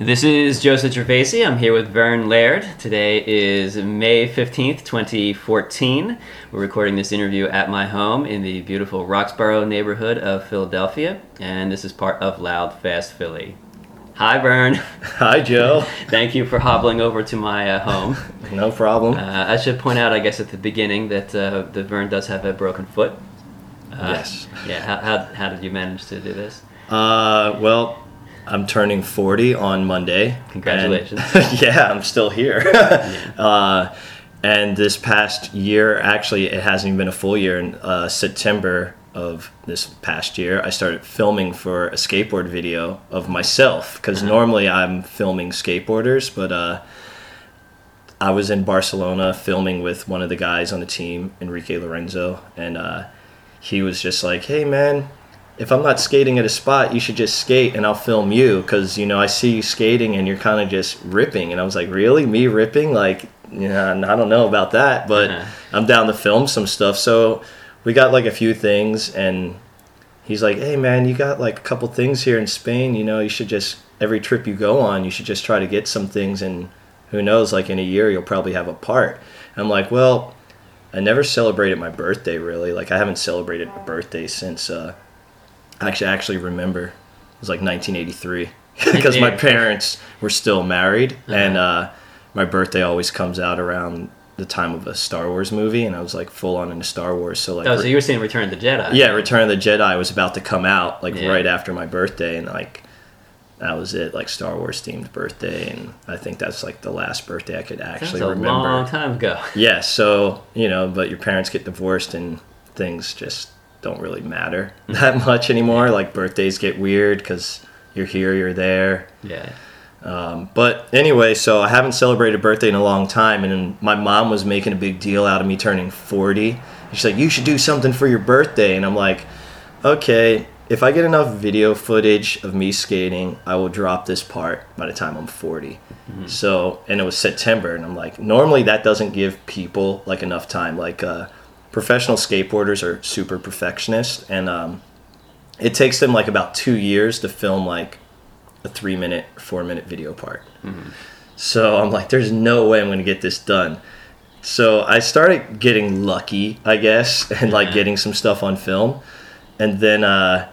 This is Joseph Gervasi. I'm here with Vern Laird. Today is May 15th, 2014. We're recording this interview at my home in the beautiful Roxborough neighborhood of Philadelphia, and this is part of Loud Fast Philly. Hi, Vern. Hi, Joe. Thank you for hobbling over to my uh, home. No problem. Uh, I should point out, I guess, at the beginning that uh, that Vern does have a broken foot. Uh, yes. Yeah. How, how, how did you manage to do this? Uh, well, I'm turning 40 on Monday. Congratulations. And, yeah, I'm still here. uh, and this past year, actually, it hasn't even been a full year. In uh, September of this past year, I started filming for a skateboard video of myself because normally I'm filming skateboarders, but uh, I was in Barcelona filming with one of the guys on the team, Enrique Lorenzo, and uh, he was just like, "Hey, man." If I'm not skating at a spot, you should just skate and I'll film you because you know I see you skating and you're kind of just ripping. And I was like, really, me ripping? Like, yeah, I don't know about that, but Uh-huh. I'm down to film some stuff. So we got like a few things, and he's like, "Hey, man, you got like a couple things here in Spain. You know, you should just every trip you go on, you should just try to get some things, and who knows, like in a year, you'll probably have a part." I'm like, "Well, I never celebrated my birthday really. Like I haven't celebrated a birthday since uh, actually I actually remember it was like 1983 because my parents were still married, Uh-huh. and uh, my birthday always comes out around." The time of a Star Wars movie, and I was like full on into Star Wars. So like, Oh, so you were seeing Return of the Jedi. yeah, Return of the Jedi was about to come out like Yeah. right after my birthday, and like that was it, like Star Wars themed birthday, and I think that's like the last birthday I could That was actually a remember. long time ago. Yeah, so you know, but your parents get divorced and things just don't really matter that much anymore. Like birthdays get weird because you're here, you're there. Yeah. Um, but anyway, so I haven't celebrated a birthday in a long time, and my mom was making a big deal out of me turning 40. She's like, "You should do something for your birthday," and I'm like, "Okay, if I get enough video footage of me skating, I will drop this part by the time I'm 40." So, and it was September, and I'm like, normally that doesn't give people like enough time. Like, uh, professional skateboarders are super perfectionist, and um, it takes them like about two years to film like a three minute, four minute video part. So I'm like, there's no way I'm going to get this done. So I started getting lucky, I guess, and like getting some stuff on film. And then, uh,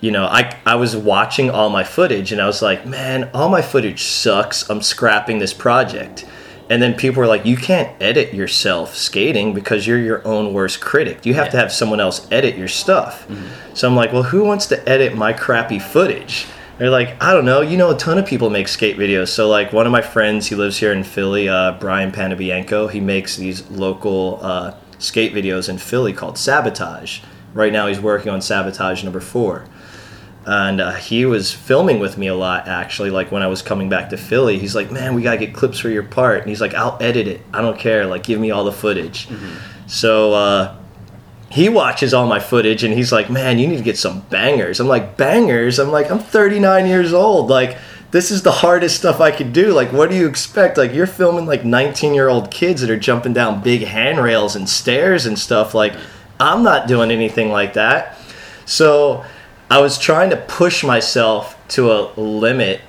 you know, I, I was watching all my footage and I was like, man, all my footage sucks. I'm scrapping this project. And then people were like, you can't edit yourself skating because you're your own worst critic. You have to have someone else edit your stuff. So I'm like, well, who wants to edit my crappy footage? They're like, I don't know. You know, a ton of people make skate videos. So like, one of my friends, he lives here in Philly, uh, Brian Panebianco. He makes these local uh, skate videos in Philly called Sabotage. Right now, he's working on Sabotage number four and uh, he was filming with me a lot actually like when i was coming back to philly. He's like man we gotta get clips for your part. And he's like i'll edit it. I don't care. Like give me all the footage. So uh, he watches all my footage and he's like man you need to get some bangers. I'm like bangers? I'm like i'm 39 years old. Like this is the hardest stuff i could do. Like what do you expect? Like you're filming like 19 year old kids that are jumping down big handrails and stairs and stuff. Like i'm not doing anything like that. So I was trying to push myself to a limit,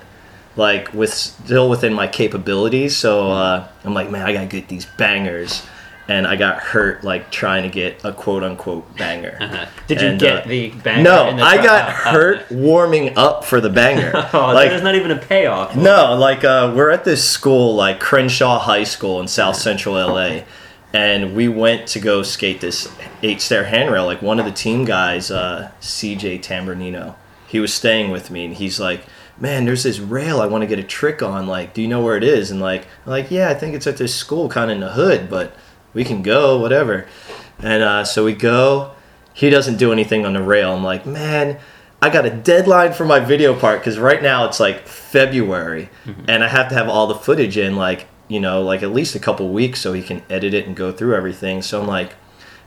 like with still within my capabilities. So uh, I'm like, man, I gotta get these bangers, and I got hurt like trying to get a quote unquote banger. Uh-huh. Did you And, get uh, the banger? No, in the I got oh, oh, hurt warming up for the banger. Oh, like there's not even a payoff. no, like uh, we're at this school, like Crenshaw High School in South Central LA, and we went to go skate this eight stair handrail. Like one of the team guys, uh, CJ Tambernino, he was staying with me, and he's like, "Man, there's this rail I want to get a trick on. Like, do you know where it is?" And like, I'm like, yeah, I think it's at this school, kind of in the hood, but we can go, whatever. And uh, so we go. He doesn't do anything on the rail. I'm like, man, I got a deadline for my video part because right now it's like February, and I have to have all the footage in like you know like at least a couple weeks so he can edit it and go through everything. So I'm like,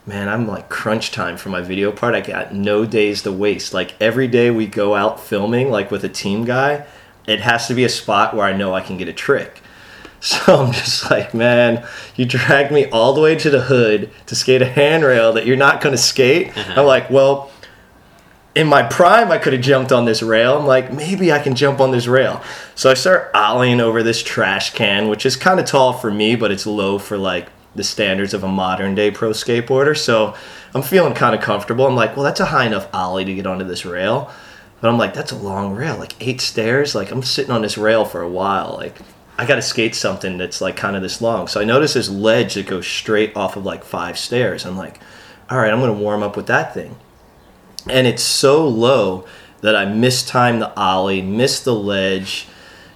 man, I'm like crunch time for my video part. I got no days to waste. Like every day we go out filming, like with a team guy, it has to be a spot where I know I can get a trick. So I'm just like, man, you dragged me all the way to the hood to skate a handrail that you're not going to skate. Mm-hmm. I'm like, well, in my prime, I could have jumped on this rail. I'm like, maybe I can jump on this rail. So I start ollieing over this trash can, which is kind of tall for me, but it's low for like the standards of a modern day pro skateboarder. So I'm feeling kind of comfortable. I'm like, well, that's a high enough ollie to get onto this rail. But I'm like, that's a long rail, like eight stairs. Like I'm sitting on this rail for a while. Like I got to skate something that's like kind of this long. So I notice this ledge that goes straight off of like five stairs. I'm like, all right, I'm going to warm up with that thing. And it's so low that I mistimed the ollie, missed the ledge,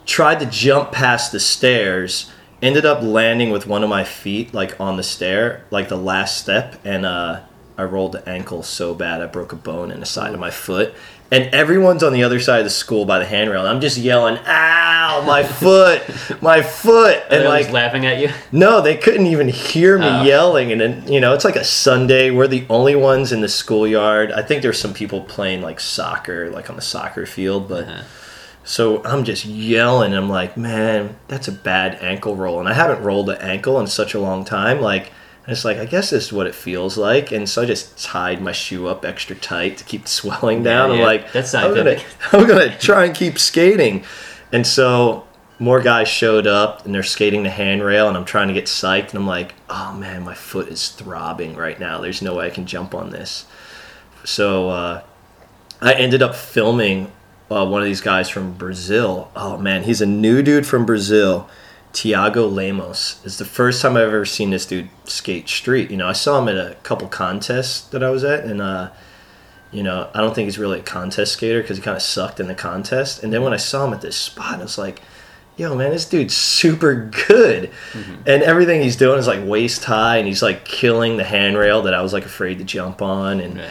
tried to jump past the stairs, ended up landing with one of my feet like on the stair, like the last step, and uh, I rolled the ankle so bad I broke a bone in the side of my foot. And everyone's on the other side of the school by the handrail, and I'm just yelling, "Ow, my foot, my foot!" And like laughing at you. no, they couldn't even hear me Oh. yelling. And then, you know, it's like a Sunday. We're the only ones in the schoolyard. I think there's some people playing like soccer, like on the soccer field. But Uh-huh. so I'm just yelling. I'm like, man, that's a bad ankle roll. And I haven't rolled an ankle in such a long time. Like, it's like, I guess this is what it feels like. And so I just tied my shoe up extra tight to keep the swelling down. I'm yeah. like, That's I'm gonna, scientific. I'm gonna try and keep skating. And so more guys showed up and they're skating the handrail and I'm trying to get psyched and I'm like, oh man, my foot is throbbing right now. There's no way I can jump on this. So uh, I ended up filming uh, one of these guys from Brazil. Oh man, he's a new dude from Brazil. Tiago Lemos is the first time I've ever seen this dude skate street. You know, I saw him at a couple contests that I was at, and uh, you know, I don't think he's really a contest skater because he kind of sucked in the contest. And then when I saw him at this spot, I was like, yo, man, this dude's super good. And everything he's doing is like waist high, and he's like killing the handrail that I was like afraid to jump on. And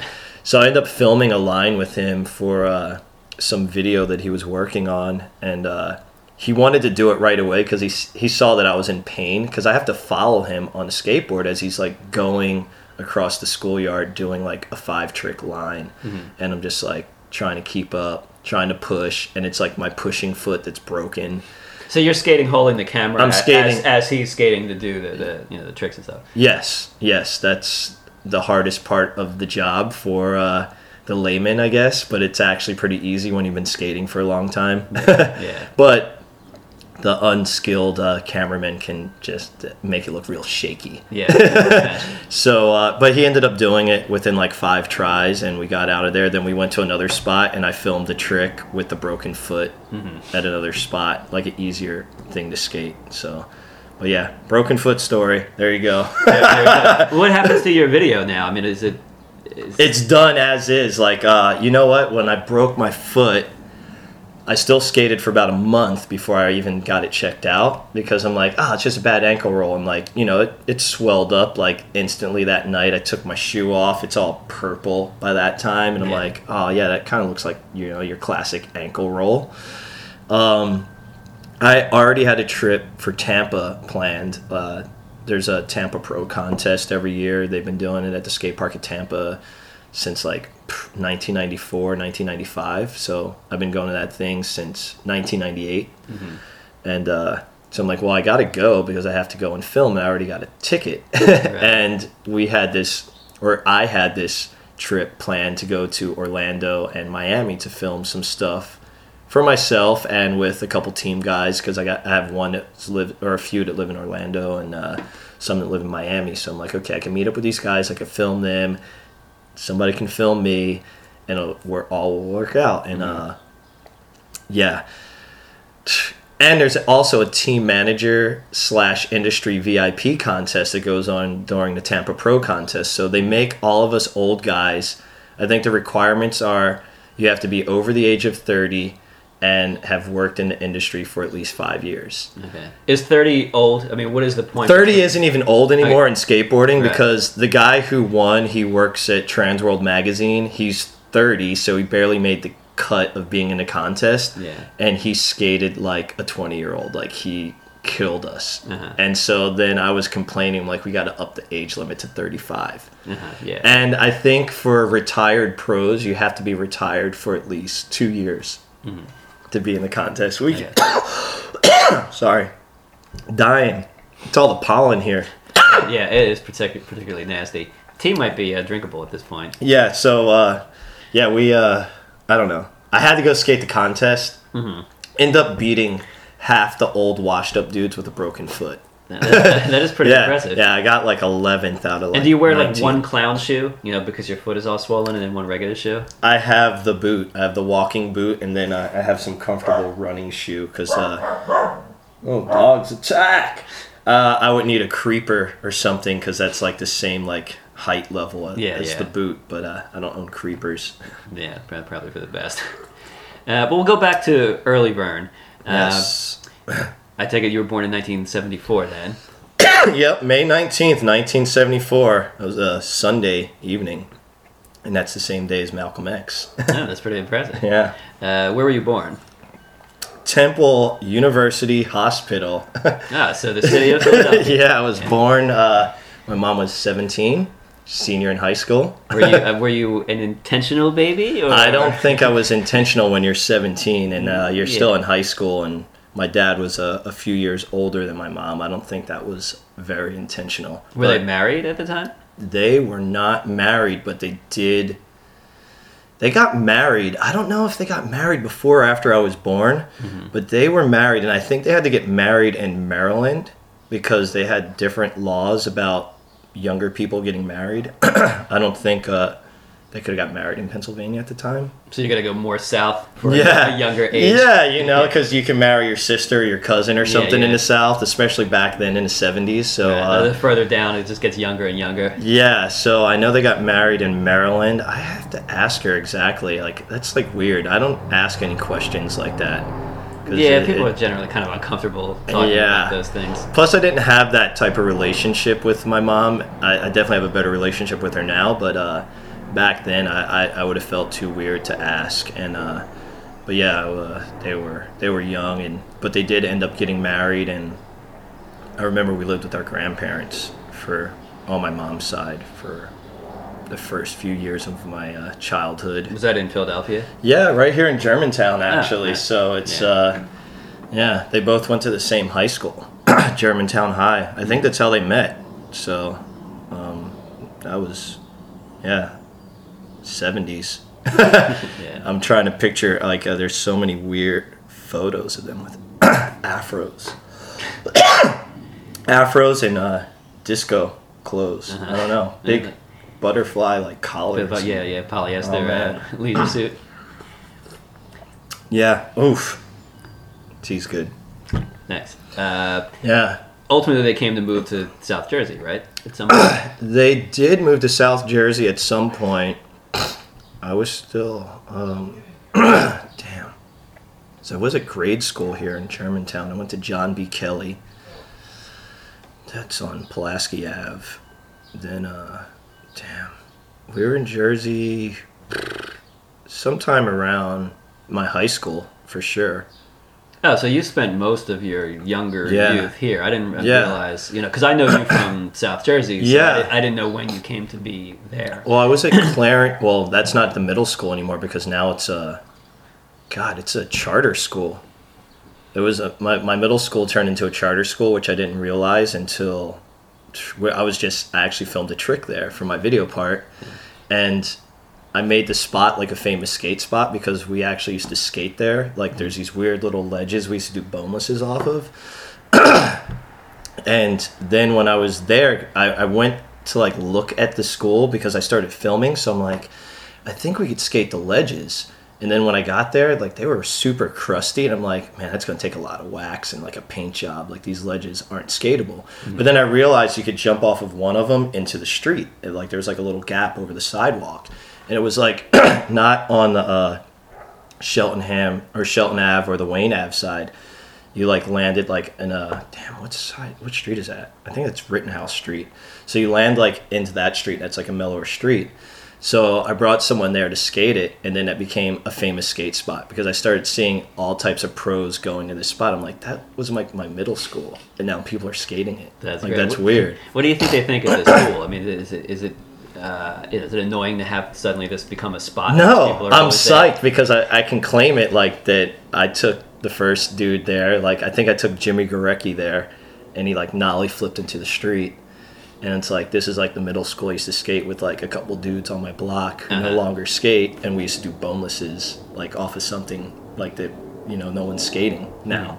so I ended up filming a line with him for uh, some video that he was working on, and uh, he wanted to do it right away because he he saw that I was in pain because I have to follow him on the skateboard as he's like going across the schoolyard doing like a five trick line, and I'm just like trying to keep up, trying to push, and it's like my pushing foot that's broken. So you're skating holding the camera I'm a- skating- as, as he's skating to do the, the you know the tricks and stuff. Yes, yes, that's the hardest part of the job for uh, the layman, I guess. But it's actually pretty easy when you've been skating for a long time. Yeah. but the unskilled uh, cameraman can just make it look real shaky. Yeah. So, uh, but he ended up doing it within like five tries, and we got out of there. Then we went to another spot, and I filmed the trick with the broken foot at another spot, like an easier thing to skate. So, but yeah, broken foot story. There you go. what happens to your video now? I mean, is it? Is, it's done as is. Like, uh, you know what? When I broke my foot, I still skated for about a month before I even got it checked out because I'm like, ah, it's just a bad ankle roll. I'm like, you know, it, it swelled up like instantly that night. I took my shoe off. It's all purple by that time. And I'm like, oh, yeah, that kind of looks like, you know, your classic ankle roll. Um, I already had a trip for Tampa planned. Uh, there's a Tampa Pro contest every year. They've been doing it at the skate park at Tampa since like 1994, 1995. So I've been going to that thing since 1998. And uh, so I'm like, well, I got to go because I have to go and film. And I already got a ticket. and we had this, or I had this trip planned to go to Orlando and Miami to film some stuff for myself and with a couple team guys because I got I have one that's live or a few that live in Orlando and uh, some that live in Miami. So I'm like, okay, I can meet up with these guys. I can film them. Somebody can film me, and it'll, we're all will work out. And uh, yeah. And there's also a team manager slash industry VIP contest that goes on during the Tampa Pro contest. So they make all of us old guys. I think the requirements are you have to be over the age of 30 and have worked in the industry for at least five years. okay. Is thirty old? I mean, what is the point? 30 isn't even old anymore in skateboarding Right. because the guy who won, he works at Transworld Magazine. He's 30, so he barely made the cut of being in a contest. Yeah. And he skated like a 20 year old. Like he killed us. Uh-huh. And so then I was complaining, like, we got to up the age limit to 35. Uh-huh, yeah. And I think for retired pros, you have to be retired for at least two years to be in the contest. We sorry, dying. It's all the pollen here. yeah, it is particularly particularly nasty. Tea might be uh, drinkable at this point. Yeah. So uh, Yeah, we. uh I don't know. I had to go skate the contest. Mm-hmm. End up beating half the old washed up dudes with a broken foot. that, that is pretty yeah, impressive. yeah. I got like eleventh out of. Like And do you wear like one clown shoe, you know, because your foot is all swollen, and then one regular shoe? I have the boot. I have the walking boot, and then uh, I have some comfortable running shoe because. Uh, oh, dogs attack! Uh, I would need a creeper or something because that's like the same like height level as, Yeah, as yeah. the boot, but uh, I don't own creepers. Yeah, probably for the best. Uh, but we'll go back to early Vern. Uh, Yes. I take it you were born in 1974 then. yep, May 19th, 1974. It was a Sunday evening. And that's the same day as Malcolm X. Oh, that's pretty impressive. yeah. Uh, where were you born? Temple University Hospital. Ah, so the city of Philadelphia. yeah, I was born, uh, my mom was 17, senior in high school. Were you uh, were you an intentional baby? Or? I don't think I was intentional when you're 17 and uh, you're still in high school, and my dad was a, a few years older than my mom. I don't think that was very intentional. Were they married at the time? they were not married, but they did. They got married. I don't know if they got married before or after I was born, but they were married, and I think they had to get married in Maryland because they had different laws about younger people getting married. I don't think uh, they could have got married in Pennsylvania at the time. So you got to go more south for yeah, a younger age. Yeah, you know, because you can marry your sister or your cousin or Yeah, something in the South, especially back then in the '70s. So. Uh, Uh, the further down, it just gets younger and younger. yeah, so I know they got married in Maryland. I have to ask her exactly. Like that's like weird. I don't ask any questions like that. Yeah, it- people it- are generally kind of uncomfortable talking Yeah. about those things. Plus, I didn't have that type of relationship with my mom. I, I definitely have a better relationship with her now, but uh, back then I, I, I would have felt too weird to ask. And uh, but yeah, uh, they were they were young, and but they did end up getting married. And I remember we lived with our grandparents for on my mom's side for the first few years of my uh, childhood. Was that in Philadelphia? Yeah, right here in Germantown, actually. nice. So it's, Yeah. uh, yeah, they both went to the same high school, Germantown High. I think that's how they met. So um, that was, yeah, 70s. Yeah. I'm trying to picture, like, uh, there's so many weird photos of them with afros. afros and uh, disco clothes. I don't know. Big Yeah. butterfly, like, collars. But yeah, yeah, polyester Oh, uh, leisure suit. Yeah, oof. Tea's good. Nice. Uh, Yeah. ultimately, they came to move to South Jersey, right? At some point. They did move to South Jersey at some point. I was still, um, damn. So I was at grade school here in Germantown. I went to John B. Kelly. That's on Pulaski Ave. Then, uh, damn. We were in Jersey sometime around my high school, for sure. Oh, so you spent most of your younger Yeah. youth here. I didn't Yeah. realize, you know, because I know you from South Jersey. So Yeah. I, I didn't know when you came to be there. Well, I was at Clarence. Well, that's not the middle school anymore because now it's a, God, it's a charter school. It was a, my my middle school turned into a charter school, which I didn't realize until I was just I actually filmed a trick there for my video part, and I made the spot like a famous skate spot because we actually used to skate there. Like there's these weird little ledges we used to do bonelesses off of. and then when I was there, I, I went to like look at the school because I started filming. So I'm like, I think we could skate the ledges. And then when I got there, like they were super crusty, and I'm like, man, that's gonna take a lot of wax and like a paint job. Like these ledges aren't skatable. Mm-hmm. But then I realized you could jump off of one of them into the street. And, like there was like a little gap over the sidewalk, and it was like not on the uh, Cheltenham or Shelton Ave or the Wayne Ave side. You like landed like in a damn what side? What street is that? I think that's Rittenhouse Street. So you land like into that street. That's like a mellower street. So I brought someone there to skate it, and then it became a famous skate spot because I started seeing all types of pros going to this spot. I'm like, that was like my middle school, and now people are skating it. That's like great. that's What- weird. What do you think they think of this school? I mean, is it is it uh, is it annoying to have suddenly this become a spot? No, I'm psyched because I, I can claim it like that. I took the first dude there. Like I think I took Jimmy Gorecki there, and he like nollie flipped into the street, and it's like this is like the middle school. I used to skate with like a couple dudes on my block who no Uh-huh. longer skate, and we used to do bonelesses like off of something like that. You know, no one's skating now.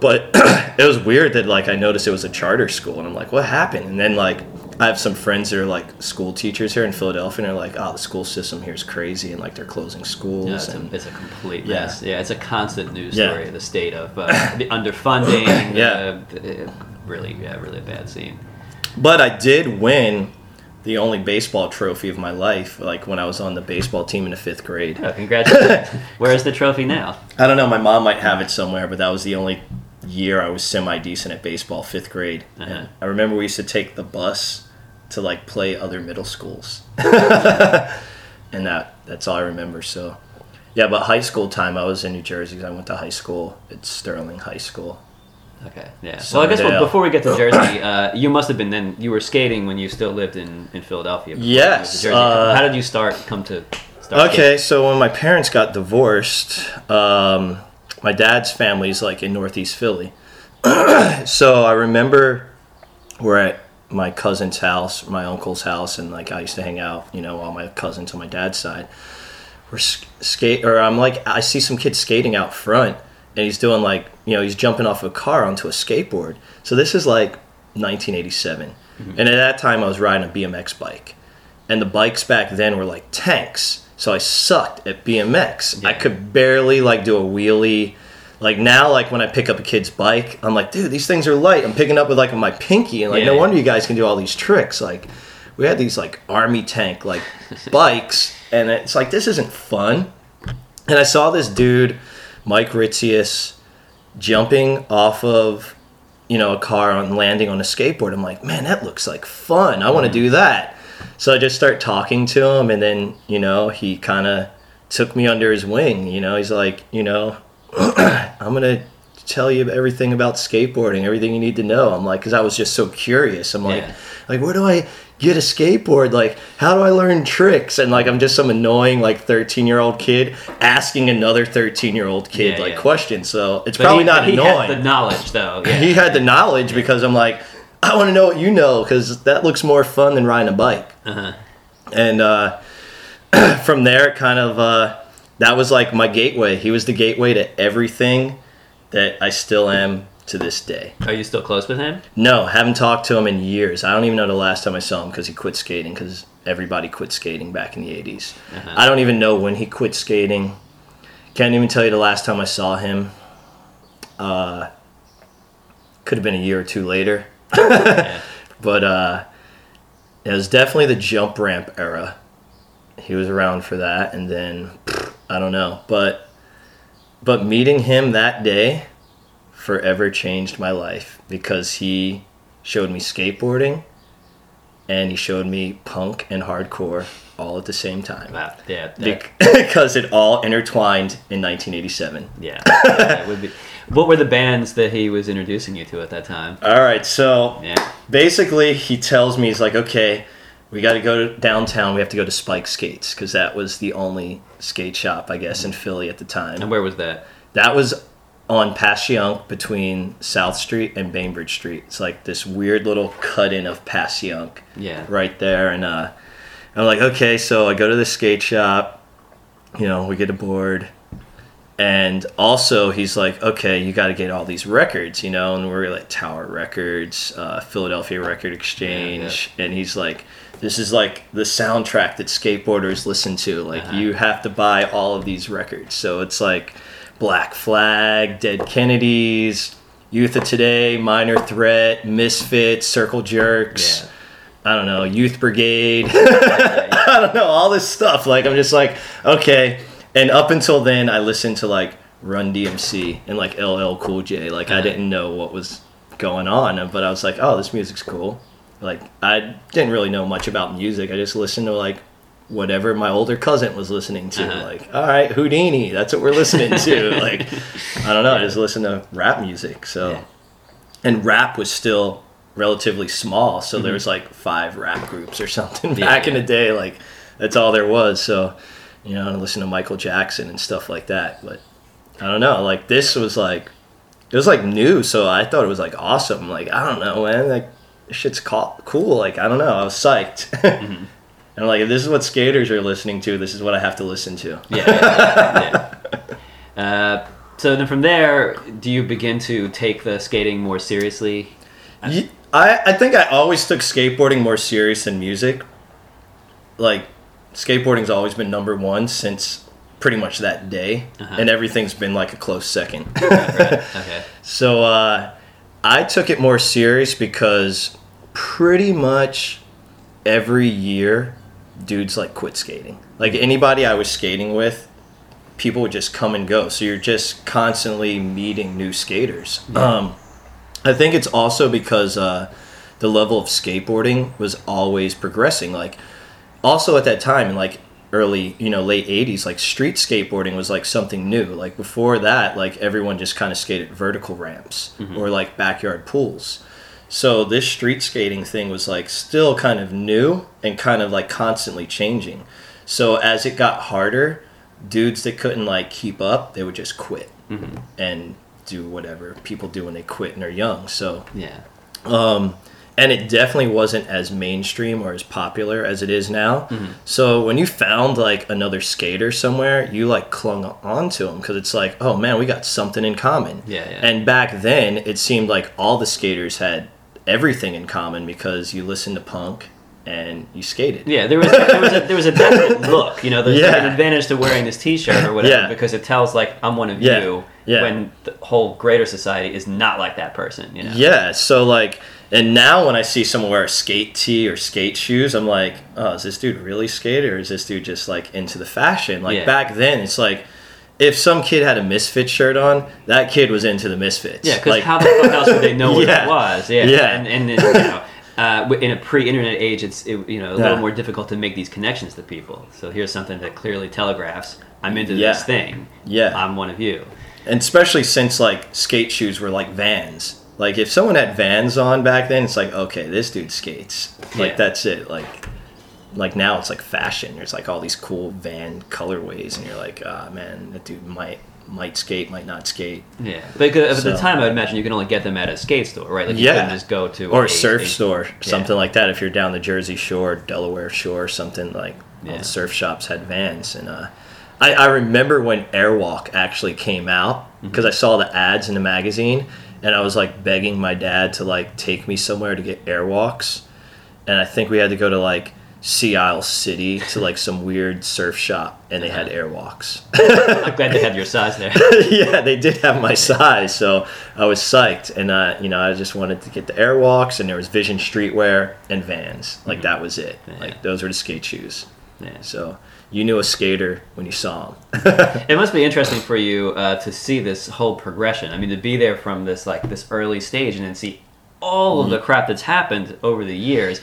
But it was weird that like I noticed it was a charter school, and I'm like, what happened? And then like I have some friends that are like school teachers here in Philadelphia, and they're like, oh, the school system here is crazy, and like they're closing schools. Yeah, it's, and a, it's a complete Yeah. mess. Yeah, it's a constant news story of the state of uh, the underfunding. Yeah. uh, really, yeah, really a bad scene. But I did win the only baseball trophy of my life, like when I was on the baseball team in the fifth grade. Oh, congratulations! Where's the trophy now? I don't know, my mom might have it somewhere, but that was the only year I was semi decent at baseball, fifth grade. Uh-huh. I remember we used to take the bus to like play other middle schools. and that that's all I remember. So yeah, but high school time I was in New Jersey 'cause I went to high school It's Sterling High School. Okay, yeah. Well, I guess Somerdale. before we get to Jersey, uh, you must have been then. You were skating when you still lived in, in Philadelphia. before you moved to Yes, uh, How did you start? Come to start Okay, so when my parents got divorced, um, my dad's family's like in Northeast Philly. so I remember we're at my cousin's house, my uncle's house, and like I used to hang out, you know, all my cousins on my dad's side. We're sk- skate, or I'm like, I see some kid skating out front, and he's doing like, you know, he's jumping off a car onto a skateboard. So this is like 1987, mm-hmm. and at that time I was riding a BMX bike and the bikes back then were like tanks. So I sucked at BMX. I could barely like do a wheelie. Like now, like when I pick up a kid's bike, I'm like, dude, these things are light. I'm picking up with like my pinky, and like, no Yeah. wonder you guys can do all these tricks. Like, we had these like army tank like bikes, and it's like this isn't fun. And I saw this dude, Mike Ritzius, jumping off of you know a car on landing on a skateboard. I'm like, man, that looks like fun. I want to mm. do that. So I just start talking to him, and then you know he kind of took me under his wing. You know, he's like, you know, I'm gonna tell you everything about skateboarding, everything you need to know. I'm like, because I was just so curious. I'm like, Yeah. like where do I get a skateboard? Like, how do I learn tricks? And like, I'm just some annoying like 13 year old kid asking another 13 year old kid Yeah, like yeah. questions. So it's But probably he, not he annoying Had the knowledge, though. Yeah. he had the knowledge because I'm like, I want to know what you know because that looks more fun than riding a bike. Uh-huh. And uh, from there, it kind of uh, that was like my gateway. He was the gateway to everything that I still am to this day. Are you still close with him? No, haven't talked to him in years. I don't even know the last time I saw him because he quit skating because everybody quit skating back in the 80s. Uh-huh. I don't even know when he quit skating. Can't even tell you the last time I saw him. Uh, could have been a year or two later. yeah. But uh, it was definitely the jump ramp era. He was around for that, and then I don't know, but but meeting him that day forever changed my life because he showed me skateboarding, and he showed me punk and hardcore all at the same time. Wow. Yeah. that- Because it all intertwined in 1987. yeah. be. What were the bands that he was introducing you to at that time? All right, so Yeah. basically he tells me he's like okay we got to go downtown we have to go to spike skates because that was the only skate shop i guess in philly at the time. And where was that? that was on passyunk between south street and bainbridge street it's like this weird little cut in of passyunk Yeah. right there and uh, i'm like okay so i go to the skate shop you know we get a board and also he's like okay you got to get all these records you know and we're like tower records uh, philadelphia record exchange and he's like this is like the soundtrack that skateboarders listen to like Uh-huh. you have to buy all of these records so it's like black flag dead kennedys youth of today minor threat misfits circle jerks Yeah. I don't know, Youth Brigade. I don't know, all this stuff. Like, I'm just like, okay. And up until then, I listened to like Run DMC and like LL Cool J. Like, I Uh-huh. didn't know what was going on, but I was like, oh, this music's cool. Like, I didn't really know much about music. I just listened to like whatever my older cousin was listening to. Uh-huh. Like, all right, Houdini, that's what we're listening to. like, I don't know, I just listen to rap music. So, Yeah. and rap was still relatively small so there was like five rap groups or something Mm-hmm. Yeah, back in the day like that's all there was so you know I listen to michael jackson and stuff like that but i don't know like this was like it was like new so i thought it was like awesome like i don't know man like shit's co- cool. Like I don't know, I was psyched. Mm-hmm. And I'm like, if this is what skaters are listening to, this is what I have to listen to. Yeah. yeah, yeah. Uh, so then from there, do you begin to take the skating more seriously? I, I think I always took skateboarding more serious than music. Like, skateboarding's always been number one since pretty much that day, Uh-huh. and everything's been like a close second. right. Okay. so uh, I took it more serious because pretty much every year, dudes like quit skating. Like anybody I was skating with, people would just come and go. So you're just constantly meeting new skaters. Um, I think it's also because uh, the level of skateboarding was always progressing. Like, also at that time, in like early, you know, late '80s, like street skateboarding was like something new. Like before that, like everyone just kind of skated vertical ramps or like backyard pools. So this street skating thing was like still kind of new and kind of like constantly changing. So as it got harder, dudes that couldn't like keep up, they would just quit and do whatever people do when they quit and are young. So Yeah. um, and it definitely wasn't as mainstream or as popular as it is now. So when you found like another skater somewhere, you like clung on to them because it's like, oh man, we got something in common. Yeah, yeah. And back then, it seemed like all the skaters had everything in common because you listened to punk and you skated. Yeah, there was there was a, there was a definite look. You know, there's like an advantage to wearing this T-shirt or whatever Yeah. because it tells like I'm one of Yeah. you. Yeah. When the whole greater society is not like that person. You know. Yeah, so like, and now when I see someone wear a skate tee or skate shoes, I'm like, oh, is this dude really skater or is this dude just like into the fashion? Like Yeah. back then, it's like, if some kid had a Misfit shirt on, that kid was into the Misfits. Yeah, because like, how the fuck else would they know what Yeah. it was? Yeah, Yeah. and and then, you know, uh, in a pre-internet age, it's it, you know a little more difficult to make these connections to people. So here's something that clearly telegraphs I'm into Yeah. this thing. Yeah. I'm one of you. and especially since like skate shoes were like Vans. Like if someone had Vans on back then, it's like, okay, this dude skates. Like Yeah. that's it. Like. Like now, it's like fashion. There's like all these cool van colorways, and you're like, ah, man, that dude might might skate, might not skate. Yeah, because at the time, I would imagine you can only get them at a skate store, right? Like you Yeah. couldn't just go to or a surf a- store, something like that. If you're down the Jersey Shore, Delaware Shore, something like all Yeah. the surf shops had vans. And uh, I, I remember when Airwalk actually came out Mm-hmm. because I saw the ads in the magazine, and I was like begging my dad to like take me somewhere to get Airwalks, and I think we had to go to like Sea Isle City to like some weird surf shop, and they had Airwalks. I'm glad they had your size there. yeah, they did have my size, so I was psyched. And uh, you know, I just wanted to get the Airwalks, and there was Vision Streetwear and Vans. Like that was it. Yeah. Like those were the skate shoes. Yeah. So you knew a skater when you saw him. It must be interesting for you uh, to see this whole progression. I mean, to be there from this like this early stage and then see all of the crap that's happened over the years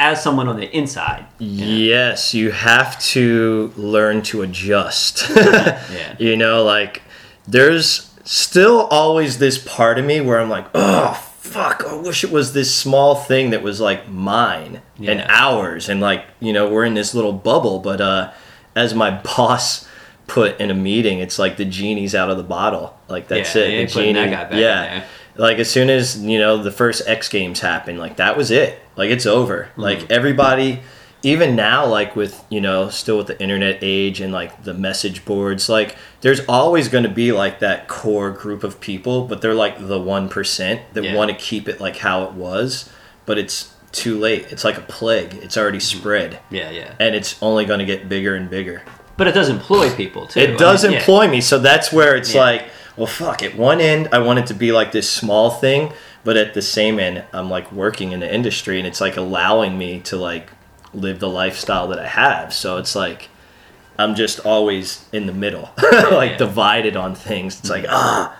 as someone on the inside. you know? Yes, you have to learn to adjust. Yeah. You know, like there's still always this part of me where I'm like, oh fuck, I wish it was this small thing that was like mine and ours and like, you know, we're in this little bubble, but uh as my boss put in a meeting, it's like the genie's out of the bottle. Like that's Yeah, it. The putting that guy back in yeah. Like as soon as, you know, the first X games happened, like that was it. Like it's over. Mm-hmm. Like everybody even now like with you know still with the internet age and like the message boards like there's always going to be like that core group of people but they're like the 1% that Yeah. want to keep it like how it was but it's too late it's like a plague it's already Mm-hmm. spread Yeah, yeah. and it's only going to get bigger and bigger But it does employ people too. it does I mean, yeah. employ me so that's where it's Yeah. like well fuck at one end i want it to be like this small thing but at the same end i'm like working in the industry and it's like allowing me to like live the lifestyle that i have so it's like i'm just always in the middle like yeah. divided on things it's like ah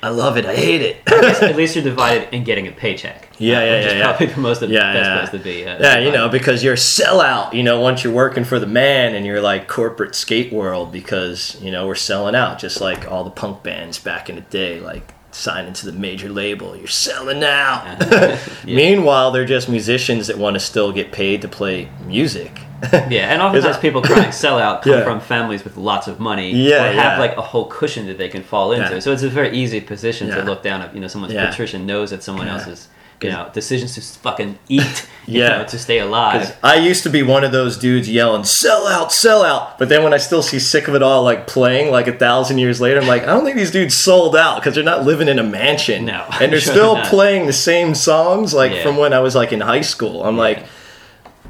i love it i hate it At least you're divided in getting a paycheck. Yeah, yeah, which is yeah, yeah. probably the most the yeah, best yeah. place to be. uh, yeah, you know, because you're a sellout. You know, once you're working for the man and you're like corporate skate world, because you know we're selling out, just like all the punk bands back in the day, like signing to the major label. You're selling out. Yeah. Meanwhile, they're just musicians that want to still get paid to play music. Yeah, and oftentimes people crying sellout come Yeah. from families with lots of money Yeah, or have yeah. like a whole cushion that they can fall into. Yeah. So it's a very easy position to look down at. You know, someone's Yeah. patrician knows that someone Yeah. else is you know decisions to fucking eat, you Yeah. know, to stay alive. I used to be one of those dudes yelling "sell out, sell out," but then when I still see "sick of it all" like playing like a thousand years later, I'm like, I don't think these dudes sold out because they're not living in a mansion, No, and they're sure still playing the same songs like Yeah. from when I was like in high school. I'm like,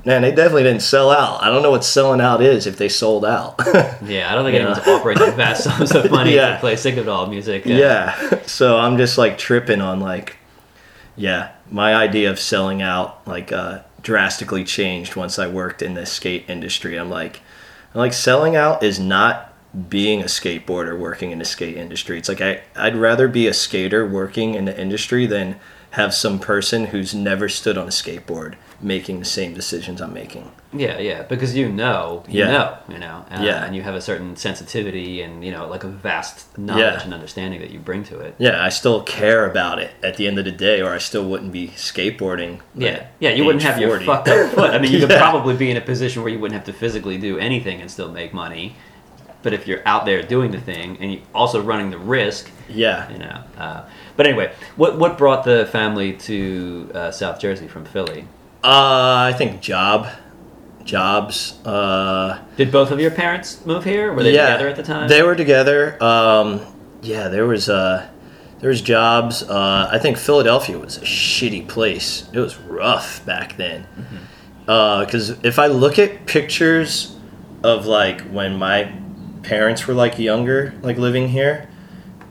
man, they definitely didn't sell out. I don't know what selling out is if they sold out. Yeah, I don't think Yeah. anyone's offering vast sums of money Yeah. to play Sick of It All music. yeah, so I'm just like tripping on like, yeah, my idea of selling out like uh, drastically changed once I worked in the skate industry. I'm like, I'm like selling out is not being a skateboarder working in the skate industry. It's like I, I'd rather be a skater working in the industry than have some person who's never stood on a skateboard making the same decisions I'm making. Yeah, yeah, because you know, you Yeah. know, you know, uh, Yeah. and you have a certain sensitivity and you know, like a vast knowledge Yeah. and understanding that you bring to it. Yeah, I still care about it at the end of the day, or I still wouldn't be skateboarding. Yeah, yeah, you wouldn't have your 40. fucked up foot. I mean, you could probably be in a position where you wouldn't have to physically do anything and still make money. But if you're out there doing the thing and you also running the risk, Yeah. you know. Uh, but anyway, what what brought the family to uh, South Jersey from Philly? Uh, I think job, jobs. Uh, Did both of your parents move here? Were they yeah, together at the time? They were together. Um, yeah, there was uh, there was jobs. Uh, I think Philadelphia was a shitty place. It was rough back then. Because if I look at pictures of like when my parents were like younger, like living here,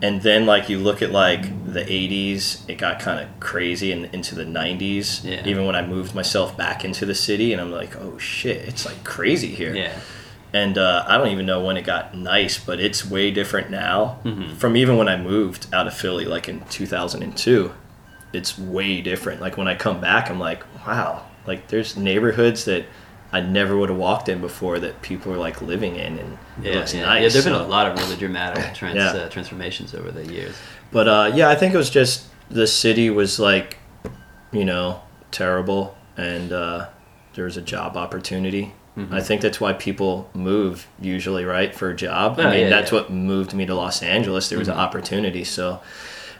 and then like you look at like the 80s it got kind of crazy and into the 90s Yeah. even when i moved myself back into the city and i'm like oh shit it's like crazy here yeah, and uh, i don't even know when it got nice but it's way different now Mhm. from even when i moved out of philly like in 2002 it's way different like when i come back i'm like wow like there's neighborhoods that i never would have walked in before that people are like living in and it yeah, looks yeah. nice yeah there've been a lot of really dramatic trans, Yeah. uh, transformations over the years. But uh, yeah, I think it was just the city was like, you know, terrible, and uh, there was a job opportunity. Mhm. I think that's why people move usually, right, for a job. Oh, I mean, yeah, that's yeah. what moved me to Los Angeles. There was Mhm. an opportunity, so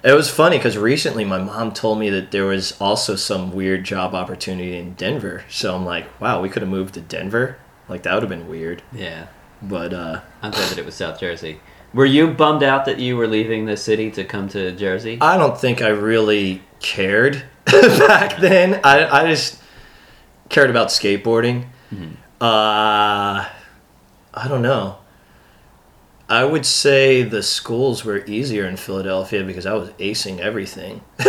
it was funny because recently my mom told me that there was also some weird job opportunity in Denver. So I'm like, wow, we could have moved to Denver. Like that would have been weird. Yeah, But uh, I'm glad that it was South Jersey. Were you bummed out that you were leaving the city to come to Jersey? I don't think I really cared back then. I, I just cared about skateboarding. Mhm. Uh, I don't know. I would say the schools were easier in Philadelphia because I was acing everything.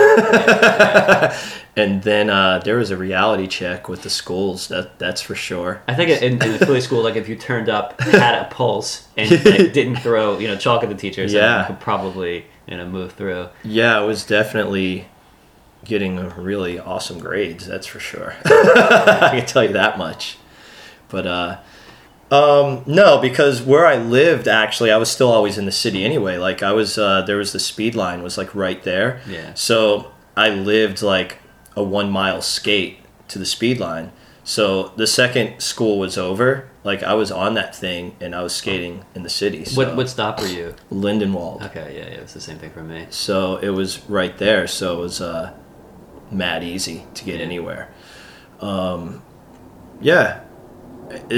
and then uh, there was a reality check with the schools. That that's for sure. I think in, in the Philly school, like if you turned up, had a pulse, and like, didn't throw, you know, chalk at the teachers, Yeah. you could probably, you know, move through. Yeah, it was definitely getting really awesome grades. That's for sure. I can tell you that much. But uh, um, no, because where I lived, actually, I was still always in the city anyway. Like I was, uh, there was the speed line was like right there. Yeah. So I lived like a one mile skate to the speed line. So the second school was over, like I was on that thing and I was skating in the city. So What what stop were you? Lindenwold. Okay, yeah, yeah, it's the same thing for me. So it was right there. So it was uh, mad easy to get Yeah. anywhere. Um, yeah.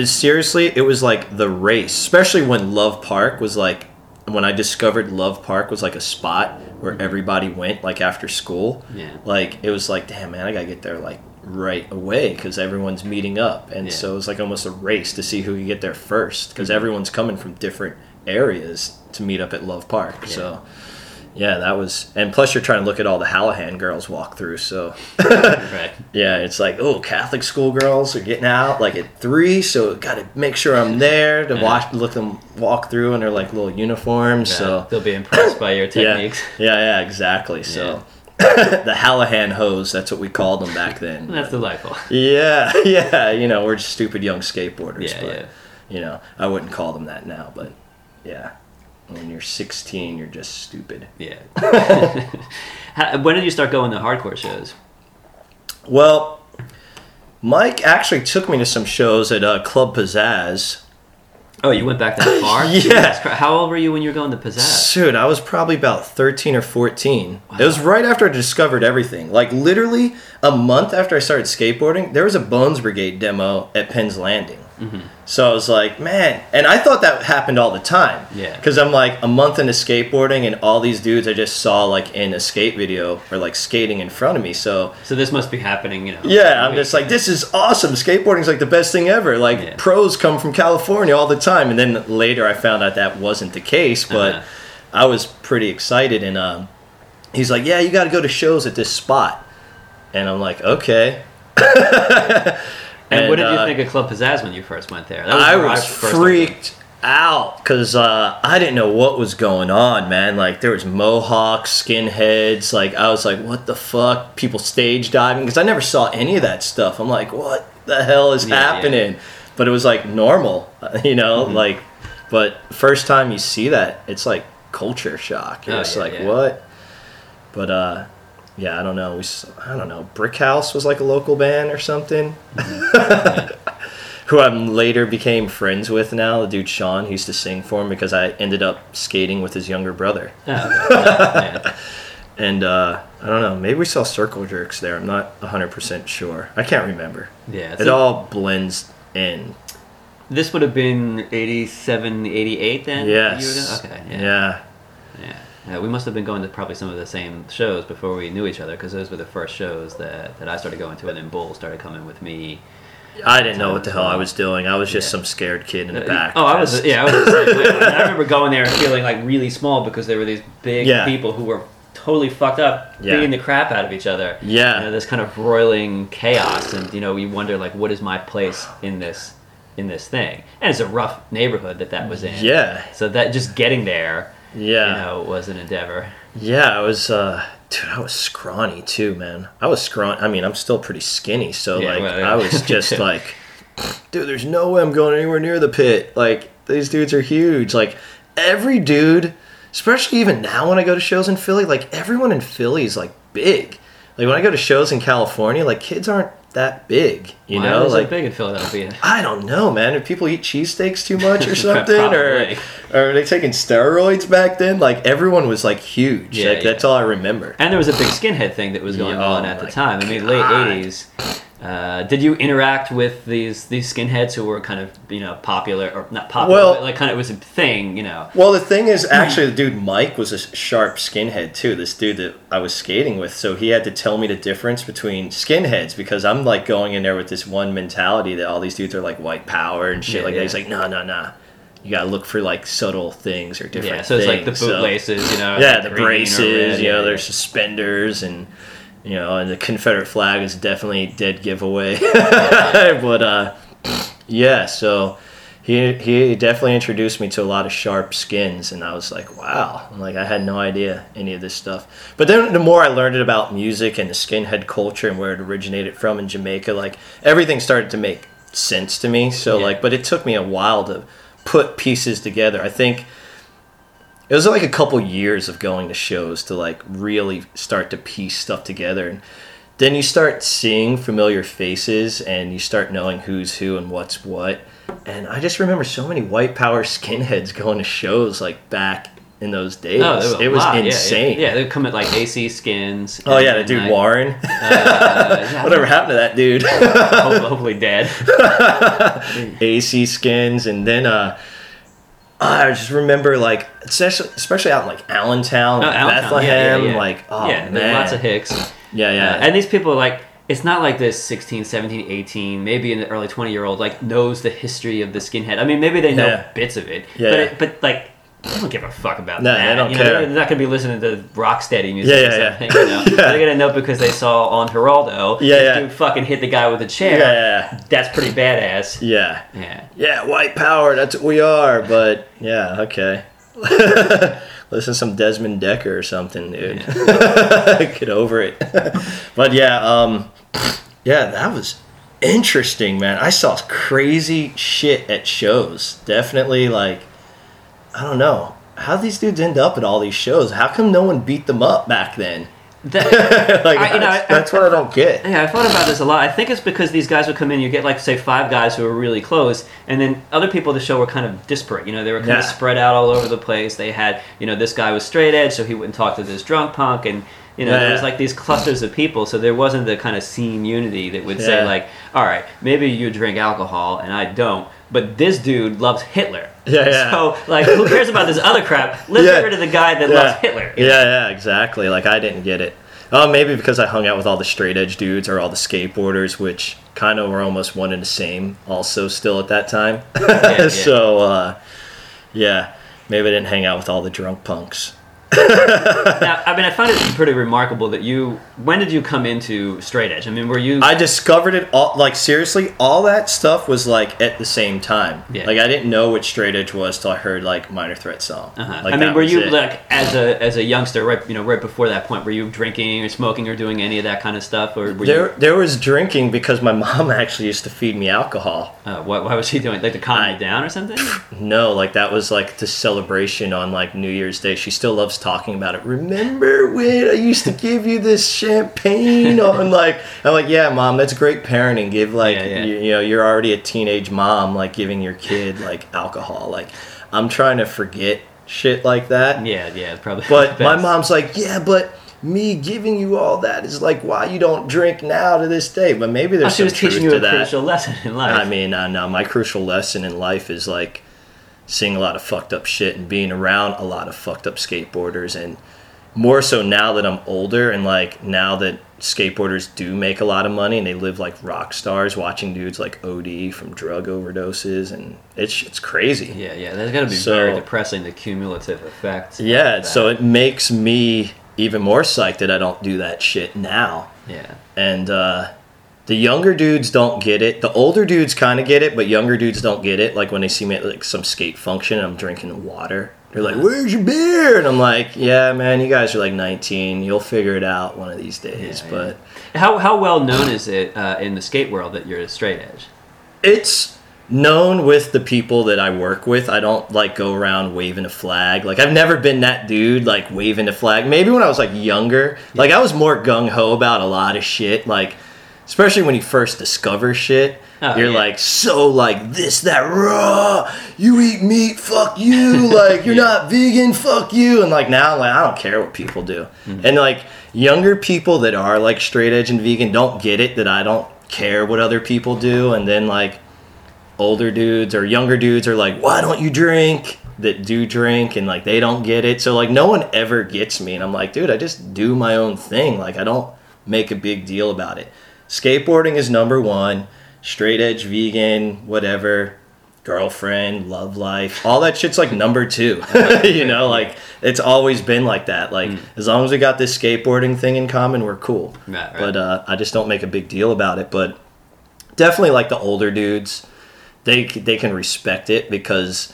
Seriously, it was like the race, especially when Love Park was like, when I discovered Love Park was like a spot where everybody went like after school. Yeah. Like it was like, damn man, I gotta get there like right away because everyone's meeting up, and Yeah. so it was like almost a race to see who could get there first because Mhm. everyone's coming from different areas to meet up at Love Park. Yeah. So yeah, that was, and plus you're trying to look at all the Hallahan girls walk through. So Right. yeah, it's like oh, Catholic school girls are getting out like at three, so got to make sure I'm there to Yeah. watch, look them walk through in their like little uniforms. Yeah, So they'll be impressed by your yeah, techniques. yeah, yeah, exactly. So the Hallahan hose, that's what we called them back then. That's delightful. Yeah, yeah, you know, we're just stupid young skateboarders. Yeah, but, yeah. You know, I wouldn't call them that now, but yeah. When you're 16, you're just stupid. Yeah. How- when did you start going to hardcore shows? Well, Mike actually took me to some shows at uh, Club Pizzazz. Oh, you went back that far? Yeah. How old were you when you were going to Pizzazz? Dude, I was probably about 13 or 14. It was right after I discovered everything. Like, literally a month after I started skateboarding, there was a Bones Brigade demo at Penn's Landing. Mm-hmm. So I was like, man. And I thought that happened all the time. Yeah. Because I'm like a month into skateboarding, and all these dudes I just saw, like, in a skate video or, like, skating in front of me. So, So this must be happening, you know. yeah, I'm just like, this is awesome. Skateboarding's like the best thing ever. Like, Yeah. pros come from California all the time. And then later I found out that wasn't the case, but Uh-huh. I was pretty excited. And um, he's like, yeah, you got to go to shows at this spot. And I'm like, okay. And, what did you uh, think of Club Pizzazz when you first went there? That I was went. freaked out because uh, I didn't know what was going on, man. Like there was mohawks, skinheads. Like I was like, what the fuck? People stage diving because I never saw any of that stuff. I'm like, what the hell is Yeah, yeah. happening? But it was like normal, you know. Mm-hmm. Like, but first time you see that, it's like culture shock. You're Oh, just yeah, like, yeah. what? But uh. Yeah, I don't know. We, I don't know. Brick House was like a local band or something. who I later became friends with now. The dude Sean, he used to sing for him because I ended up skating with his younger brother. Oh. Yeah. And uh, I don't know, maybe we saw Circle Jerks there. I'm not 100% sure. I can't remember. Yeah, It all blends in. This would have been 87, 88 then? Yes. You were going- Okay. Yeah. Yeah. yeah. Yeah, we must have been going to probably some of the same shows before we knew each other because those were the first shows that, that I started going to, and then Bull started coming with me. I didn't know what the hell I was doing. I was just Yeah. some scared kid in the uh, back. Oh, I was yeah, I was. The same way. I remember going there and feeling like really small because there were these big Yeah. people who were totally fucked up, Yeah. beating the crap out of each other. Yeah. you know, this kind of roiling chaos, and you know, you wonder like, what is my place in this in this thing? And it's a rough neighborhood that that was in. Yeah. So that just getting there, Yeah. you know, was an endeavor. Yeah, I was, uh, dude, I was scrawny too, man. I was scrawny. I mean, I'm still pretty skinny, so Yeah, like, well, yeah. I was just like, dude, there's no way I'm going anywhere near the pit. Like, these dudes are huge. Like, every dude, especially even now when I go to shows in Philly, like, everyone in Philly is like big. Like, when I go to shows in California, like, kids aren't that big, you Why know? Like, big in Philadelphia? I don't know, man. If people eat cheesesteaks too much or something, or, or are they taking steroids back then? Like everyone was like huge. Yeah, like that's all I remember. And there was a big skinhead thing that was going Yeah, on at the time. I mean, late God. '80s. Uh, did you interact with these these skinheads who were kind of you know popular or not popular, Well- but like kind of it was a thing, you know? Well, the thing is, actually, the dude Mike was a sharp skinhead too. This dude that I was skating with, so he had to tell me the difference between skinheads because I'm like going in there with this one mentality that all these dudes are like white power and shit Yeah, like yeah. that. He's like, no, no, no. You gotta look for like subtle things or different. Yeah, so it's like the things. So- bootlaces, you know. yeah, like the braces. red, you know, yeah, there's suspenders and you know, and the Confederate flag is definitely a dead giveaway. but uh, yeah, so he he definitely introduced me to a lot of sharp skins, and I was like, wow, I'm like I had no idea any of this stuff. But then the more I learned about music and the skinhead culture and where it originated from in Jamaica, like everything started to make sense to me. So Yeah. like, but it took me a while to put pieces together. I think it was like a couple years of going to shows to like really start to piece stuff together and then you start seeing familiar faces and you start knowing who's who and what's what and i just remember so many white power skinheads going to shows like back in those days Oh, it was lot, yeah, yeah. insane Yeah, they'd come at like AC skins. oh yeah the dude warren uh, yeah, whatever happened to that dude Hopefully, hopefully dead. AC skins, and then uh, I just remember like especially especially out in like Allentown, Oh, Allentown, Bethlehem, yeah, yeah, yeah. like oh yeah, man, lots of hicks. yeah, yeah, Uh, and these people are like it's not like this 16 17 18 maybe in the early 20 year old like knows the history of the skinhead. I mean maybe they know bits of it. Yeah, but it, but like they don't give a fuck about No, that. they don't you know, care. They're not going to be listening to rocksteady music Yeah, or yeah, yeah. You know? Yeah. They're going to know because they saw on Geraldo. Yeah, yeah. Dude fucking hit the guy with a chair. Yeah, yeah, That's pretty badass. yeah, Yeah. yeah, white power. That's what we are. But yeah, okay. Listen to some Desmond Dekker or something, dude. Get over it. but yeah, um, yeah, that was interesting, man. I saw crazy shit at shows. Definitely, like, I don't know how these dudes end up at all these shows. How come no one beat them up back then? That, like I- you know, that's, I- that's what I don't get. Yeah, I thought about this a lot. I think it's because these guys would come in. You get like say five guys who are really close, and then other people at the show were kind of disparate. You know, they were kind Yeah. of spread out all over the place. They had, you know, this guy was straight edge, so he wouldn't talk to this drunk punk, and you know, Yeah, there was like these clusters of people. So there wasn't the kind of scene unity that would say like, all right, maybe you drink alcohol and I don't, but this dude loves Hitler. Yeah, yeah. So like, who cares about this other crap? Let's Yeah. get rid of the guy that yeah. loves Hitler. Yeah, yeah, exactly. Like I didn't get it. Oh, maybe because I hung out with all the straight edge dudes or all the skateboarders, which kind of were almost one and the same. Also, still at that time. yeah. So, uh, yeah, maybe I didn't hang out with all the drunk punks. Now, I mean, I find it pretty remarkable that you. When did you come into straight edge? I mean, were you? I discovered it all. Like seriously, all that stuff was like at the same time. Yeah. Like I didn't know what straight edge was till I heard like Minor Threat song. Uh-huh. Like, I mean, were you it. like as a as a youngster, right? You know, right before that point, were you drinking or smoking or doing any of that kind of stuff, or were There, there was drinking because my mom actually used to feed me alcohol. Uh, what, why was she doing? Like to calm I- you down or something? No, like that was like the celebration on like New Year's Day. She still loves talking about it. Remember when I used to give you this champagne on like I'm like, yeah, mom, that's great parenting. Give like Yeah, yeah. You, you know, you're already a teenage mom, like giving your kid like alcohol. Like I'm trying to forget shit like that. yeah, yeah, it's probably. But my mom's like, yeah, but me giving you all that is like why you don't drink now to this day. But maybe Oh, there's she some was truth teaching you to a that. crucial lesson in life. I mean, uh, no, my crucial lesson in life is like seeing a lot of fucked up shit and being around a lot of fucked up skateboarders and more so now that I'm older and like now that skateboarders do make a lot of money and they live like rock stars watching dudes like OD from drug overdoses and it's it's crazy. yeah, yeah, that's got to be So- very depressing. The cumulative effects. Yeah, so it makes me even more psyched that I don't do that shit now. yeah, and uh, the younger dudes don't get it. The older dudes kind of get it, but younger dudes don't get it. Like when they see me at like some skate function, and I'm drinking water. They're like, "Where's your beer?" And I'm like, "Yeah, man, you guys are like 19. You'll figure it out one of these days." Yeah, but how how well known is it uh, in the skate world that you're a straight edge? it's known with the people that I work with. I don't like go around waving a flag. Like I've never been that dude like waving a flag. Maybe when I was like younger, like I was more gung ho about a lot of shit. Like especially when you first discover shit. Oh, you're yeah. like so like this that raw. You eat meat, fuck you. Like you're Yeah. not vegan, fuck you. And like now, like I don't care what people do. Mm-hmm. And like younger people that are like straight edge and vegan don't get it that I don't care what other people do. And then like older dudes or younger dudes are like, why don't you drink? That do drink and like they don't get it. So like no one ever gets me. And I'm like, dude, I just do my own thing. Like I don't make a big deal about it. Skateboarding is number one. Straight edge, vegan, whatever. Girlfriend, love life, all that shit's like number two. you know, like it's always been like that. Like as long as we got this skateboarding thing in common, we're cool. Right, right. But uh, I just don't make a big deal about it. But definitely like the older dudes, they they can respect it because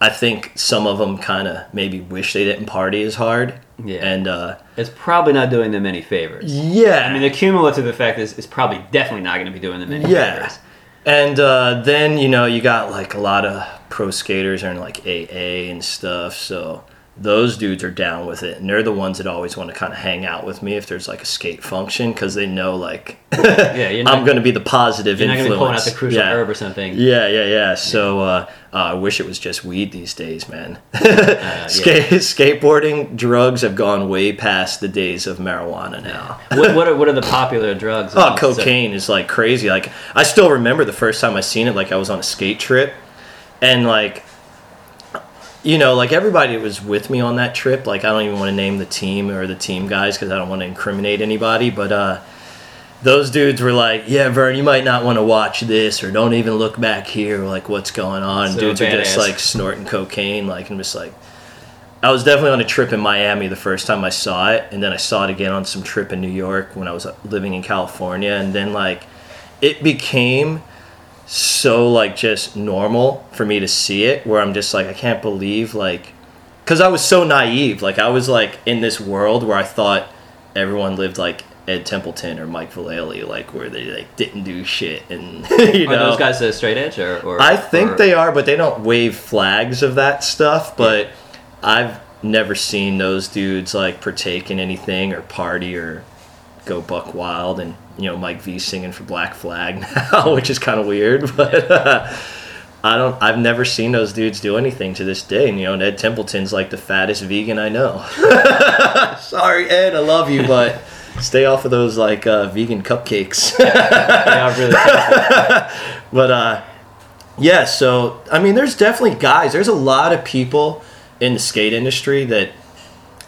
I think some of them kind of maybe wish they didn't party as hard. Yeah. And uh, It's probably not doing them any favors. yeah, I mean, the cumulative effect is, is probably definitely not going to be doing them any Yeah. favors. And uh, then you know you got like a lot of pro skaters are in like AA and stuff, so those dudes are down with it, and they're the ones that always want to kind of hang out with me if there's like a skate function because they know like Yeah, you're not, I'm going to be the positive influence. you're not going to be pulling out the crucial yeah. herb or something. Yeah, yeah, yeah. So uh, uh, I wish it was just weed these days, man. Uh, Skate, skateboarding, drugs have gone way past the days of marijuana now. what, what, are, what are the popular drugs? Oh, cocaine is like crazy. Like I still remember the first time I seen it. Like I was on a skate trip, and like, you know, like everybody that was with me on that trip. Like I don't even want to name the team or the team guys because I don't want to incriminate anybody. But uh, those dudes were like, "Yeah, Vern, you might not want to watch this, or don't even look back here. Like what's going on?" So dudes are just like snorting cocaine. Like I'm just like. I was definitely on a trip in Miami the first time I saw it, and then I saw it again on some trip in New York when I was living in California, and then like it became so like just normal for me to see it where I'm just like I can't believe like cuz I was so naive like I was like in this world where I thought everyone lived like Ed Templeton or Mike Vallely like where they like didn't do shit and you Are know those guys the straight edge or? or I think or- they are, but they don't wave flags of that stuff. But I've never seen those dudes like partake in anything or party or go buck wild and you know Mike V singing for Black Flag now, which is kind of weird, but uh, I don't. I've never seen those dudes do anything to this day. And, you know, Ed Templeton's like the fattest vegan I know. Sorry, Ed, I love you, but stay off of those like uh, vegan cupcakes. Yeah, really. but uh, yeah, so I mean, there's definitely guys. There's a lot of people in the skate industry that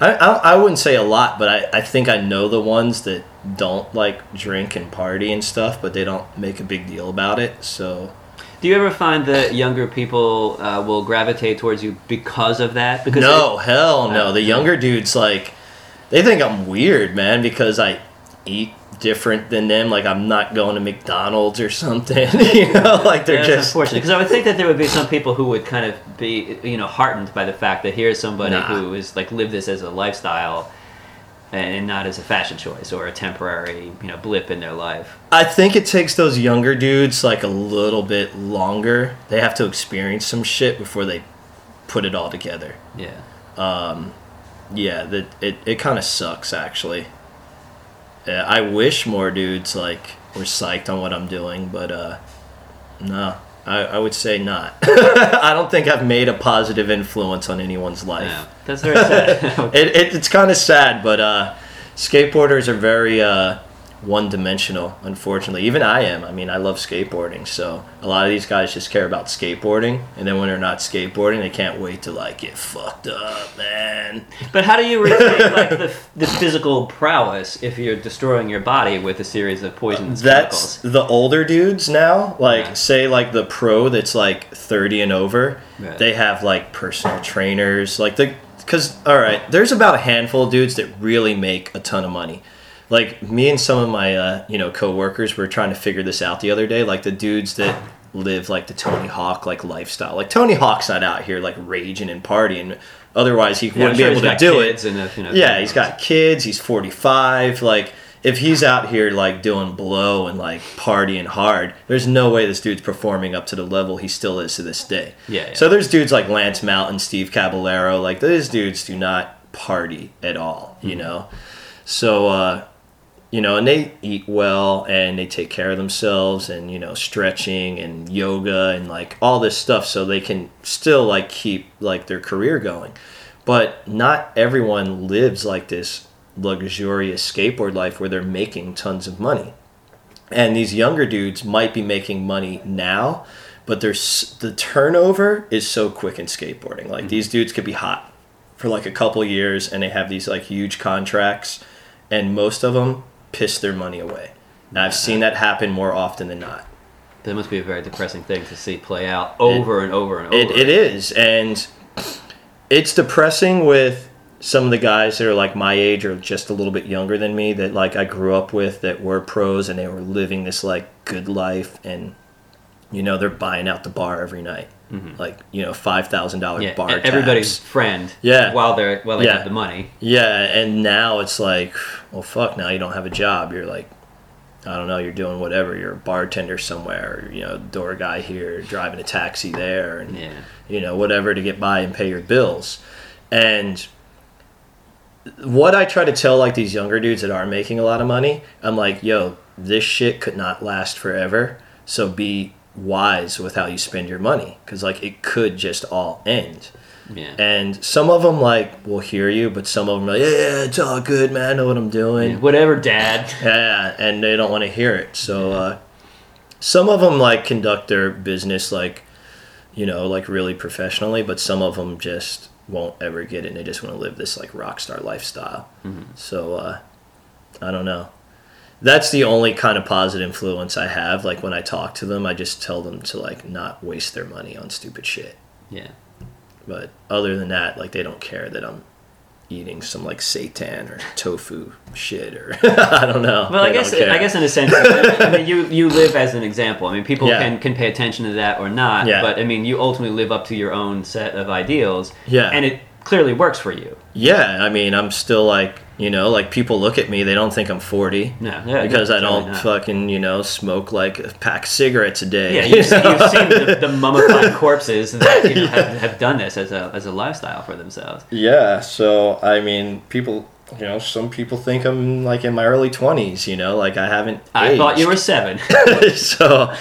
I, I, I wouldn't say a lot, but I, I think I know the ones that don't like drink and party and stuff, but they don't make a big deal about it. So Do you ever find that younger people uh, will gravitate towards you because of that? Because no, hell Oh, no. The younger dudes like they think I'm weird, man, because I eat different than them. Like I'm not going to McDonald's or something. you know, like they're That's just unfortunate because I would think that there would be some people who would kind of be, you know, heartened by the fact that here's somebody Nah. who is like live this as a lifestyle and not as a fashion choice or a temporary, you know, blip in their life. I think it takes those younger dudes like a little bit longer. They have to experience some shit before they put it all together. Yeah. Um, yeah, that it, it kind of sucks actually. Yeah, I wish more dudes like were psyched on what I'm doing, but uh, no, I, I would say not. I don't think I've made a positive influence on anyone's life. Yeah. That's very sad. It, it, it's kind of sad, but uh, skateboarders are very uh, one dimensional, unfortunately. Even I am. I mean, I love skateboarding, so a lot of these guys just care about skateboarding, and then when they're not skateboarding, they can't wait to like get fucked up, man. But how do you retain like the, the physical prowess if you're destroying your body with a series of poisonous That's chemicals? the older dudes now. Like, Yeah. say, like the pro that's like 30 and over, Right. they have like personal trainers. Like, the, because, all right, there's about a handful of dudes that really make a ton of money. Like, me and some of my, uh, you know, coworkers were trying to figure this out the other day. Like, the dudes that live like the Tony Hawk like lifestyle. Like, Tony Hawk's not out here like raging and partying. Otherwise, he Yeah, wouldn't sure be able to do it. and you know, Yeah, he's got kids. He's 45. Like, if he's out here, like, doing blow and, like, partying hard, there's no way this dude's performing up to the level he still is to this day. Yeah, yeah. So there's dudes like Lance Mountain, Steve Caballero. Like, those dudes do not party at all, you know? So, uh, you know, and they eat well and they take care of themselves and, you know, stretching and yoga and, like, all this stuff so they can still, like, keep, like, their career going. But not everyone lives like this luxurious skateboard life where they're making tons of money. And these younger dudes might be making money now but there's the turnover is so quick in skateboarding. Like these dudes could be hot for like a couple years and they have these like huge contracts and most of them piss their money away. Now i've seen that happen more often than not. That must be a very depressing thing to see play out over and over and over. It, it is, and it's depressing with some of the guys that are like my age or just a little bit younger than me that like I grew up with that were pros and they were living this like good life and you know they're buying out the bar every night Mm-hmm. like you know five thousand dollar Yeah, bar everybody's tabs. friend. Yeah. While they're while they Yeah. have the money. yeah and now it's like well fuck now you don't have a job you're like I don't know you're doing whatever you're a bartender somewhere or, you know door guy here driving a taxi there and Yeah. you know, whatever to get by and pay your bills. And what I try to tell like these younger dudes that are making a lot of money, I'm like, yo, this shit could not last forever. So be wise with how you spend your money because like it could just all end. Yeah. And some of them like will hear you, but some of them are like, yeah, yeah, it's all good, man. I know what I'm doing. Yeah, Whatever, Dad. Yeah, and they don't want to hear it. So uh, some of them like conduct their business like, you know, like really professionally, but some of them just won't ever get it. and They just want to live this like rock star lifestyle. So uh, I don't know. That's the only kind of positive influence I have. Like when I talk to them, I just tell them to like not waste their money on stupid shit. Yeah. But other than that, like they don't care that I'm eating some like seitan or tofu shit or I don't know. Well, I They guess. I guess in a sense, I mean, you you live as an example. I mean, people Yeah. can can pay attention to that or not. Yeah. But I mean, you ultimately live up to your own set of ideals. Yeah. And it clearly works for you. Yeah, I mean, I'm still like, You know, like people look at me, they don't think I'm 40 No, yeah, because I don't not. fucking you know smoke like a pack of cigarettes a day. Yeah, you've, seen- you've seen the, the mummified corpses that you know, have, have done this as a, as a lifestyle for themselves. Yeah, so I mean, people, you know, some people think I'm like in my early 20s, you know, like I haven't. I thought you were seven. so,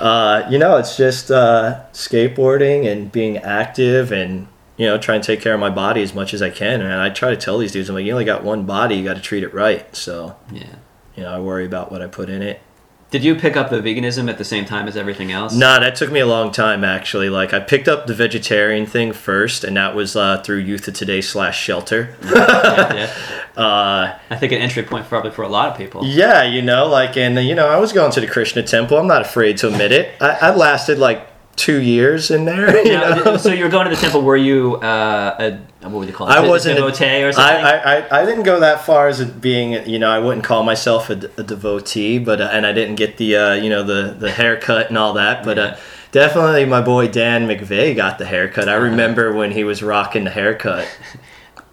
uh, you know, it's just uh, skateboarding and being active and, you know, try and take care of my body as much as I can. And I try to tell these dudes, I'm like, you only got one body, you got to treat it right. So, yeah. you know, I worry about what I put in it. Did you pick up the veganism at the same time as everything else? Nah, that took me a long time actually. Like I picked up the vegetarian thing first, and that was uh, through Youth of Today slash Shelter. Yeah, yeah. Uh, I think an entry point probably for a lot of people. Yeah, you know, like, and you know, I was going to the Krishna temple. I'm not afraid to admit it. I, I lasted like two years in there. You Now, so you were going to the temple. Were you uh, a what would you call it? I A wasn't a- devotee or something. I, I, I, didn't go that far as it being, you know, I wouldn't call myself a, a devotee, but uh, and I didn't get the, uh, you know, the the haircut and all that, but uh, definitely my boy Dan McVeigh got the haircut. I Uh-huh. remember when he was rocking the haircut.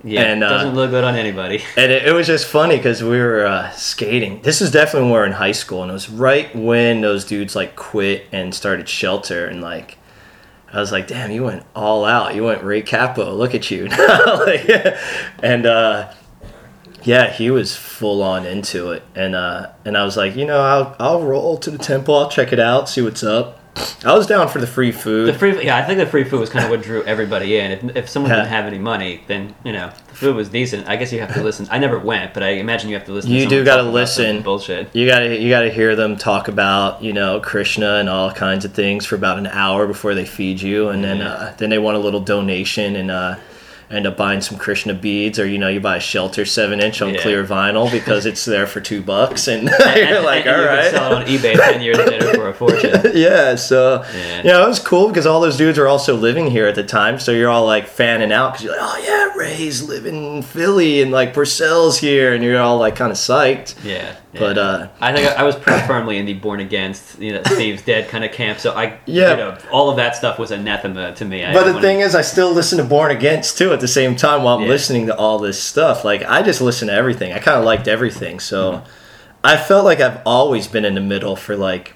yeah, and, uh, doesn't look good on anybody. And it, it was just funny because we were uh, skating. This is definitely when we were in high school, and it was right when those dudes like quit and started shelter. And like, I was like, "Damn, you went all out. You went Ray Cappo. Look at you." like, and uh, yeah, he was full on into it. And uh, and I was like, you know, I'll I'll roll to the temple. I'll check it out, see what's up. I was down for the free food. The free, yeah, I think the free food was kind of what drew everybody in. If, if someone Yeah. didn't have any money, then you know the food was decent. I guess you have to listen. I never went, but I imagine you have to listen. You to do about some listen. Bullshit. You gotta you gotta hear them talk about you know Krishna and all kinds of things for about an hour before they feed you, and then uh, then they want a little donation and uh, end up buying some Krishna beads, or you know you buy a shelter seven inch on Yeah. clear vinyl because it's there for two bucks, and And- you're like, and all you right. sell it on eBay ten years later for a fortune. yeah, so Yeah. you know it was cool because all those dudes were also living here at the time, so you're all like fanning out because you're like, oh yeah, Ray's living in Philly and like Porcell's here, and you're all like kind of psyched. Yeah, But, uh, I think I, was pretty firmly in the born against, you know, Steve's dead kind of camp. So I, Yeah. you know, all of that stuff was anathema to me. I, But the thing is, I still listen to Born Against too at the same time while I'm Yeah. listening to all this stuff. Like I just listen to everything. I kind of liked everything, so Mm-hmm. I felt like I've always been in the middle for like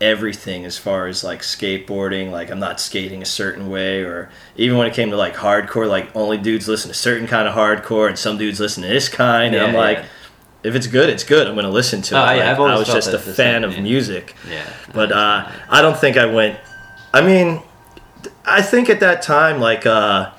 everything as far as like skateboarding. Like I'm not skating a certain way, or even when it came to like hardcore, like only dudes listen to certain kind of hardcore, and some dudes listen to this kind. And I'm like, yeah. If it's good, it's good. I'm gonna listen to Oh, it. yeah, Like, I was just a fan same, of yeah. music. yeah, But uh, I don't think I went. I mean, I think at that time, like, uh,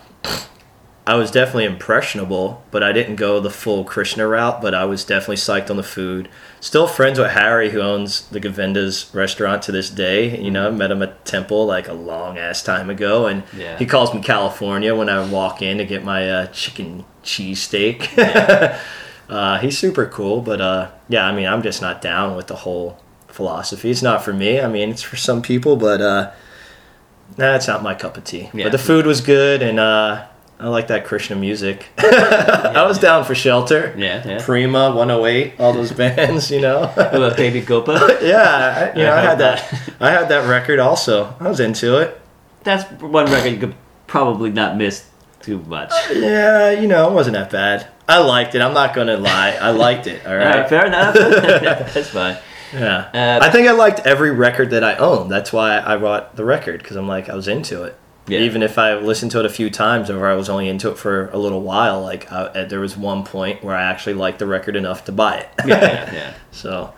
I was definitely impressionable, but I didn't go the full Krishna route. But I was definitely psyched on the food. Still friends with Harry, who owns the Govinda's restaurant to this day. You know, met him at Temple like a long ass time ago, and Yeah. he calls me California when I walk in to get my uh, chicken cheesesteak. uh, he's super cool, but uh, yeah, I mean, I'm just not down with the whole philosophy. It's not for me. I mean, it's for some people, but uh, nah, it's not my cup of tea. Yeah. But the food was good, and uh, I like that Krishna music. I was down for Shelter, yeah, yeah. Prima, 108, all those bands, you know. Baby Gopa. yeah, I, you know, I I, had heard that. I had that record also. I was into it. That's one record you could probably not miss too much. Yeah, you know, it wasn't that bad. I liked it. I'm not gonna lie. I liked it. All All right, right. fair enough. That's fine. Yeah. Uh, I think I liked every record that I owned. That's why I bought the record because I'm like I was into it. Yeah. Even if I listened to it a few times or I was only into it for a little while, like I, there was one point where I actually liked the record enough to buy it. yeah, yeah. so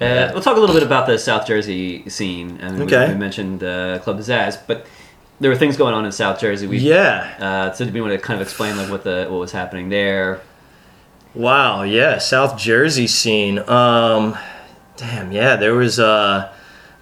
Uh, we'll talk a little bit about the South Jersey scene. I mean, we- Okay. we, mentioned uh, Club Zaz, but there were things going on in South Jersey. We, yeah, Uh, so do we want to kind of explain like what the what was happening there? Wow, yeah, South Jersey scene. Um, damn, yeah, there was uh,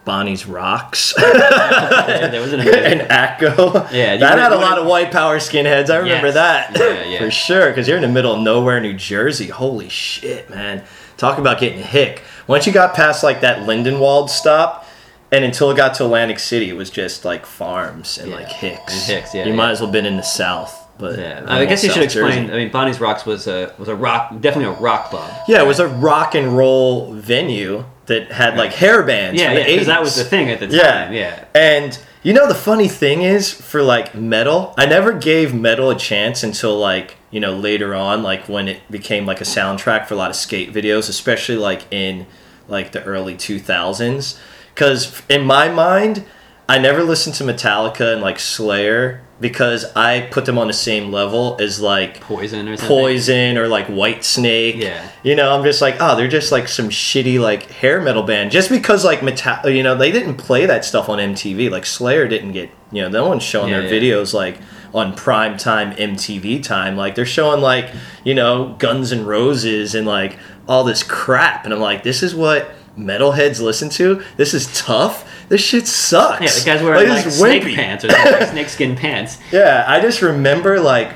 Bonnie's Rocks. Yeah, there was an and Acco. Yeah, that had a lot of white power skinheads. I remember Yes. that. Yeah, yeah. For sure, because you're in the middle of nowhere, New Jersey. Holy shit, man. Talk about getting hick. Once you got past like that Lindenwold stop, and until it got to Atlantic City, it was just like farms and Yeah. like hicks. And hicks, yeah, You yeah. might as well been in the South. But Yeah, I guess you should South Jersey. explain. I mean, Bonnie's Rocks was a was a rock, definitely a rock club. Yeah, it was a rock and roll venue that had like hair bands. Yeah, yeah, because that was the thing at the time. Yeah. Yeah, And you know the funny thing is for like metal, I never gave metal a chance until like you know later on, like when it became like a soundtrack for a lot of skate videos, especially like in like the early two thousands. Because in my mind, I never listened to Metallica and like Slayer because I put them on the same level as like Poison or something. Poison or like Whitesnake. Yeah. You know, I'm just like, oh, they're just like some shitty like hair metal band. Just because like metal, you know, they didn't play that stuff on MTV. Like Slayer didn't get, you know, no one's showing Yeah, their yeah. videos like on prime time MTV time. Like they're showing like, you know, Guns and Roses and like all this crap. And I'm like, this is what metalheads listen to. This is tough. This shit sucks. Yeah, the guy's wearing like, is snake wimpy. pants or something, snakeskin pants. Yeah, I just remember like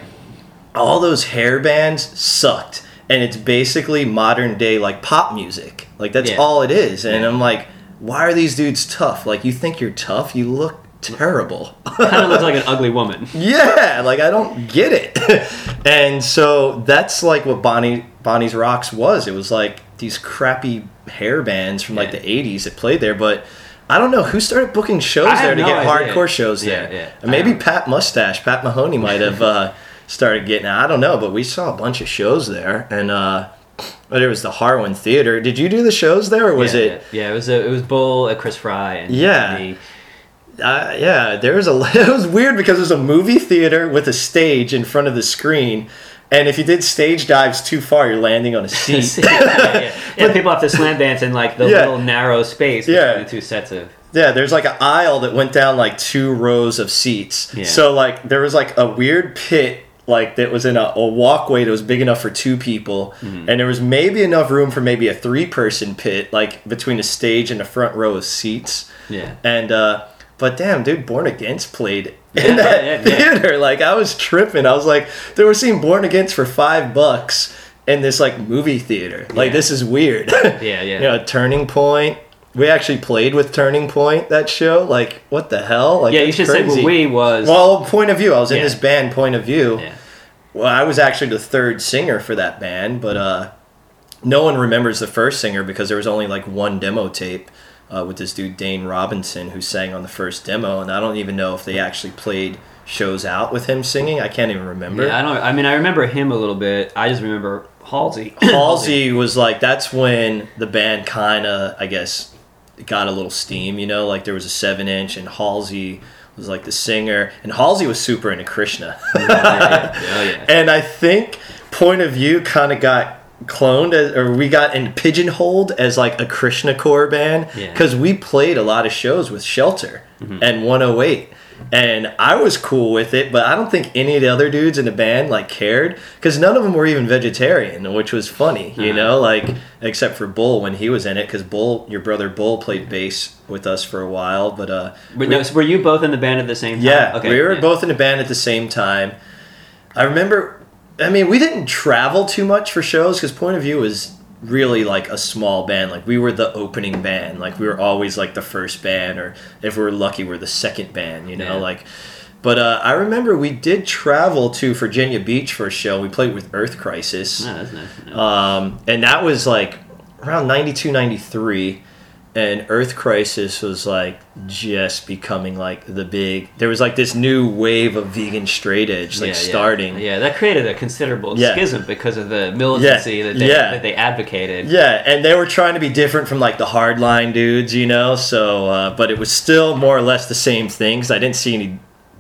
all those hair bands sucked. And it's basically modern day like pop music. Like that's Yeah. all it is. And Yeah. I'm like, why are these dudes tough? Like you think you're tough? You look terrible. Kind of looks like an ugly woman. yeah, like I don't get it. and so that's like what Bonnie Bonnie's Rocks was. It was like these crappy hair bands from like the 80s that played there, but I don't know who started booking shows there to no get idea. hardcore shows Yeah, there. yeah. And maybe Pat Mustache, Pat Mahoney might have uh, started getting. I don't know, but we saw a bunch of shows there, and uh, there was the Harwan Theater. Did you do the shows there, or was yeah, it? Yeah, yeah, it was a, it was Bull, uh, Chris Fry, and Yeah. the- Uh, yeah, there was a. It was weird because it was a movie theater with a stage in front of the screen, and if you did stage dives too far, you're landing on a seat. yeah, yeah. Yeah, people have to slam dance in like the Yeah. little narrow space between Yeah. the two sets of. Yeah, there's like an aisle that went down like two rows of seats. So like there was like a weird pit like that was in a, a walkway that was big enough for two people, Mm-hmm. and there was maybe enough room for maybe a three person pit like between the stage and the front row of seats. Yeah. And uh but damn, dude, Born Against played Yeah, in that yeah, yeah. theater. Like I was tripping. I was like, they were seeing Born Against for five bucks in this like movie theater. Like Yeah. this is weird. Yeah, yeah. you know, Turning Point. We actually played with Turning Point that show. Like, what the hell? Like, yeah, you should say crazy. what we was. Well, Point of View. I was in this band, Point of View. yeah. Well, I was actually the third singer for that band, but uh, no one remembers the first singer because there was only like one demo tape uh, with this dude Dane Robinson who sang on the first demo, and I don't even know if they actually played shows out with him singing. I can't even remember. Yeah, I don't. I mean, I remember him a little bit. I just remember Halsey. Halsey was like that's when the band kind of I guess got a little steam. You know, like there was a seven inch, and Halsey was like the singer, and Halsey was super into Krishna. yeah, yeah. Oh, yeah. and I think Point of View kind of got cloned as, or we got in pigeonholed as like a Krishna core band Yeah. Mm-hmm. because we played a lot of shows with Shelter and 108 and I was cool with it but I don't think any of the other dudes in the band like cared because none of them were even vegetarian which was funny you Uh-huh. know like except for Bull when he was in it because Bull your brother Bull played bass with us for a while but uh But no, so were you both in the band at the same time? yeah, Okay. we were yeah. both in a band at the same time. I remember, I mean, we didn't travel too much for shows because Point of View was really like a small band. Like we were the opening band. Like we were always like the first band, or if we were lucky, we are the second band. You know, Yeah. like. But uh, I remember we did travel to Virginia Beach for a show. We played with Earth Crisis. Oh, that's nice. Um, and that was like around 92, 93. And Earth Crisis was like just becoming like the big. There was like this new wave of vegan straight edge like Yeah, yeah. starting. Yeah, that created a considerable Yeah. schism because of the militancy that they that they advocated. Yeah, and they were trying to be different from like the hardline dudes, you know. So, uh, but it was still more or less the same things. I didn't see any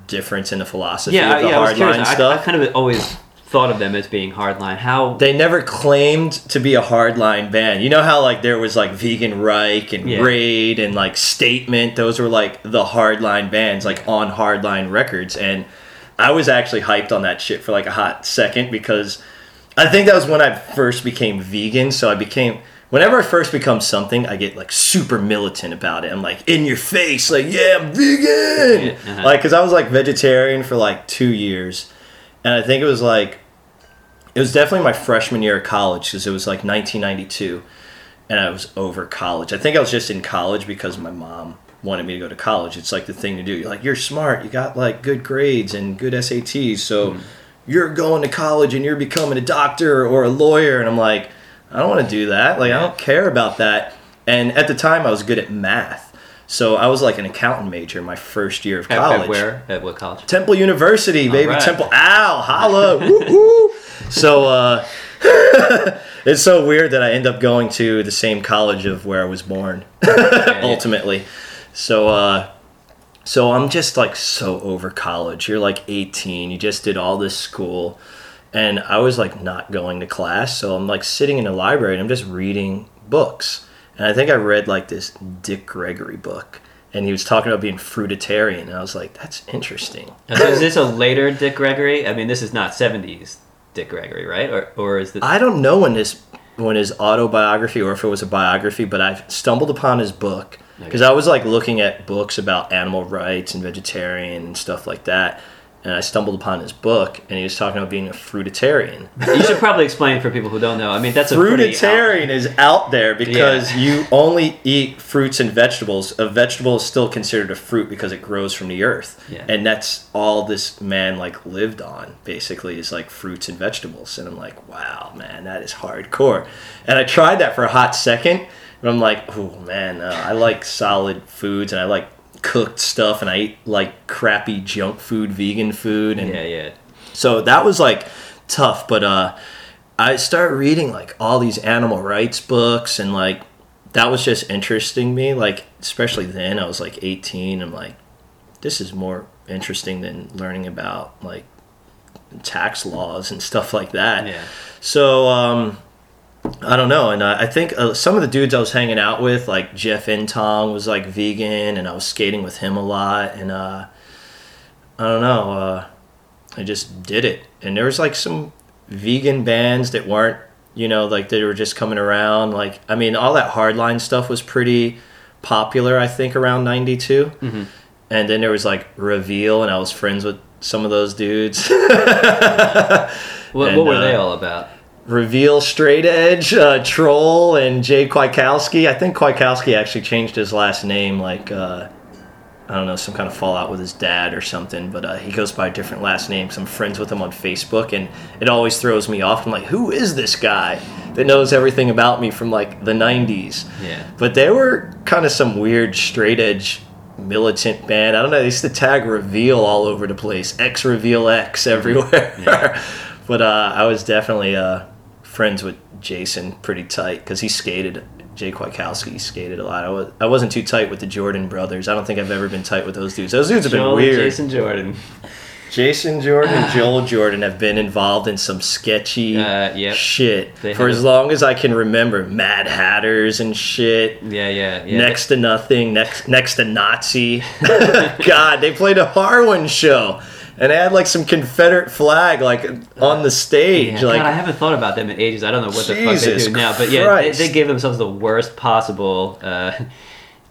difference in the philosophy Yeah, of the yeah. I was hardline curious. I, I stuff. kind of always thought of them as being hardline. How? they never claimed to be a hardline band. You know how like there was like Vegan Reich and Yeah. Raid and like Statement. Those were like the hardline bands, like on Hardline Records. And I was actually hyped on that shit for like a hot second because I think that was when I first became vegan. So I became whenever I first become something, I get like super militant about it. I'm like in your face, like yeah, I'm vegan. Uh-huh. Like because I was like vegetarian for like two years, and I think it was like it was definitely my freshman year of college because it was like 1992 and i was over college. I think i was just in college because my mom wanted me to go to college. It's like the thing to do. You're like you're smart. You got like good grades and good sats so mm-hmm. you're going to college and you're becoming a doctor or a lawyer, and I'm like, I don't want to do that. Like I don't care about that. And at the time, I was good at math. So I was like an accountant major my first year of college. At, where? At what college? Temple University, baby. right. Temple. Ow, holla. woo. So uh, it's so weird that I end up going to the same college of where I was born, ultimately. So, uh, so I'm just like so over college. You're like 18. You just did all this school, and I was like not going to class. So I'm like sitting in the library and I'm just reading books. And I think I read like this Dick Gregory book, and he was talking about being fruitarian. And I was like, that's interesting. Now, so is this a later Dick Gregory? I mean, this is not '70s Dick Gregory, right? Or, or is this? I don't know when this when his autobiography or if it was a biography, but I stumbled upon his book because I was like looking at books about animal rights and vegetarian and stuff like that, and I stumbled upon his book, and he was talking about being a fruitarian. you should probably explain for people who don't know. I mean, that's a pretty out- Fruitarian is out there because Yeah. you only eat fruits and vegetables. A vegetable is still considered a fruit because it grows from the earth, Yeah. and that's all this man like lived on. Basically, is like fruits and vegetables. And I'm like, wow, man, that is hardcore. And I tried that for a hot second, and I'm like, oh man, uh, I like solid foods, and I like cooked stuff, and I eat like crappy junk food, vegan food, and Yeah, yeah. so that was like tough, but uh I started reading like all these animal rights books and like that was just interesting me like especially then I was like 18 I'm like this is more interesting than learning about like tax laws and stuff like that. Yeah. So um, I don't know, and uh, I think uh, some of the dudes I was hanging out with, like Jeff Intong, was like vegan, and I was skating with him a lot, and uh, I don't know, uh, I just did it, and there was like some vegan bands that weren't, you know, like they were just coming around. Like I mean, all that hardline stuff was pretty popular, I think, around '92, Mm-hmm. and then there was like Reveal, and I was friends with some of those dudes. What, And, what were uh, they all about? Reveal Straight Edge, uh, Troll, and Jay Kwiatkowski. I think Kwiatkowski actually changed his last name, like, uh, I don't know, some kind of fallout with his dad or something, but uh, he goes by a different last name 'cause I'm friends with him on Facebook, and it always throws me off. I'm like, who is this guy that knows everything about me from, like, the 90s? Yeah. But they were kind of some weird straight edge militant band. I don't know. They used to tag Reveal all over the place. X Reveal X everywhere. Yeah. but uh, I was definitely uh, friends with Jason pretty tight because he skated. Jay Kwiatkowski skated a lot. I, was, I wasn't too tight with the Jordan brothers. I don't think I've ever been tight with those dudes. Those dudes have been Joel weird. Jason Jordan. Jason Jordan and Joel Jordan have been involved in some sketchy Uh, yep. shit They for as long as I can remember. Mad Hatters and shit. Yeah, yeah, yeah. Next to nothing. Next next to Nazi. God, they played a Harwan show, and they had like some Confederate flag like on the stage. Yeah, like God, I haven't thought about them in ages. I don't know what the fuck they Jesus do now, but yeah, they, they gave themselves the worst possible. Uh,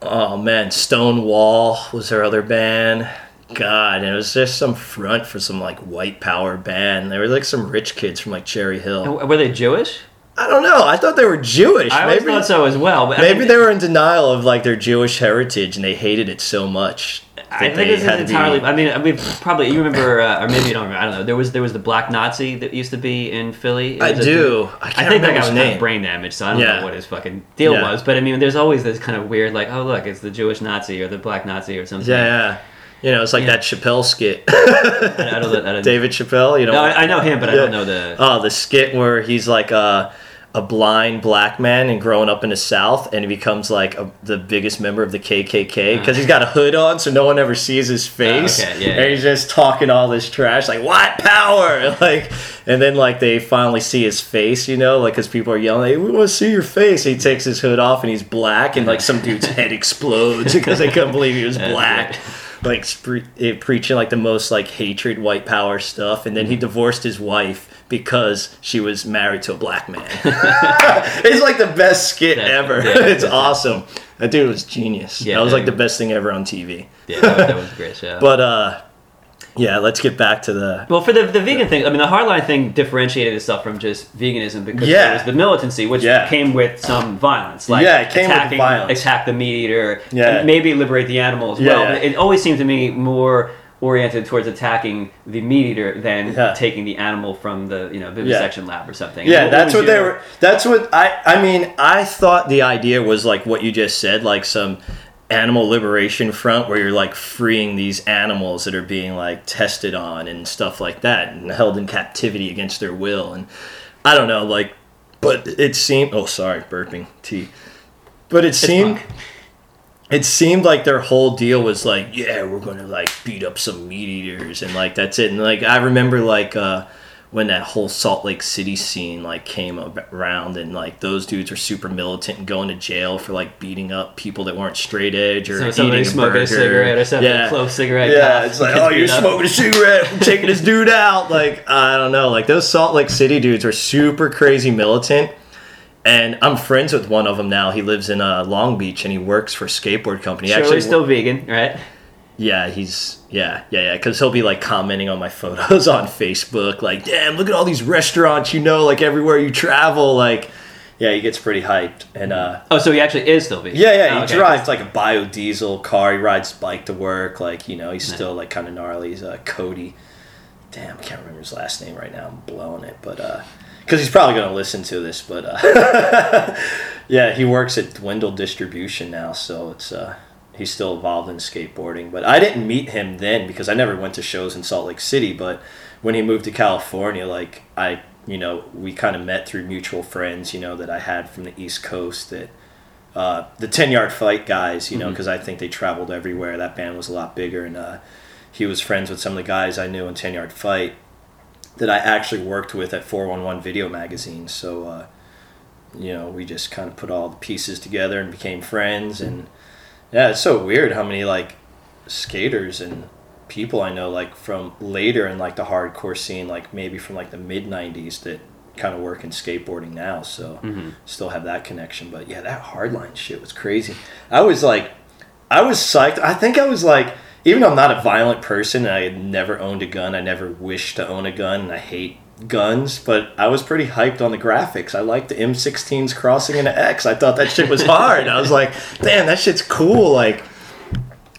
oh man, Stonewall was their other band. God, and it was just some front for some like white power band. They were like some rich kids from like Cherry Hill. were they Jewish? I don't know. I thought they were Jewish. I maybe thought so as well. But I maybe mean, they were in denial of like their Jewish heritage and they hated it so much. I think this is to be- entirely. I mean, we probably you remember, uh, or maybe you don't remember. I don't know. There was there was the black Nazi that used to be in Philly. I a- do. I I think that guy was kind of brain damaged, so I don't Yeah. know what his fucking deal Yeah. was. But I mean, there's always this kind of weird, like, oh look, it's the Jewish Nazi or the black Nazi or something. Yeah, yeah. You know, it's like that Chappelle skit. I, I don't. I don't David Chappelle, you know. No, I, I know him, but I don't know the. Oh, the skit where he's like a, a blind black man and growing up in the South, and he becomes like a, the biggest member of the KKK because he's got a hood on, so no one ever sees his face. okay, yeah, and he's just talking all this trash, like white power, like. And then like they finally see his face, you know, like because people are yelling, "Hey, we want to see your face." He takes his hood off and he's black, and like some dude's head explodes because they couldn't believe he was black. like eh, preaching like the most like hatred white power stuff and then he divorced his wife because she was married to a black man it's like the best skit That- ever yeah, it's awesome that dude was genius Yeah, that was like the best thing ever on tv Yeah, that, was- that was a great show. but uh yeah let's get back to the Well, for the, the vegan thing, I mean, the hardline thing differentiated itself from just veganism because Yeah. there was the militancy, which Yeah. came with some violence. Like Yeah, it came with violence. Attack the meat eater, Yeah. and maybe liberate the animals. Yeah, well. yeah. It always seemed to me more oriented towards attacking the meat eater than Yeah. taking the animal from the you know vivisection lab or something. Yeah, What that's was what they were. That's what I. I mean, I thought the idea was like what you just said, like some animal liberation front where you're like freeing these animals that are being like tested on and stuff like that and held in captivity against their will. And I don't know, like, but it seemed. Oh, sorry, burping tea. But it seemed. It seemed like their whole deal was like, yeah, we're gonna like beat up some meat eaters and like that's it. And like I remember like uh, when that whole Salt Lake City scene like came around and like those dudes were super militant and going to jail for like beating up people that weren't straight edge or So eating a smoking a cigarette or something, Yeah. clove cigarette. Yeah, it's like, oh, you're smoking a cigarette, I'm taking this dude out. Like, I don't know. Like, those Salt Lake City dudes are super crazy militant. And I'm friends with one of them now. He lives in uh, Long Beach and he works for a skateboard company. He Surely still vegan, right? yeah, he's yeah, yeah, yeah. Because he'll be like commenting on my photos on Facebook, like, "Damn, look at all these restaurants, you know, like everywhere you travel." Like, yeah, he gets pretty hyped, and uh, Oh, so he actually is still vegan. yeah, yeah, Oh, he okay. drives like a biodiesel car. He rides bike to work. Like, you know, he's still like kind of gnarly. He's uh, Cody. Damn, I can't remember his last name right now. I'm blowing it, but uh, because he's probably gonna listen to this. But uh, yeah, he works at Dwindle Distribution now, so it's uh, he's still involved in skateboarding. But I didn't meet him then because I never went to shows in Salt Lake City. But when he moved to California, like I, you know, we kind of met through mutual friends, you know, that I had from the East Coast that uh, the 10 yard fight guys, you know, because I think they traveled everywhere. That band was a lot bigger, and uh, he was friends with some of the guys I knew in 10 yard fight that I actually worked with at 411 Video Magazine. So, uh, you know, we just kind of put all the pieces together and became friends. And yeah, it's so weird how many like skaters and people I know like from later in like the hardcore scene, like maybe from like the mid 90s that kind of work in skateboarding now. So Mhm. still have that connection. But yeah, that hardline shit was crazy. I was like, I was psyched. I think I was like, even though I'm not a violent person and I had never owned a gun, I never wished to own a gun, and I hate guns, but I was pretty hyped on the graphics. I liked the M16s crossing into X. I thought that shit was hard. I was like, damn, that shit's cool. Like,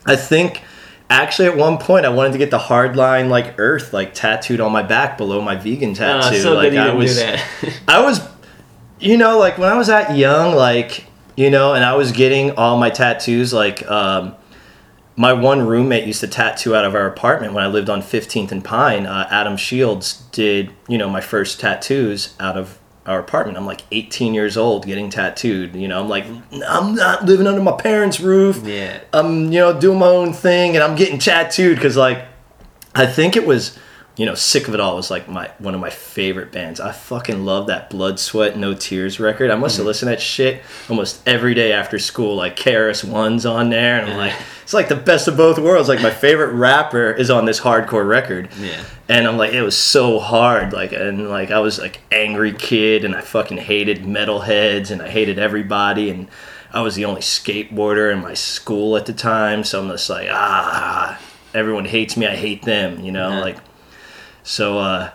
I think actually at one point I wanted to get the hardline like Earth like tattooed on my back below my vegan Oh, tattoo. so like I was do that. I was, you know, like when I was that young, like, you know, and I was getting all my tattoos, like, um, my one roommate used to tattoo out of our apartment when I lived on 15th and Pine. Uh, Adam Shields did, you know, my first tattoos out of our apartment. I'm like 18 years old getting tattooed. You know, I'm like, I'm not living under my parents' roof. yeah. I'm, you know, doing my own thing and I'm getting tattooed because, like, I think it was, you know, Sick of It All was like my one of my favorite bands. I fucking love that Blood, Sweat, No Tears record. I must have listened to that shit almost every day after school. Like KRS One's on there, and I'm like, it's like the best of both worlds. Like my favorite rapper is on this hardcore record. Yeah. And I'm like, it was so hard. Like, and like, I was like angry kid, and I fucking hated metalheads, and I hated everybody, and I was the only skateboarder in my school at the time. So I'm just like, ah, everyone hates me. I hate them. You know, Yeah. like, so uh,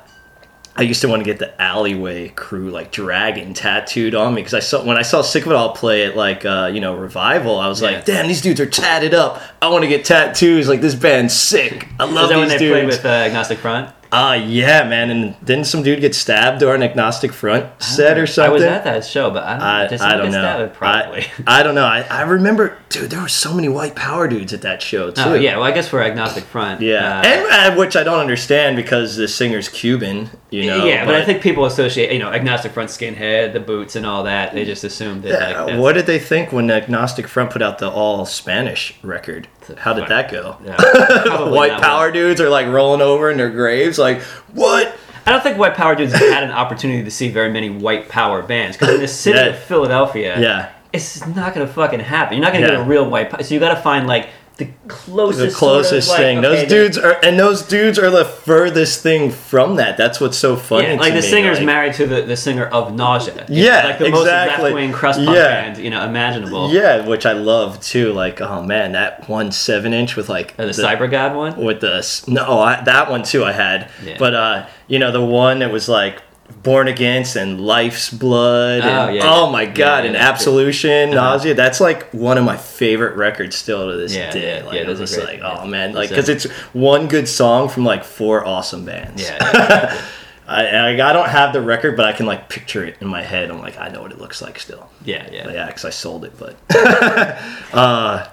I used to want to get the alleyway crew like dragon tattooed on me because I saw when I saw Sick of It All play at like uh, you know revival, I was Yeah. like, damn, these dudes are tatted up. I want to get tattoos. Like this band's sick. I love Is that when they dudes. with uh, Agnostic Front? Ah, yeah, man. And didn't some dude get stabbed during Agnostic Front set or something? I was at that show, but I don't, I, I don't know. Probably. I, I don't know. I, I remember, dude, there were so many white power dudes at that show, too. oh, yeah. Well, I guess for Agnostic Front. Yeah. uh, and uh, which I don't understand because the singer's Cuban, you know. yeah, but, I think people associate, you know, Agnostic Front skinhead, the boots, and all that. They just assume that, Yeah, that's- what did they think when Agnostic Front put out the all Spanish record? How did that go? Yeah, White power well. dudes are like rolling over in their graves, like, what? I don't think white power dudes had an opportunity to see very many white power bands because in the city Yeah. of Philadelphia, Yeah. it's not gonna fucking happen. You're not gonna Yeah. get a real white. power. So you got to find like the closest, the closest sort of, thing. like, those okay, dudes are, and those dudes are the furthest thing from that. That's what's so funny. Yeah, like the me, singer's like- married to the, the singer of Nausea. Yeah, like the exactly. most left wing crust punk Yeah. band you know imaginable. Yeah, which I love too. Like, oh man, that one seven inch with like Uh, the, Cyber God one. with the no I, that one too I had. Yeah. But uh, you know the one that was like Born Against and Life's Blood. And, Oh, yeah, oh my god, Yeah, and Absolution, Uh-huh. Nausea. That's like one of my favorite records still to this Yeah, day. yeah, like, yeah, I'm those are just like, oh man, like because it's one good song from like four awesome bands. Yeah. I, I I don't have the record, but I can like picture it in my head. I'm like, I know what it looks like still. yeah, yeah. Yeah, because I sold it. But uh,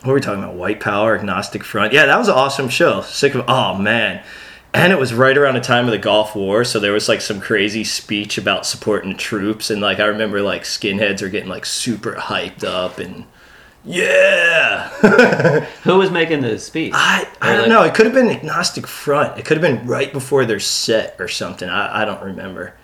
what were we talking about? White Power, Agnostic Front. Yeah, that was an awesome show. Sick of. Oh man. And it was right around the time of the Gulf War, so there was like some crazy speech about supporting the troops, and like I remember like skinheads are getting like super hyped up, and yeah, Who was making the speech? I I don't like- know. It could have been Agnostic Front. It could have been right before their set or something. I I don't remember.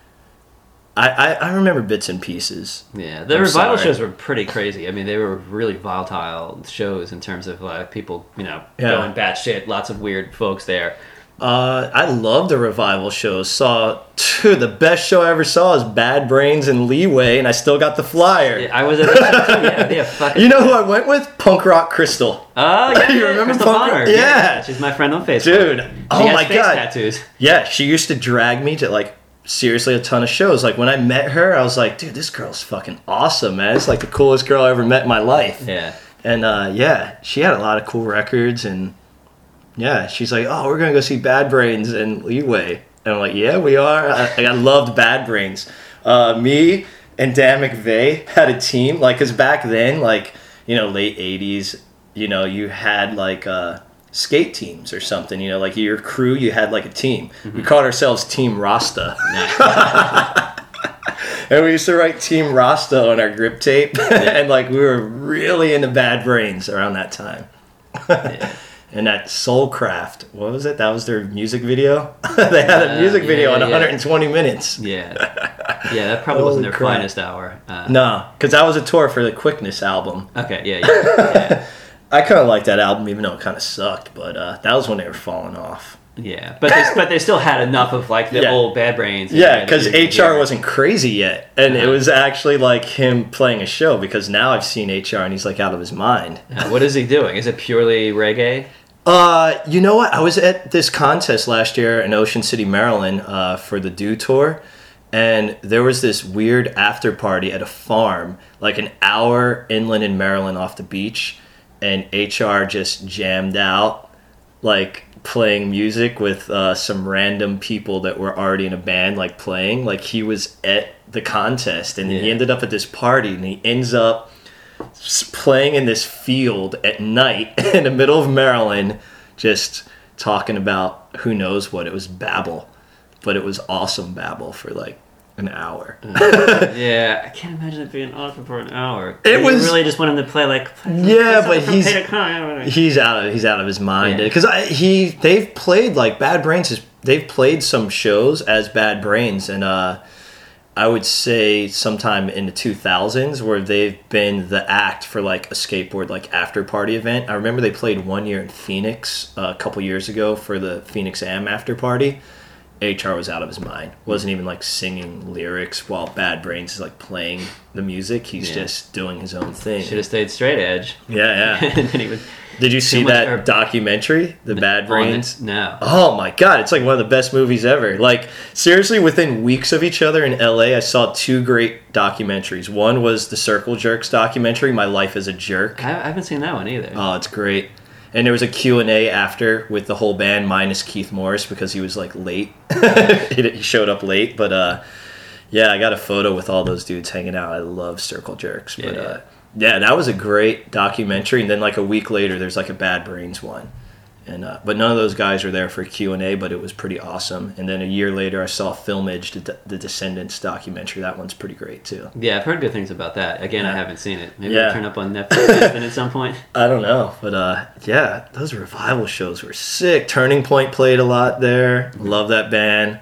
I I, I remember bits and pieces. Yeah, the I'm revival sorry. shows were pretty crazy. I mean, they were really volatile shows in terms of like people, you know, Yeah. going batshit. Lots of weird folks there. Uh, I love the revival shows. Saw dude, the best show I ever saw is Bad Brains and Leeway, and I still got the flyer. Yeah, I was at that. Yeah, yeah. You know who I went with? Punk Rock Crystal. Oh yeah, You yeah, remember Crystal Punk- Bonner. Yeah. she's my friend on Facebook. Dude, She oh has my God. tattoos. Yeah, she used to drag me to like seriously a ton of shows. Like when I met her, I was like, dude, this girl's fucking awesome, man. It's like the coolest girl I ever met in my life. Yeah, And uh, yeah, she had a lot of cool records, and yeah, she's like, "Oh, we're gonna go see Bad Brains and Leeway," and I'm like, "Yeah, we are." I, I loved Bad Brains. Uh, me and Dan McVeigh had a team, like, cause back then, like, you know, late '80s, you know, you had like uh, skate teams or something. You know, like your crew, you had like a team. We called ourselves Team Rasta. And we used to write Team Rasta on our grip tape, and like we were really into Bad Brains around that time. yeah. And that Soulcraft, what was it? That was their music video. they had a Uh, music yeah, video yeah, on yeah. 120 minutes. yeah, yeah. That probably wasn't their crap. finest hour. Uh, No, because that was a tour for the Quickness album. Okay, yeah, yeah, yeah. I kind of liked that album, even though it kind of sucked. But uh, that was when they were falling off. yeah. But they, but they still had enough of like the Yeah. old Bad Brains. Yeah, because HR hear. wasn't crazy yet, and it Uh-huh. was actually like him playing a show. Because now I've seen HR, and he's like out of his mind. Uh, what is he doing? Is it purely reggae? Uh, you know what? I was at this contest last year in Ocean City, Maryland, uh, for the Dew Tour, and there was this weird after party at a farm, like an hour inland in Maryland off the beach, and HR just jammed out, like playing music with uh, some random people that were already in a band, like playing. Like he was at the contest, and he ended up at this party, and he ends up playing in this field at night in the middle of Maryland, just talking about who knows what. It was babble, but it was awesome babble for like an hour. Yeah, I can't imagine it being awesome for an hour. It was- really just want him to play like. Yeah, but he's- he's. He's out of he's out of his mind Yeah. because he they've played like Bad Brains is they've played some shows as Bad Brains and uh I would say sometime in the 2000s where they've been the act for like a skateboard like after party event. I remember they played one year in Phoenix uh, a couple years ago for the Phoenix Am after party. HR was out of his mind. Wasn't even like singing lyrics while Bad Brains is like playing the music. He's Yeah. just doing his own thing. Should have stayed straight edge. Yeah, yeah. and then he would. Did you see that documentary, The Bad. Brains? No. Oh my god, it's like one of the best movies ever. Like seriously, within weeks of each other in LA, I saw two great documentaries. One was the Circle Jerks documentary, My Life as a Jerk. I, haven't seen that one either. Oh, it's great. And there was a Q&A after with the whole band minus Keith Morris because he was like late. he he showed up late, but uh yeah, I got a photo with all those dudes hanging out. I love Circle Jerks, but Yeah, yeah. uh yeah, that was a great documentary and then like a week later there's like a Bad Brains one. And uh, but none of those guys were there for Q and A, but it was pretty awesome. And then a year later, I saw Filmage, the, the Descendents documentary. That one's pretty great too. Yeah, I've heard good things about that. Again, I haven't seen it. Maybe Yeah. I'll turn up on Netflix at some point. I don't know, but uh, yeah, those revival shows were sick. Turning Point played a lot there. Love that band.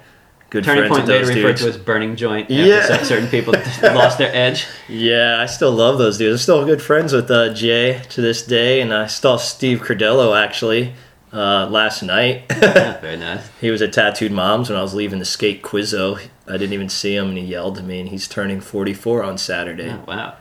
Good Turning Point later referred to as Burning Joint. Yeah. cer- certain people lost their edge. Yeah, I still love those dudes. I'm still good friends with uh, Jay to this day, and I saw Steve Crudello actually uh, last night. Yeah, very nice. he was at Tattooed Moms when I was leaving the skate Quizzo. I didn't even see him, and he yelled at me. And he's turning 44 on Saturday. Oh, wow.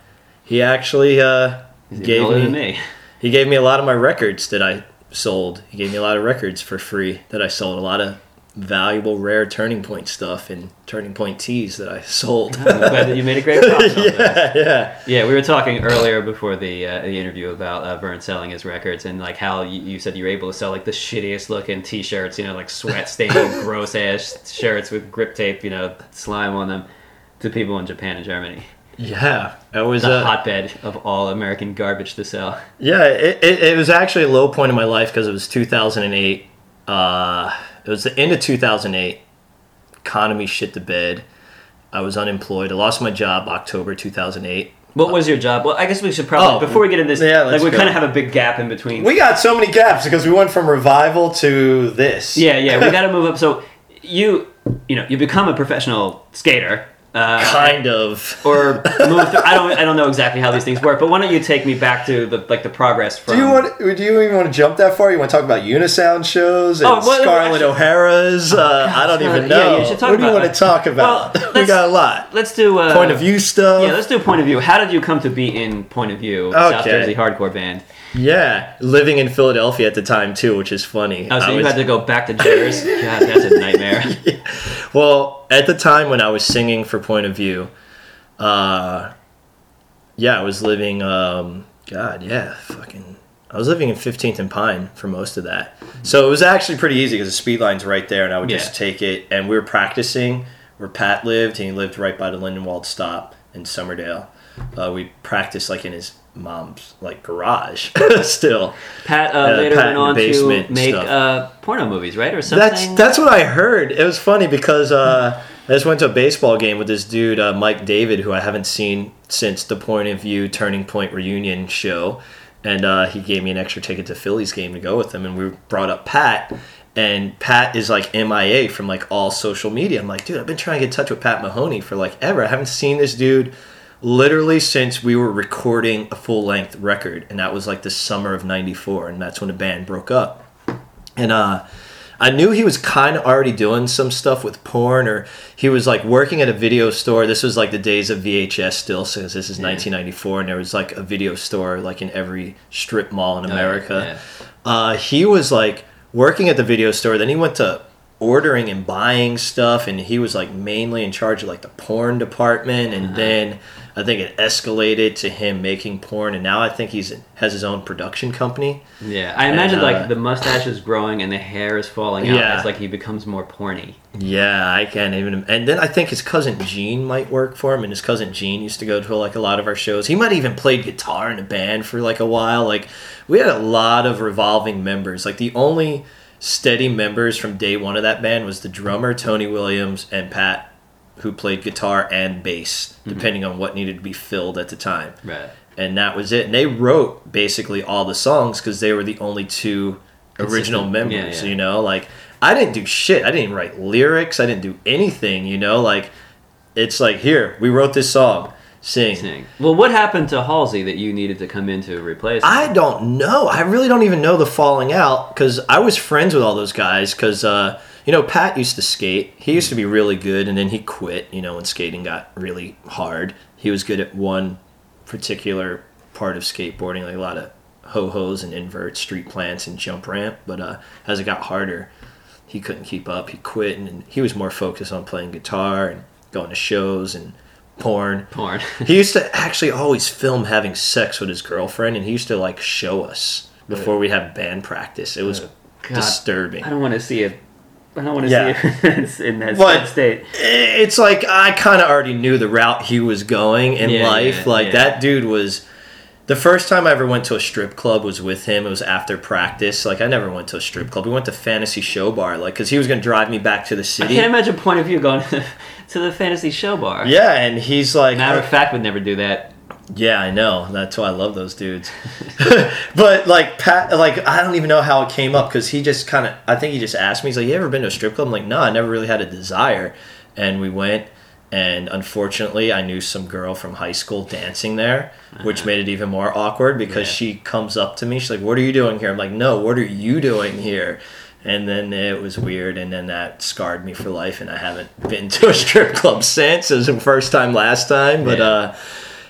He actually uh, gave me, me. he gave me a lot of my records that I sold. He gave me a lot of records for free that I sold. A lot of valuable, rare Turning Point stuff and Turning Point tees that I sold. I'm glad that you made a great profit yeah, yeah. Yeah, we were talking earlier before the uh, the interview about uh, Vern selling his records and like how you, you said you were able to sell like the shittiest looking T-shirts, you know, like sweat stained, gross ass shirts with grip tape, you know, slime on them, to people in Japan and Germany. Yeah, it was The uh, hotbed of all American garbage to sell. Yeah, it, it, it was actually a low point in my life because it was 2008. Uh, it was the end of 2008. Economy shit the bed. I was unemployed. I lost my job October 2008. What was your job? Well, I guess we should probably Oh, before we get into this, yeah, like let's we go. kind of have a big gap in between. We got so many gaps because we went from revival to this. yeah, yeah, we got to move up. So you, you know, you become a professional skater. Uh, kind of. or move through. I don't. I don't know exactly how these things work. But why don't you take me back to the like the progress from? Do you want? Do you even want to jump that far? You want to talk about Unisound shows and Oh, well, Scarlett actually- O'Hara's? Uh, I don't Scarlett, even yeah, know. you should talk what do you want that. to talk about? Well, we got a lot. Let's do uh, Point of view stuff. Yeah, let's do point of view. How did you come to be in Point of View, South Okay. Jersey hardcore band? Yeah, living in Philadelphia at the time too, which is funny. Oh, so I you was- had to go back to Jersey? God, that's a nightmare. well, at the time when I was singing for Point of View, uh, yeah, I was living. Um, God, yeah, fucking. I was living in 15th and Pine for most of that, so it was actually pretty easy because the speed line's right there, and I would just Yeah. take it. And we were practicing where Pat lived, and he lived right by the Lindenwold stop in Somerdale. Uh, we practiced like in his mom's like garage still. Pat uh, Uh, later Pat went on to make uh, porno movies, right, or something. That's that's what I heard. It was funny because uh, I just went to a baseball game with this dude, uh, Mike David, who I haven't seen since the Point of View Turning Point reunion show, and uh, he gave me an extra ticket to Phillies game to go with him, and we brought up Pat. And Pat is like MIA from like all social media. I'm like, dude, I've been trying to get in touch with Pat Mahoney for like ever. I haven't seen this dude literally since we were recording a full length record, and that was like the summer of '94, and that's when the band broke up. And uh, I knew he was kind of already doing some stuff with porn, or he was like working at a video store. This was like the days of VHS still, since this is 1994, and there was like a video store like in every strip mall in Oh, yeah, America. Uh, he was like working at the video store. Then he went to ordering and buying stuff, and he was like mainly in charge of like the porn department. And then I think it escalated to him making porn, and now I think he's has his own production company. Yeah, I imagine And, uh, like the mustache is growing and the hair is falling out Yeah. as like he becomes more porny. Yeah, I can't even. And then I think his cousin Gene might work for him, and his cousin Gene used to go to like a lot of our shows. He might even played guitar in a band for like a while. Like we had a lot of revolving members. Like the only steady members from day one of that band was the drummer Tony Williams and Pat, who played guitar and bass, mm-hmm. depending on what needed to be filled at the time Right. and that was it. And they wrote basically all the songs because they were the only two original Consistent. members. Yeah, yeah. You know, like I didn't do shit. I didn't write lyrics. I didn't do anything. You know, like it's like here we wrote this song, sing. Sing. Well, what happened to Halsey that you needed to come in to replace? him? I don't know. I really don't even know the falling out because I was friends with all those guys because uh, you know Pat used to skate. He used to be really good, and then he quit. You know, when skating got really hard, he was good at one particular part of skateboarding, like a lot of ho hos and inverts, street plants, and jump ramp. But uh, as it got harder, he couldn't keep up. He quit, and he was more focused on playing guitar and going to shows and porn. porn. He used to actually always film having sex with his girlfriend, and he used to like show us before we have band practice. It was oh, God, disturbing. I don't want to see it. I don't want to Yeah. see it in that But- state. It's like I kind of already knew the route he was going in Yeah, life. yeah, like that dude was. The first time I ever went to a strip club was with him. It was after practice. Like I never went to a strip club. We went to Fantasy Show Bar, like because he was gonna drive me back to the city. I can't imagine point of view going to the fantasy show bar. Yeah, and he's like, Matter of fact, would never do that. Yeah, I know. That's why I love those dudes. but like Pat, like I don't even know how it came up because he just kind of. I think he just asked me. He's like, "You ever been to a strip club?" I'm like, "No, I never really had a desire." And we went, and unfortunately, I knew some girl from high school dancing there, which uh-huh. made it even more awkward because Yeah. she comes up to me. She's like, "What are you doing here?" I'm like, "No, what are you doing here?" And then it was weird, and then that scarred me for life, and I haven't been to a strip club since. It was the first time last time, but Yeah. uh,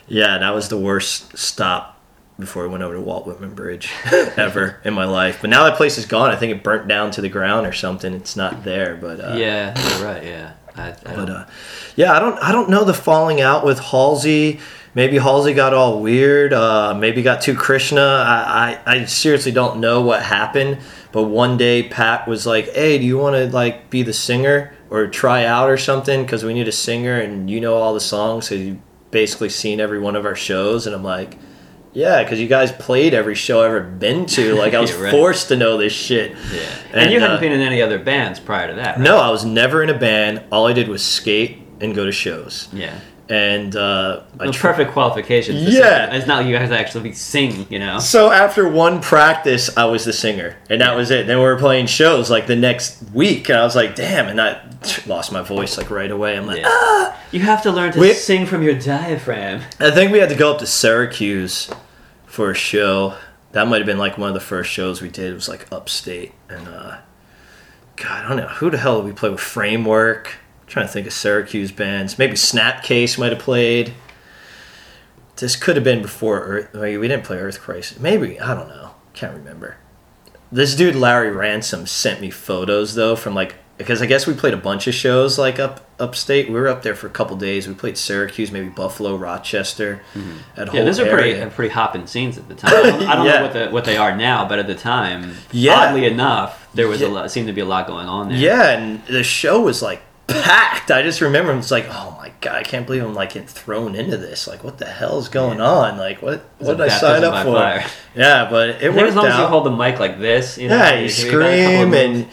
yeah, that was the worst stop before I went over to Walt Whitman Bridge ever in my life. But now that place is gone. I think it burnt down to the ground or something. It's not there. But uh, yeah, you're right. Yeah, I, I but uh, yeah, I don't I don't know the falling out with Halsey. Maybe Halsey got all weird. Uh, maybe got too Krishna. I, I, I seriously don't know what happened. But one day Pat was like, "Hey, do you want to like be the singer or try out or something? Because we need a singer, and you know all the songs, so you basically seen every one of our shows." And I'm like, "Yeah, because you guys played every show I've ever been to. Like I was Right. forced to know this shit." yeah. And, you hadn't uh, been in any other bands prior to that, right? No, I was never in a band. All I did was skate and go to shows. Yeah. And uh, I The tr- perfect qualifications. Yeah. It's not like you guys actually sing, you know? So after one practice, I was the singer, and that was it. Then we were playing shows like the next week, and I was like, "Damn!" And I lost my voice like right away. I'm like, Yeah. "Ah!" You have to learn to We- sing from your diaphragm. I think we had to go up to Syracuse for a show. That might have been like one of the first shows we did. It was like upstate, and uh, God, I don't know who the hell did we play with. Framework. I'm trying to think of Syracuse bands. Maybe Snapcase might have played. This could have been before Earth. Wait, we didn't play Earth Crisis. Maybe I don't know. Can't remember. This dude Larry Ransom sent me photos though from like because I guess we played a bunch of shows like up upstate. We were up there for a couple days. We played Syracuse, maybe Buffalo, Rochester. That whole Yeah, those are pretty area. uh, pretty hopping scenes at the time. I don't, I don't Yeah. know what the, what they are now, but at the time, Yeah. oddly enough, there was Yeah. a lot, seemed to be a lot going on there. Yeah, and the show was like packed. I just remember it's like, oh my god, I can't believe I'm like getting thrown into this. Like, what the hell is going on? Like, what what did I sign up for? fire. Yeah, but it worked as long as you hold the mic like this, you know, yeah, you you can- you got a couple of scream and.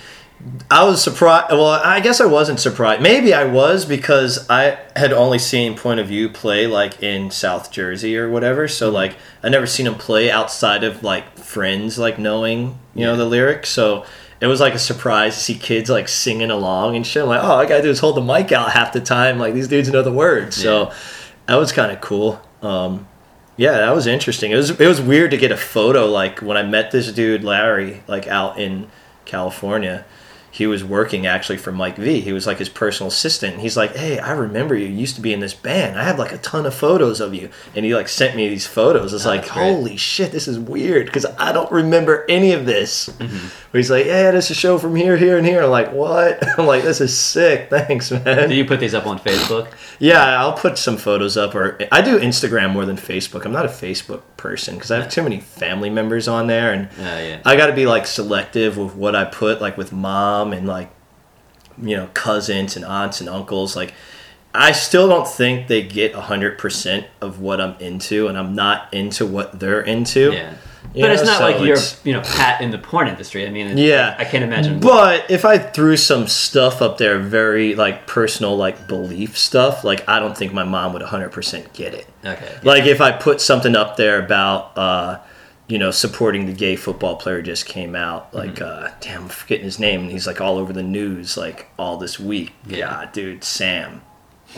I was surprised. Well, I guess I wasn't surprised. Maybe I was because I had only seen Point of View play like in South Jersey or whatever. So Mm-hmm. like I never seen him play outside of like friends like knowing you know the lyrics. So it was like a surprise to see kids like singing along and shit. I'm like, oh, all I gotta do is hold the mic out half the time. Like these dudes know the words. So Yeah. that was kind of cool. Um, yeah, that was interesting. It was it was weird to get a photo like when I met this dude Larry like out in California. He was working actually for Mike V. He was like his personal assistant. He's like, "Hey, I remember you. You used to be in this band. I have like a ton of photos of you." And he like sent me these photos. It's Oh, like, "Holy shit, this is weird because I don't remember any of this." Mm-hmm. He's like, "Yeah, this is a show from here, here, and here." I'm like, "What?" I'm like, "This is sick. Thanks, man." Do you put these up on Facebook? Yeah, I'll put some photos up, or I do Instagram more than Facebook. I'm not a Facebook person because I have too many family members on there, and yeah. I got to be like selective with what I put, like with mom and like you know cousins and aunts and uncles. Like, I still don't think they get hundred percent of what I'm into, and I'm not into what they're into. Yeah. But it's not so like you're, it's- you know, Pat in the porn industry. I mean, Yeah. I can't imagine. But if I threw some stuff up there, very like personal, like belief stuff, like I don't think my mom would 100% get it. okay. Like if I put something up there about, uh, you know, supporting the gay football player just came out. Like, Mm-hmm. uh, damn, I'm forgetting his name. And he's like all over the news like all this week. Yeah. Yeah, dude, Sam.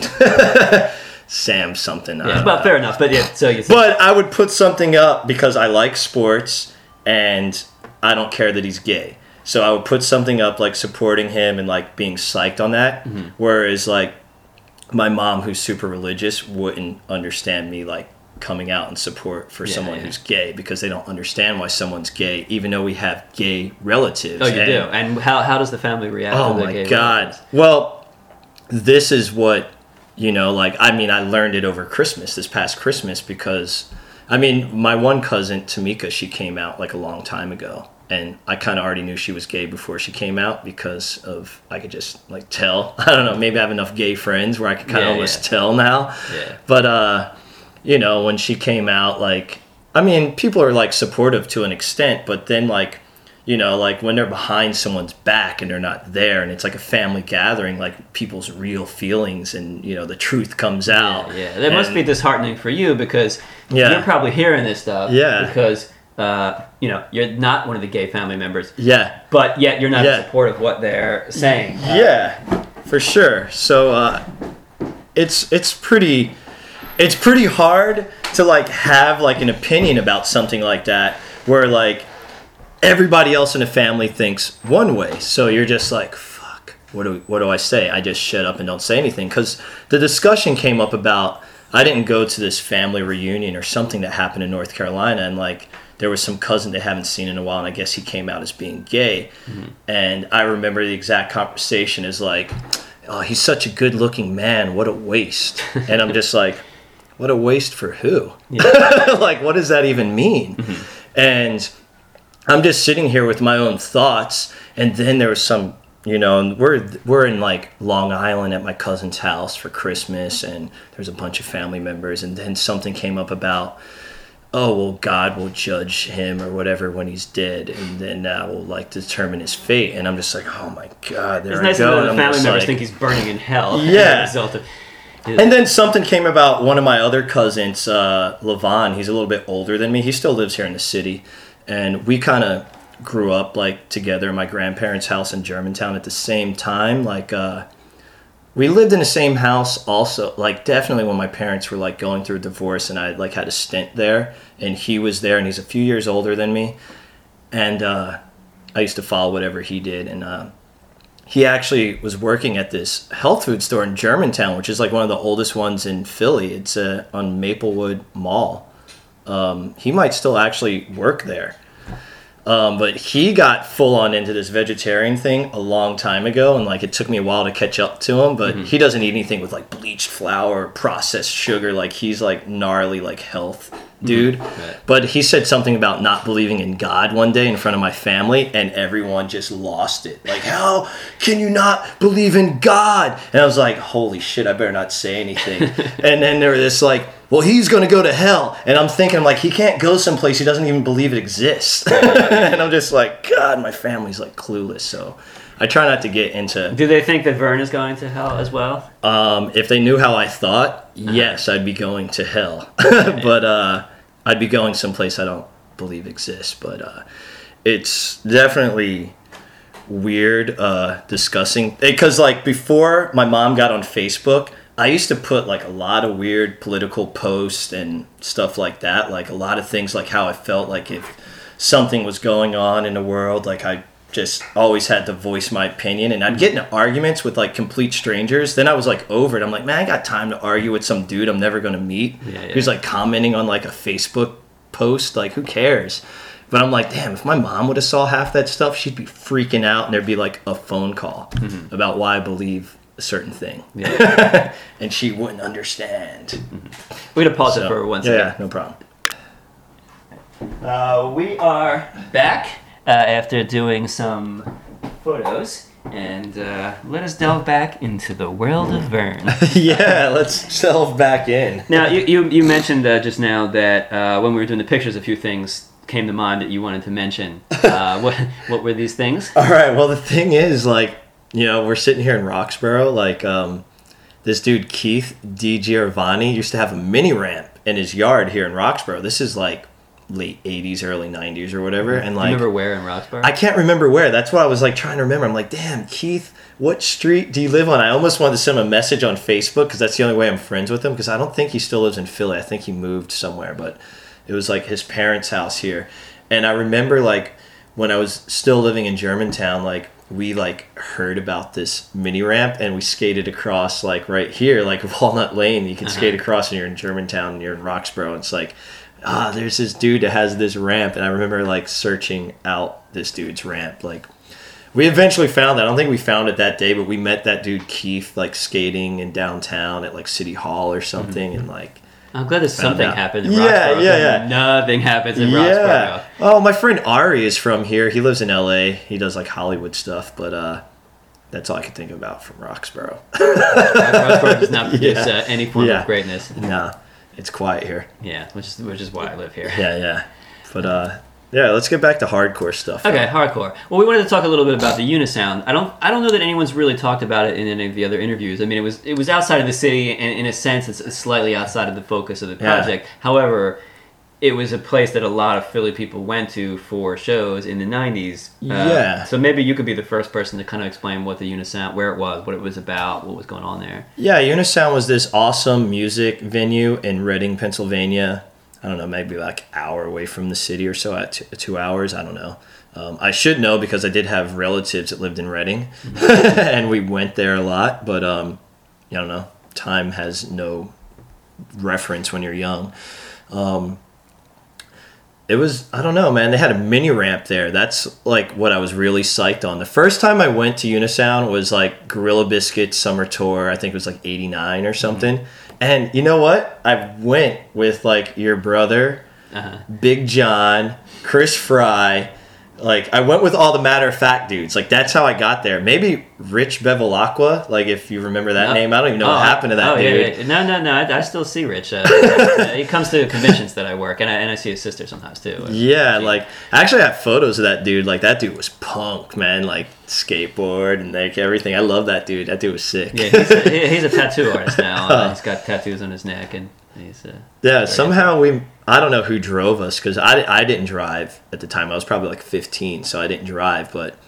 Sam something. I Yeah, don't well, know. fair enough. But yeah, so you. But I would put something up because I like sports and I don't care that he's gay. So I would put something up like supporting him and like being psyched on that. Mm-hmm. Whereas like my mom, who's super religious, wouldn't understand me like coming out in support for Yeah, someone yeah. who's gay because they don't understand why someone's gay, even though we have gay relatives. oh, you And- do. And how, how does the family react? Oh to the my gay god. relatives? Well, this is what you know. Like, I mean, I learned it over Christmas this past Christmas because, I mean, my one cousin Tamika, she came out like a long time ago, and I kind of already knew she was gay before she came out because of I could just like tell. I don't know. Maybe I have enough gay friends where I could kind of Yeah, almost yeah. tell now. Yeah. But uh, you know, when she came out, like, I mean, people are like supportive to an extent, but then like, you know, like when they're behind someone's back and they're not there, and it's like a family gathering, like people's real feelings and you know the truth comes out. Yeah, yeah. that must be disheartening for you because Yeah. you're probably hearing this stuff. Yeah. Because uh, you know you're not one of the gay family members, Yeah, but yet you're not Yeah. in support of what they're saying. yeah, for sure. So uh, it's it's pretty it's pretty hard to like have like an opinion about something like that where like everybody else in the family thinks one way. So you're just like, fuck, what do what do I say? I just shut up and don't say anything because the discussion came up about I didn't go to this family reunion or something that happened in North Carolina, and like there was some cousin they haven't seen in a while, and I guess he came out as being gay. Mm-hmm. And I remember the exact conversation is like, "Oh, he's such a good-looking man. What a waste!" and I'm just like, "What a waste for who? like, what does that even mean?" Mm-hmm. And I'm just sitting here with my own thoughts, and then there was some, you know, and we're we're in like Long Island at my cousin's house for Christmas, and there's a bunch of family members, and then something came up about, oh well, God will judge him or whatever when he's dead, and then that will like determine his fate, and I'm just like, oh my God, there It's I nice go, and that the family members like- think he's burning in hell. as a Yeah. result of. and then something came about one of my other cousins, uh, Levon. He's a little bit older than me. He still lives here in the city, and we kind of grew up like together in my grandparents' house in Germantown at the same time. Like, uh, we lived in the same house also. Like, definitely when my parents were like going through a divorce, and I like had a stint there, and he was there, and he's a few years older than me, and uh, I used to follow whatever he did, and. Uh, he actually was working at this health food store in Germantown, which is like one of the oldest ones in Philly. It's uh, on Maplewood Mall. Um, he might still actually work there. Um, but he got full on into this vegetarian thing a long time ago, and like it took me a while to catch up to him. But he doesn't eat anything with like bleached flour, or processed sugar. Like he's like gnarly, like health dude. Right. But he said something about not believing in God one day in front of my family, and everyone just lost it. Like, how can you not believe in God? And I was like, holy shit, I better not say anything. and then there was this like, well, he's gonna go to hell, and I'm thinking like he can't go someplace he doesn't even believe it exists. and I'm just like, God, my family's like clueless. So I try not to get into. Do they think that Vern is going to hell as well? Um, if they knew how I thought, yes, I'd be going to hell. but uh, I'd be going someplace I don't believe exists. But uh, it's definitely weird uh, discussing because like before my mom got on Facebook. I used to put like a lot of weird political posts and stuff like that, like a lot of things like how I felt like if something was going on in the world, like I just always had to voice my opinion and I'd get into arguments with like complete strangers. Then I was like over it. I'm like, man, I got time to argue with some dude I'm never gonna meet. Yeah, yeah. Who's like commenting on like a Facebook post. Like, who cares? But I'm like, damn, if my mom would have saw half that stuff, she'd be freaking out and there'd be like a phone call about why I believe a certain thing. Yeah. and she wouldn't understand. We're gonna pause it for one second. yeah, no problem. Uh, we are back uh, after doing some photos, and uh, let us delve back into the world of Vern. yeah, let's delve back in. now, you, you, you mentioned uh, just now that uh, when we were doing the pictures, a few things came to mind that you wanted to mention. Uh, what, what were these things? All right. Well, the thing is, like, you know, we're sitting here in Roxborough. Like, um, this dude Keith Di Giovanni used to have a mini ramp in his yard here in Roxborough. This is like late '80s, early '90s, or whatever. And you like, remember where in Roxborough? I can't remember where. That's what I was like trying to remember. I'm like, damn, Keith, what street do you live on? I almost wanted to send him a message on Facebook because that's the only way I'm friends with him. Because I don't think he still lives in Philly. I think he moved somewhere, but it was like his parents' house here. And I remember like when I was still living in Germantown, like we like heard about this mini ramp and we skated across like right here, like Walnut Lane. You can skate uh-huh. across and you're in Germantown and you're in Roxborough. It's like ah, there's this dude that has this ramp, and I remember like searching out this dude's ramp. Like, we eventually found that. I don't think we found it that day, but we met that dude Keith like skating in downtown at like City Hall or something, and like. I'm glad that something out. happened in Yeah, Roxborough. yeah, yeah. Nothing happens in Yeah. Roxborough. Oh, my friend Ari is from here. He lives in LA. He does like Hollywood stuff, but uh that's all I could think about from Roxborough. Roxborough does not produce Yeah. uh, any form Yeah. of greatness. nah, it's quiet here. Yeah, which is which is why I live here. Yeah, yeah. But uh yeah, let's get back to hardcore stuff. Okay, hardcore. Well, we wanted to talk a little bit about the Unisound. I don't, I don't know that anyone's really talked about it in any of the other interviews. I mean, it was, it was outside of the city, and in a sense, it's slightly outside of the focus of the Yeah. project. However, it was a place that a lot of Philly people went to for shows in the '90s. Uh, Yeah. So maybe you could be the first person to kind of explain what the Unisound, where it was, what it was about, what was going on there. Yeah, Unisound was this awesome music venue in Reading, Pennsylvania. I don't know, maybe like hour away from the city or so, at two, two hours. I don't know. Um, I should know because I did have relatives that lived in Reading, and we went there a lot. But um, I don't know. Time has no reference when you're young. Um, it was I don't know, man. They had a mini ramp there. That's like what I was really psyched on. The first time I went to Unisound was like Gorilla Biscuit summer tour. I think it was like '89 or something. Mm-hmm. And you know what? I went with like your brother, uh-huh. Big John, Chris Fry, like I went with all the matter of fact dudes. Like that's how I got there. Maybe Rich Bevilacqua. Like if you remember that no. name, I don't even know oh, what happened to that oh, dude. Yeah, yeah. No, no, no. I, I still see Rich. Uh, he comes to conventions that I work, and I, and I see his sister sometimes too. Yeah, she, like I actually have photos of that dude. Like that dude was punk, man. Like skateboard and like everything. I love that dude. That dude was sick. Yeah, he's a, he's a tattoo artist now. Uh, he's got tattoos on his neck and he's. Uh, yeah, somehow we I don't know who drove us because I, I didn't drive at the time. I was probably like 15, so I didn't drive. But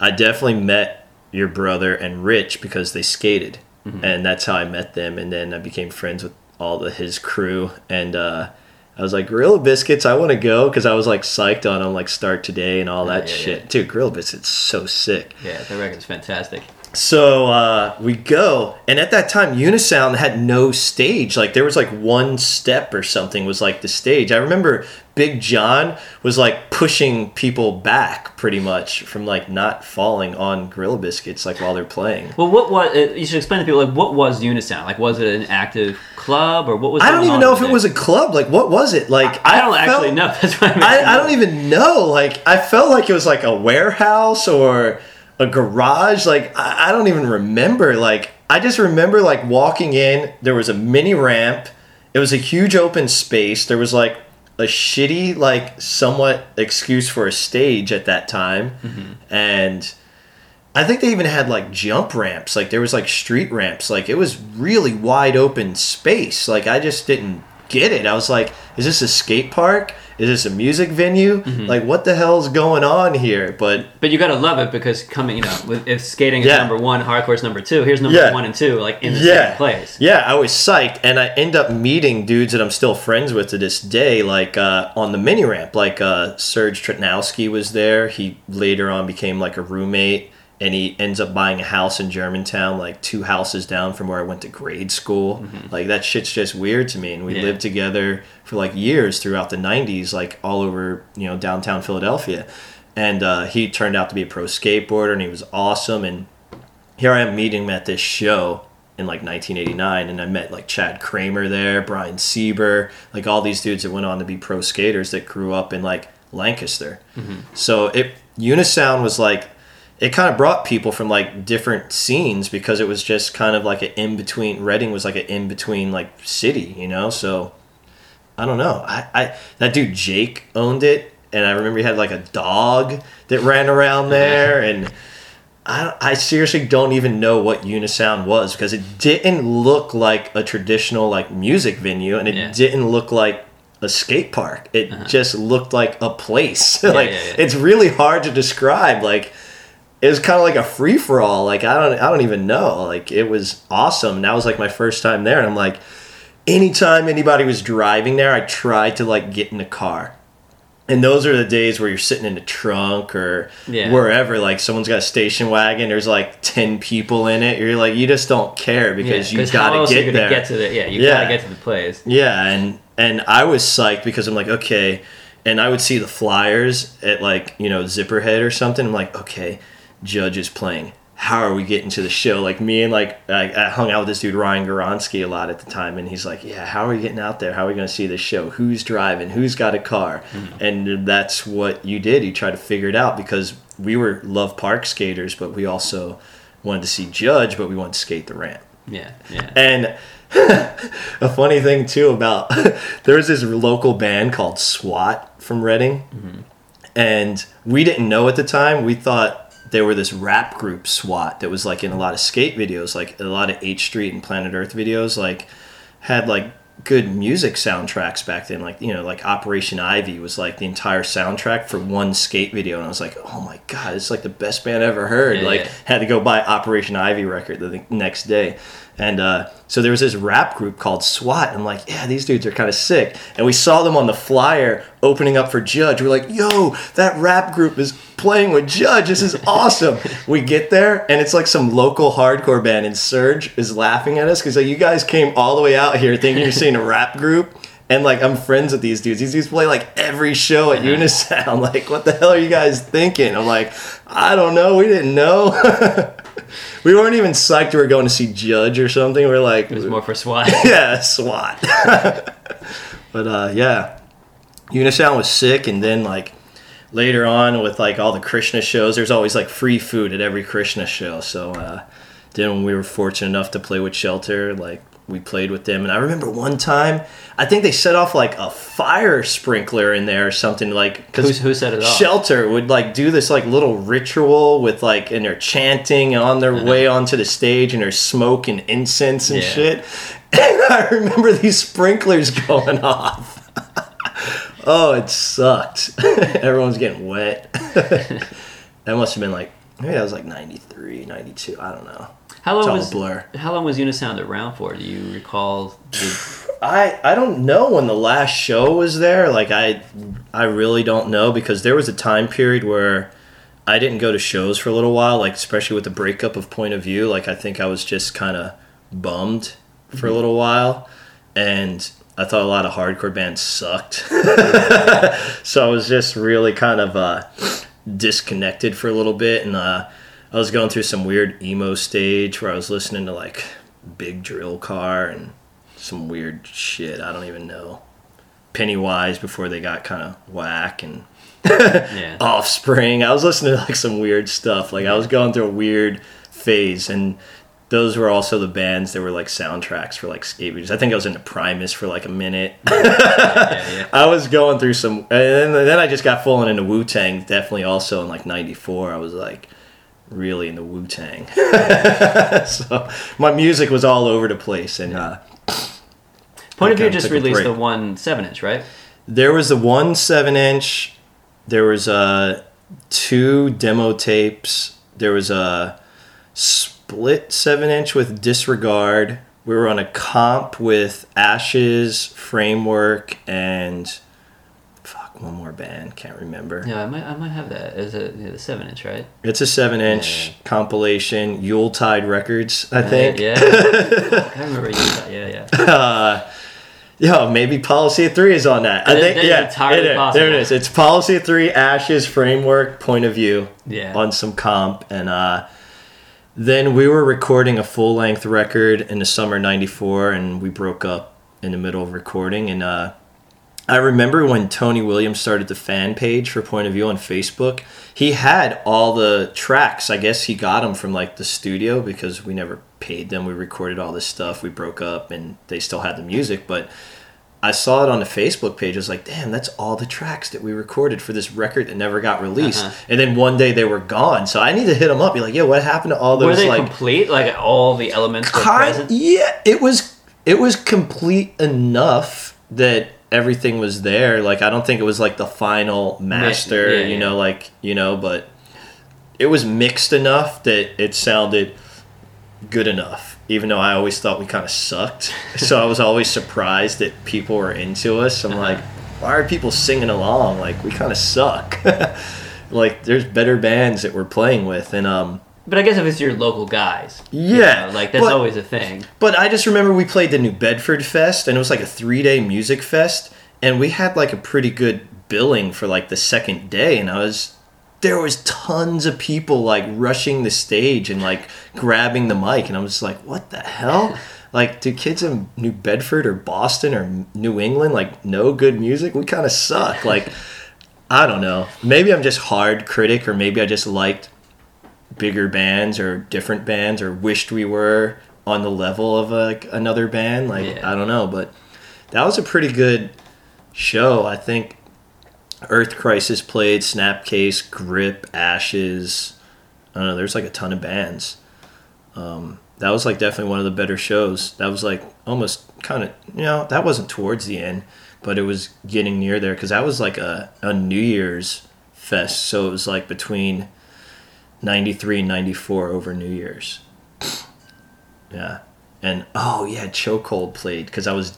I definitely met your brother and Rich because they skated, mm-hmm. and that's how I met them. And then I became friends with all the his crew, and uh, I was like, Gorilla Biscuits, I want to go because I was like psyched on them, like Start Today and all that yeah, shit. Yeah. Dude, Gorilla Biscuits, so sick. Yeah, the record's fantastic. So uh, we go, and at that time, Unisound had no stage. Like there was like one step or something was like the stage. I remember Big John was like pushing people back pretty much from like not falling on Gorilla Biscuits like while they're playing. Well, what was uh, you should explain to people like what was Unisound? Like was it an active club or what was? I don't even know if it was a club. Like what was it? Like I, I don't I actually know. That's what I, I, I don't even know. Like I felt like it was like a warehouse or a garage. Like I, I don't even remember. Like I just remember like walking in. There was a mini ramp. It was a huge open space. There was like a shitty, like somewhat excuse for a stage at that time, mm-hmm. and. I think they even had like jump ramps. Like there was like street ramps. Like it was really wide open space. Like I just didn't get it. I was like, is this a skate park? is this a music venue? Mm-hmm. Like, what the hell's going on here? But but you gotta love it because coming, you know, with, if skating is yeah. number one, hardcore is number two. Here's number yeah. one and two, like in the yeah. same place. Yeah, I was psyched, and I end up meeting dudes that I'm still friends with to this day, like uh, on the mini ramp. Like uh, Serge Tretnowski was there. He later on became like a roommate and he ends up buying a house in Germantown, like two houses down from where I went to grade school. Mm-hmm. Like that shit's just weird to me. And we yeah. lived together for like years throughout the '90s, like all over you know downtown Philadelphia. And uh, he turned out to be a pro skateboarder, and he was awesome. And here I am meeting him at this show in like 1989, and I met like Chad Kramer there, Brian Sieber, like all these dudes that went on to be pro skaters that grew up in like Lancaster. Mm-hmm. So it Unisound was like it kind of brought people from like different scenes because it was just kind of like an in between. Reading was like an in between like city, you know. So I don't know. I, I that dude Jake owned it, and I remember he had like a dog that ran around there, and I I seriously don't even know what Unisound was because it didn't look like a traditional like music venue, and it yeah. didn't look like a skate park. It uh-huh. just looked like a place. Yeah, like yeah, it's really hard to describe. Like it was kind of like a free for all. Like I don't I don't even know. Like it was awesome. And that was like my first time there, and I'm like, anytime anybody was driving there, I tried to like get in the car. And those are the days where you're sitting in the trunk or yeah. wherever, like someone's got a station wagon. There's like ten people in it. You're like, you just don't care because yeah, you got to get there. Get to the, yeah, you yeah. got to get to the place. Yeah, and and I was psyched because I'm like, okay, and I would see the flyers at like you know Zipperhead or something. I'm like, okay, Judge is playing. How are we getting to the show? Like me and like I, I hung out with this dude Ryan Goronsky a lot at the time, and he's like, "Yeah, how are we getting out there? How are we going to see this show? Who's driving? Who's got a car?" Mm-hmm. And that's what you did. You tried to figure it out because we were love park skaters, but we also wanted to see Judge, but we wanted to skate the ramp. Yeah, yeah. And a funny thing too about there was this local band called SWAT from Reading, mm-hmm. and we didn't know at the time. We thought they were this rap group SWAT that was like in a lot of skate videos, like a lot of H Street and Planet Earth videos, like had like good music soundtracks back then. Like, you know, like Operation Ivy was like the entire soundtrack for one skate video. And I was like, oh my God, it's like the best band I ever heard. Yeah, like, yeah. had to go buy Operation Ivy record the next day. And uh, so there was this rap group called SWAT. I'm like, yeah, these dudes are kind of sick. And we saw them on the flyer opening up for Judge. We're like, yo, that rap group is playing with Judge. This is awesome. we get there, and it's like some local hardcore band, and Serge is laughing at us because like, you guys came all the way out here thinking you're seeing a rap group. And like I'm friends with these dudes. These dudes play like every show at Unisound. Like, what the hell are you guys thinking? I'm like, I don't know. We didn't know. We weren't even psyched we were going to see Judge or something. We are like, It was more for SWAT. yeah, SWAT. but uh, yeah, Unisound was sick, and then like later on with like all the Krishna shows, there's always like free food at every Krishna show. So uh, then when we were fortunate enough to play with Shelter, like we played with them, and I remember one time I think they set off like a fire sprinkler in there or something like Who's, who set it off? Shelter would like do this like little ritual with like and they're chanting on their way onto the stage and there's smoke and incense and Yeah. shit. And I remember these sprinklers going off. oh, it sucked. Everyone's getting wet. that must have been like maybe that was like 93, 92, I don't know. How long was blur. How long was Unisound around for? Do you recall? The, I I don't know when the last show was there. Like I I really don't know because there was a time period where I didn't go to shows for a little while, like especially with the breakup of Point of View. Like I think I was just kind of bummed for a little while, and I thought a lot of hardcore bands sucked. so I was just really kind of uh, disconnected for a little bit, and uh, I was going through some weird emo stage where I was listening to like Big Drill Car and some weird shit. I don't even know. Pennywise before they got kind of whack and yeah. Offspring. I was listening to like some weird stuff. Like I was going through a weird phase, and those were also the bands that were like soundtracks for like skate videos. I think I was into Primus for like a minute. yeah, yeah. I was going through some, and then, then I just got falling into Wu Tang. Definitely also in like '94. I was like really into Wu Tang. so my music was all over the place, and uh, Point of View just released the one seven inch, right? There was the one seven inch. There was uh, two demo tapes. There was a split seven inch with Disregard. We were on a comp with Ashes, Framework, and one more band. Can't remember. Yeah, I might I might have that as a yeah, the seven inch, right? It's a seven inch Yeah. compilation. Yuletide Records, I think. Yeah. I remember you. Yeah, yeah. uh, yo, maybe Policy of Three is on that. I That- think is yeah, it is. possible. there it is. It's Policy of Three, Ashes, Framework, Point of View Yeah. on some comp, and uh, then we were recording a full length record in the summer '94, and we broke up in the middle of recording, and uh, I remember when Tony Williams started the fan page for Point of View on Facebook. He had all the tracks. I guess he got them from like the studio because we never paid them. We recorded all this stuff. We broke up, and they still had the music. But I saw it on the Facebook page. I was like, "Damn, that's all the tracks that we recorded for this record that never got released." Uh-huh. And then one day they were gone. So I need to hit them up. Be like, "Yeah, what happened to all those Were they like complete? Like all the elements were kind present? yeah it was it was complete enough that everything was there. Like i don't think it was like the final master yeah, you yeah. know like you know but it was mixed enough that it sounded good enough even though i always thought we kind of sucked. So i was always surprised that people were into us. I'm like why are people singing along? Like we kind of suck. Like there's better bands that we're playing with and um But I guess if it's your local guys, you Yeah, know, like that's but- always a thing. But I just remember we played the New Bedford Fest, and it was like a three day music fest, and we had like a pretty good billing for like the second day, and I was there was tons of people like rushing the stage and like grabbing the mic, and I was like, what the hell? Like, do kids in New Bedford or Boston or New England like no good music? We kind of suck. Like, I don't know. Maybe I'm just hard critic, or maybe I just liked bigger bands or different bands or wished we were on the level of like another band? Like Yeah. i don't know but that was a pretty good show i think. Earth crisis played snapcase grip ashes. I don't know there's like a ton of bands. Um, that was like definitely one of the better shows. That was like almost kind of you know that wasn't towards the end but it was getting near there because that was like a, a new year's fest so it was like between 93 and 94 over New Year's. Yeah. And oh yeah, Chokehold played because I was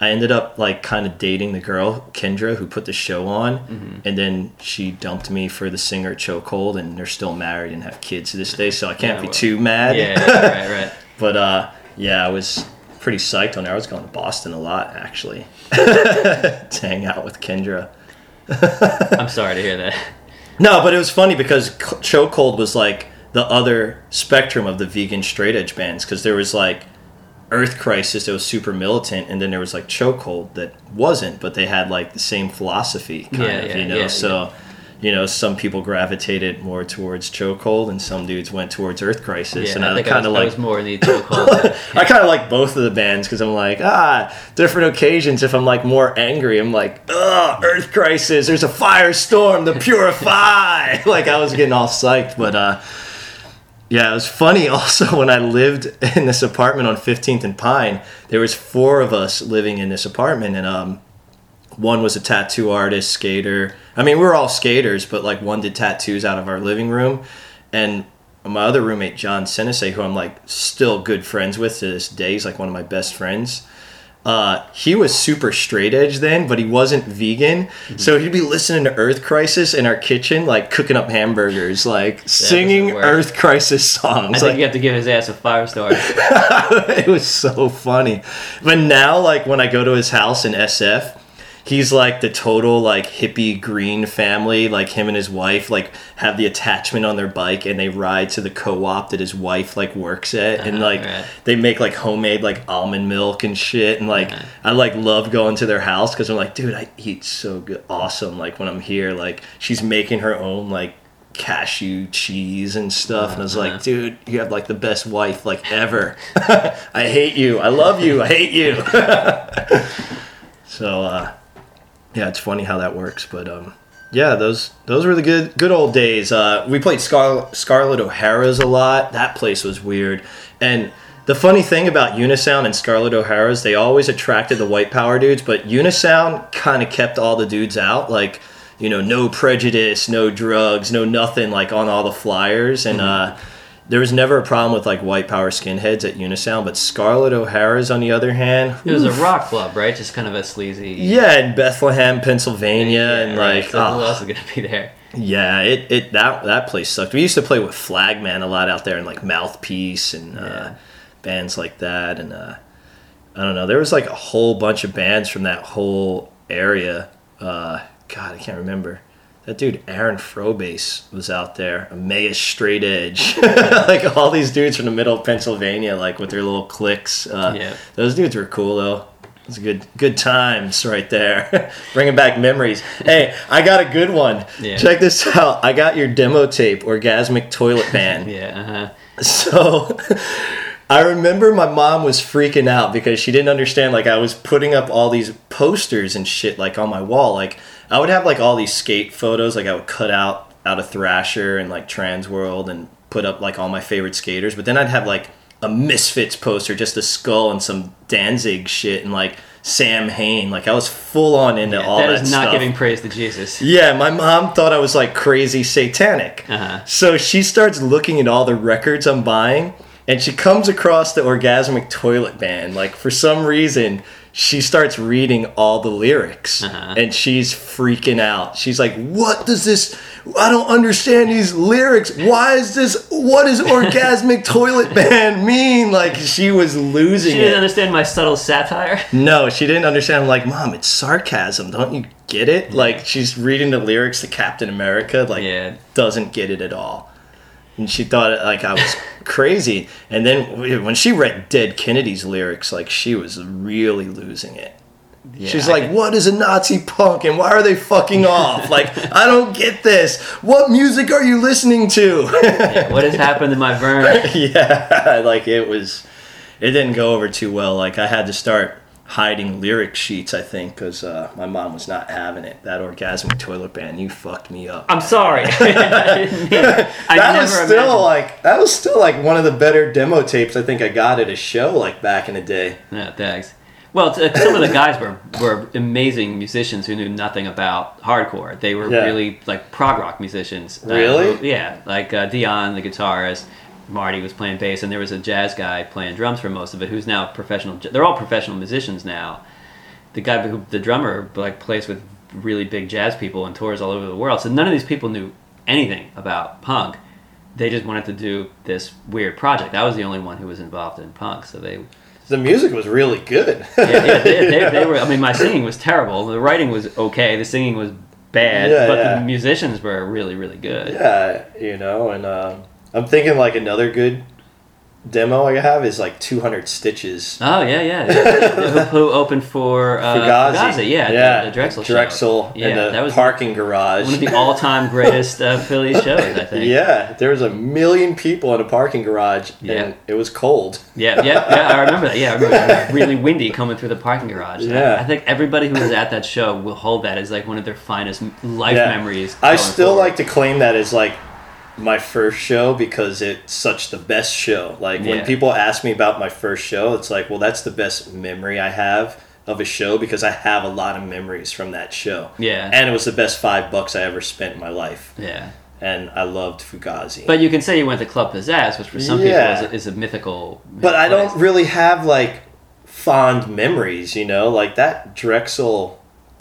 I ended up like kind of dating the girl Kendra who put the show on, Mm-hmm. and then she dumped me for the singer Chokehold, and they're still married and have kids to this day. So I can't Yeah, be well, too mad. Yeah, yeah, right, right. But uh, yeah, I was pretty psyched on there. I was going to Boston a lot actually to hang out with Kendra. I'm sorry to hear that. No, but it was funny because Chokehold was like the other spectrum of the vegan straight edge bands because there was like Earth Crisis that was super militant, and then there was like Chokehold that wasn't, but they had like the same philosophy kind Yeah, of, yeah, you know. yeah, so, you know, some people gravitated more towards Chokehold, and some dudes went towards Earth Crisis, Yeah, and I I, kind of I like. was more in the chokehold. I kind of like both of the bands because I'm like, ah, different occasions. If I'm like more angry, I'm like, ugh, Earth Crisis, there's a firestorm, the Purify. like I was getting all psyched, but uh, yeah, it was funny also when I lived in this apartment on 15th and Pine. There was four of us living in this apartment, and um, one was a tattoo artist, skater. I mean, we were all skaters, but like one did tattoos out of our living room, and my other roommate John Senese, who I'm like still good friends with to this day, he's like one of my best friends. Uh, he was super straight edge then, but he wasn't vegan. Mm-hmm. So he'd be listening to Earth Crisis in our kitchen, like cooking up hamburgers, like singing. Earth Crisis songs. I think Like, you have to give his ass a five star. it was so funny. But now, like when I go to his house in SF, he's like the total like hippie green family. Like him and his wife like have the attachment on their bike and they ride to the co-op that his wife like works at, and Uh-huh, like right. they make like homemade like almond milk and shit. And like Uh-huh. I like love going to their house because I'm like, dude, I eat so good, awesome. Like when I'm here, like she's making her own like cashew cheese and stuff and I was Uh-huh. like dude you have like the best wife like ever I hate you I love you I hate you so uh yeah it's funny how that works but um yeah those those were the good good old days uh we played Scar- Scarlett O'Hara's a lot that place was weird and the funny thing about Unisound and Scarlett O'Hara's, they always attracted the white power dudes, but Unisound kind of kept all the dudes out. Like, you know, no prejudice, no drugs, no nothing, like on all the flyers. And uh, there was never a problem with like white power skinheads at Unisound, but Scarlett O'Hara's, on the other hand, It was a rock club, right? Just kind of a sleazy. yeah, in Bethlehem, Pennsylvania, and right. like, So who oh, else is gonna be there? yeah, it, it that that place sucked. We used to play with Flagman a lot out there, and like Mouthpiece and uh, bands like that. And uh, I don't know, there was like a whole bunch of bands from that whole area. Uh, God, I can't remember. That dude Aaron Frobase was out there. Emmaus Straight Edge, like all these dudes from the middle of Pennsylvania, like with their little cliques. Uh, Yeah. those dudes were cool though. It was good, good times right there. Bringing back memories. Hey, I got a good one. Yeah. Check this out. I got your demo tape, Orgasmic Toilet Band. Yeah. Uh-huh. So I remember my mom was freaking out because she didn't understand like I was putting up all these posters and shit like on my wall. Like I would have like all these skate photos like I would cut out out of Thrasher and like Trans World and put up like all my favorite skaters, but then I'd have like a Misfits poster, just a skull and some Danzig shit and like Samhain. Like I was full on into all that that, is not stuff. giving praise to Jesus. Yeah, my mom thought I was like crazy satanic. Uh-huh. So she starts looking at all the records I'm buying and she comes across the Orgasmic Toilet Band. Like, for some reason, she starts reading all the lyrics Uh-huh. and she's freaking out. She's like, What does this? I don't understand these lyrics. Why is this? What does Orgasmic Toilet Band mean? Like, she was losing She didn't understand my subtle satire. No, she didn't understand. I'm like, Mom, it's sarcasm. Don't you get it? Like, she's reading the lyrics to Captain America, like, Yeah. doesn't get it at all. And she thought like I was crazy. And then when she read Dead Kennedy's lyrics, like, she was really losing it. Yeah, She's like, what is a Nazi punk and why are they fucking off? like, I don't get this. What music are you listening to? what has happened to my Vern? yeah, like it was, it didn't go over too well. Like I had to start hiding lyric sheets, I think, because uh, my mom was not having it. That orgasmic toilet band, you fucked me up. I'm sorry. I didn't mean. I that never was still imagined- like that was still like one of the better demo tapes I think I got at a show like back in the day. Yeah, thanks. Well, t- some of the guys were, were amazing musicians who knew nothing about hardcore. They were Yeah. really like prog rock musicians. Uh, Really? who- yeah, like uh, Dion, the guitarist. Marty was playing bass, and there was a jazz guy playing drums for most of it, who's now professional. They're all professional musicians now, the guy who the drummer like plays with really big jazz people and tours all over the world. So none of these people knew anything about punk. They just wanted to do this weird project. I was the only one who was involved in punk, so they The music was really good. yeah, yeah they, they, they were. I mean, my singing was terrible. The writing was okay. The singing was bad, Yeah, but yeah. the musicians were really, really good. Yeah, you know, and um, I'm thinking like another good demo I have is like 200 Stitches. Oh yeah, yeah. yeah. who, who opened for uh, Fugazi. Fugazi, Yeah, yeah, the, the Drexel, show. Drexel Yeah, the that was parking garage. one of the all-time greatest uh, Philly shows. I think. yeah, there was a million people in a parking garage, Yeah. and it was cold. Yeah, yeah, yeah. I remember that. Yeah, I remember really windy coming through the parking garage. Yeah. I, I think everybody who was at that show will hold that as like one of their finest life Yeah. memories. I still forward. like to claim that as like my first show because it's such the best show. Like when people ask me about my first show, it's like, well, that's the best memory I have of a show because I have a lot of memories from that show. Yeah. And it was the best five bucks I ever spent in my life. Yeah. And I loved Fugazi. But you can say you went to Club Pizzazz, which for some Yeah. people is a, is a mythical. but I place. don't really have like fond memories, you know, like that Drexel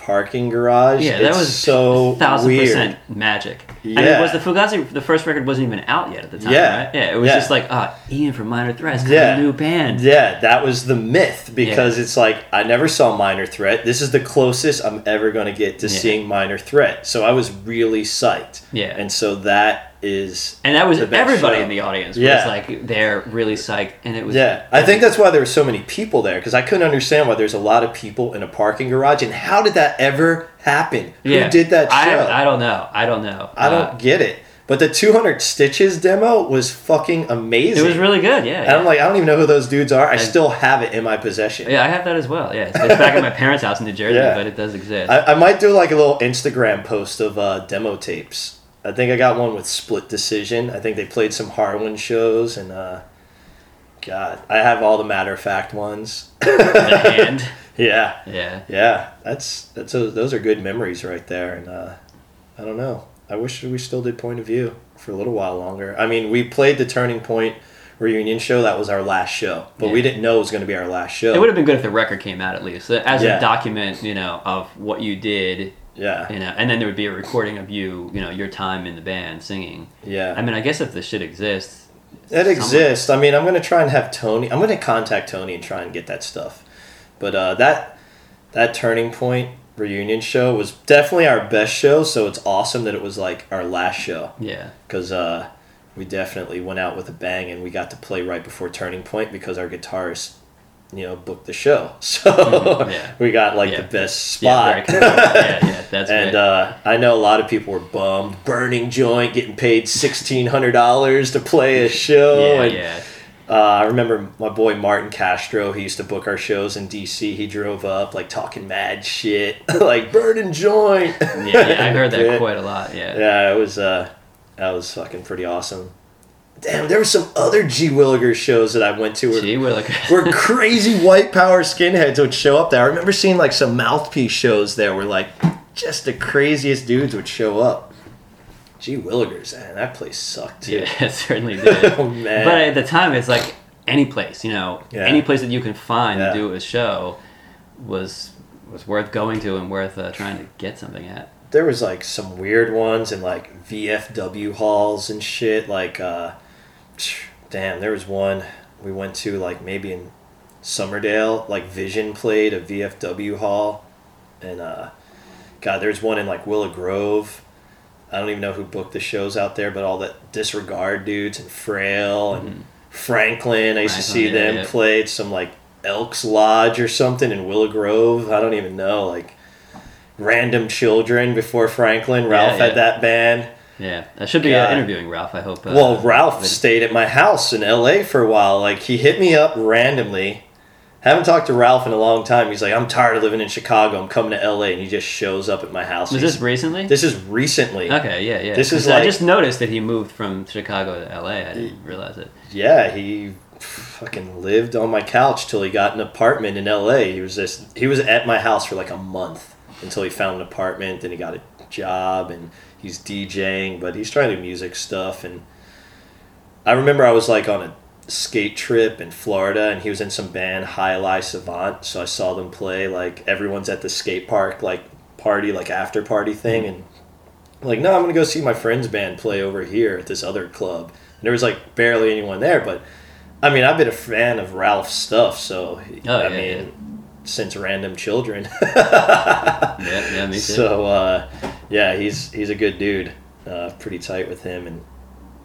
parking garage. Yeah, that it's was so thousand weird. percent magic. I mean, Yeah. was the Fugazi the first record wasn't even out yet at the time, Yeah. right? Yeah, it was Yeah. just like, ah, Ian from Minor Threats, got Yeah. a new band. Yeah, that was the myth because it's like I never saw Minor Threat. This is the closest I'm ever going to get to Yeah. seeing Minor Threat. So I was really psyched. Yeah. And so that is And that was everybody show. in the audience Yeah. was like they're really psyched, and it was Yeah, I think that's why there were so many people there because I couldn't understand why there's a lot of people in a parking garage and how did that ever happen? yeah. Who did that show? I, I don't know. I don't know. I don't Uh, get it. But the 200 Stitches demo was fucking amazing. it was really good. Yeah. and I'm like, I don't even know who those dudes are. I still have it in my possession. yeah, I have that as well. Yeah, it's, it's back at my parents' house in New Jersey, Yeah. but it does exist. I, I might do like a little Instagram post of uh, demo tapes. I think I got one with Split Decision. I think they played some Harwan shows, and uh, God, I have all the matter of fact ones. Yeah, Yeah. yeah, that's that's a, those are good memories right there. And uh, I don't know. I wish we still did Point of View for a little while longer. I mean, we played the Turning Point reunion show. That was our last show, but we didn't know it was going to be our last show. It would have been good if the record came out at least as Yeah. a document, you know, of what you did, yeah, you know, and then there would be a recording of you, you know, your time in the band singing. yeah. I mean, I guess if this shit exists, It exists. I mean, I'm gonna try and have Tony. I'm gonna contact Tony and try and get that stuff. But uh, that that turning point reunion show was definitely our best show. So it's awesome that it was like our last show yeah, because uh, we definitely went out with a bang and we got to play right before turning point because our guitarist, you know, booked the show. So Mhm, yeah. we got like Yeah. the best spot. yeah, yeah, that's And uh, I know a lot of people were bummed, burning joint, getting paid sixteen hundred dollars to play a show. yeah, and yeah, uh, I remember my boy Martin Castro. He used to book our shows in DC. He drove up like talking mad shit, like burning joint. yeah, yeah. I heard that quite a lot. Yeah, Yeah, it was uh, that was fucking pretty awesome. Damn, there were some other G Williger shows that I went to where, we're where crazy white power skinheads would show up there. I remember seeing like some mouthpiece shows there where like just the craziest dudes would show up. G Willigers, man, that place sucked too. yeah, it certainly did. oh man. But at the time, it's like any place, you know, Yeah. any place that you can find Yeah. to do a show was was worth going to and worth uh, trying to get something at. there was like some weird ones in like VFW halls and shit. Like, uh, damn, there was one we went to like maybe in Somerdale. Like Vision played a VFW hall, and uh, God, there's one in like Willow Grove. I don't even know who booked the shows out there, but all that disregard dudes and Frail and Franklin. I used to see yeah, them yeah. play at some like Elks Lodge or something in Willow Grove. I don't even know. Like Random Children before Franklin. Ralph yeah. had that band. Yeah, I should be uh, interviewing Ralph. I hope. Uh, Well, Ralph stayed at my house in LA for a while. Like he hit me up randomly. Haven't talked to Ralph in a long time. He's like, I'm tired of living in Chicago. I'm coming to LA, and he just shows up at my house. was this recently? This is recently. okay, yeah, yeah. This is 'Cause I just noticed that he moved from Chicago to L.A. I didn't realize it. Yeah, he fucking lived on my couch till he got an apartment in LA. He was just he was at my house for like a month until he found an apartment. Then he got a job and he's DJing, but he's trying to do music stuff. And I remember I was like on a skate trip in Florida, and he was in some band High Lie Savant. So I saw them play. Like everyone's at the skate park, like party, like after party thing, and like no, I'm gonna go see my friend's band play over here at this other club. And there was like barely anyone there, but I mean, I've been a fan of Ralph's stuff, so Oh, I yeah, mean, since Random Children. Yeah, yeah, me too. So uh, yeah, he's he's a good dude. Uh, pretty tight with him, and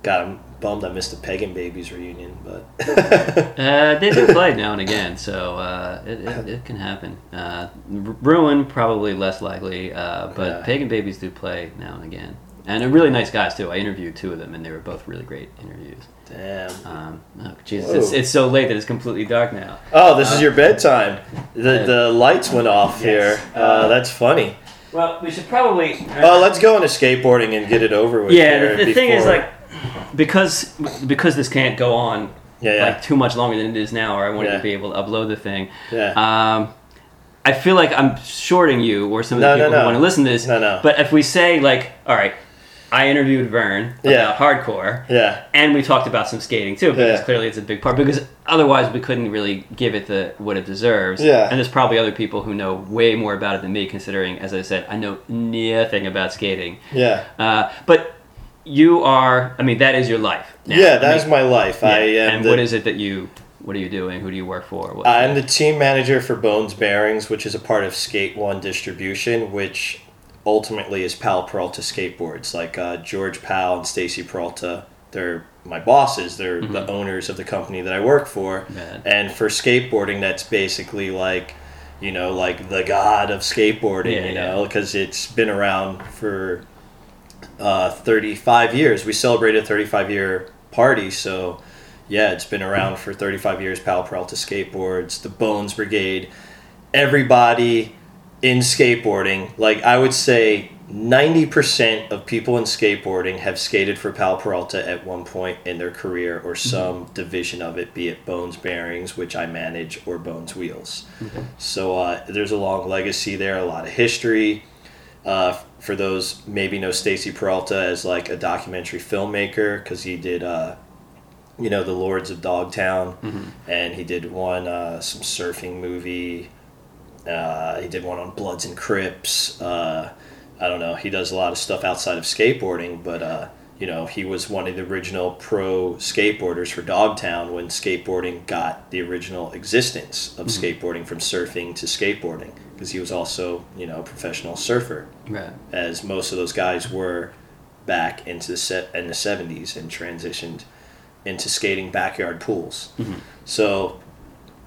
got him bummed I missed the Pagan Babies reunion, but Uh, they do play now and again, so uh, it, it, it can happen. Uh, Ruin probably less likely, uh, but Yeah. Pagan Babies do play now and again, and they're really nice guys too. I interviewed two of them, and they were both really great interviews. damn. Um, oh, Jesus, it's, it's so late that it's completely dark now. Oh, this is your bedtime. The the lights went off Yes. here. Uh, that's funny. Well, we should probably. Oh, let's go into skateboarding and get it over with. yeah, the, the thing is like because because this can't go on yeah, yeah, like too much longer than it is now, or I wanted Yeah. to be able to upload the thing. yeah. Um, I feel like I'm shorting you or some of the No, no, people no. who want to listen to this. No, no. But if we say like, all right, I interviewed Vern about Yeah. hardcore, yeah, and we talked about some skating too, because Yeah. clearly it's a big part. Because otherwise, we couldn't really give it the what it deserves. Yeah. And there's probably other people who know way more about it than me, considering, as I said, I know nothing about skating. yeah. Uh, but you are, I mean, that is your life. now. Yeah, I that is mean, my life. yeah. I am and the, what is it that you? What are you doing? Who do you work for? What- I'm the team manager for Bones Bearings, which is a part of Skate One Distribution, which ultimately is Powell Peralta Skateboards. Like uh, George Powell and Stacy Peralta, they're my bosses. They're the owners of the company that I work for. Bad. And for skateboarding, that's basically like, you know, like the god of skateboarding. Yeah, you know, because it's been around for uh, 35 years. We celebrated a 35 year party, so yeah, it's been around for 35 years. Powell Peralta Skateboards, the Bones Brigade, everybody in skateboarding. Like I would say, 90% of people in skateboarding have skated for Powell Peralta at one point in their career or some division of it, be it Bones Bearings, which I manage, or Bones Wheels. So uh, there's a long legacy there, a lot of history. Uh, for those maybe know Stacy Peralta as like a documentary filmmaker because he did, uh, you know, The Lords of Dogtown, and he did one uh, some surfing movie. Uh, he did one on Bloods and Crips. Uh, I don't know. He does a lot of stuff outside of skateboarding, but uh, you know, he was one of the original pro skateboarders for Dogtown when skateboarding got the original existence of skateboarding from surfing to skateboarding because he was also, you know, a professional surfer Right. as most of those guys were back into the set in the 70s and transitioned into skating backyard pools. So,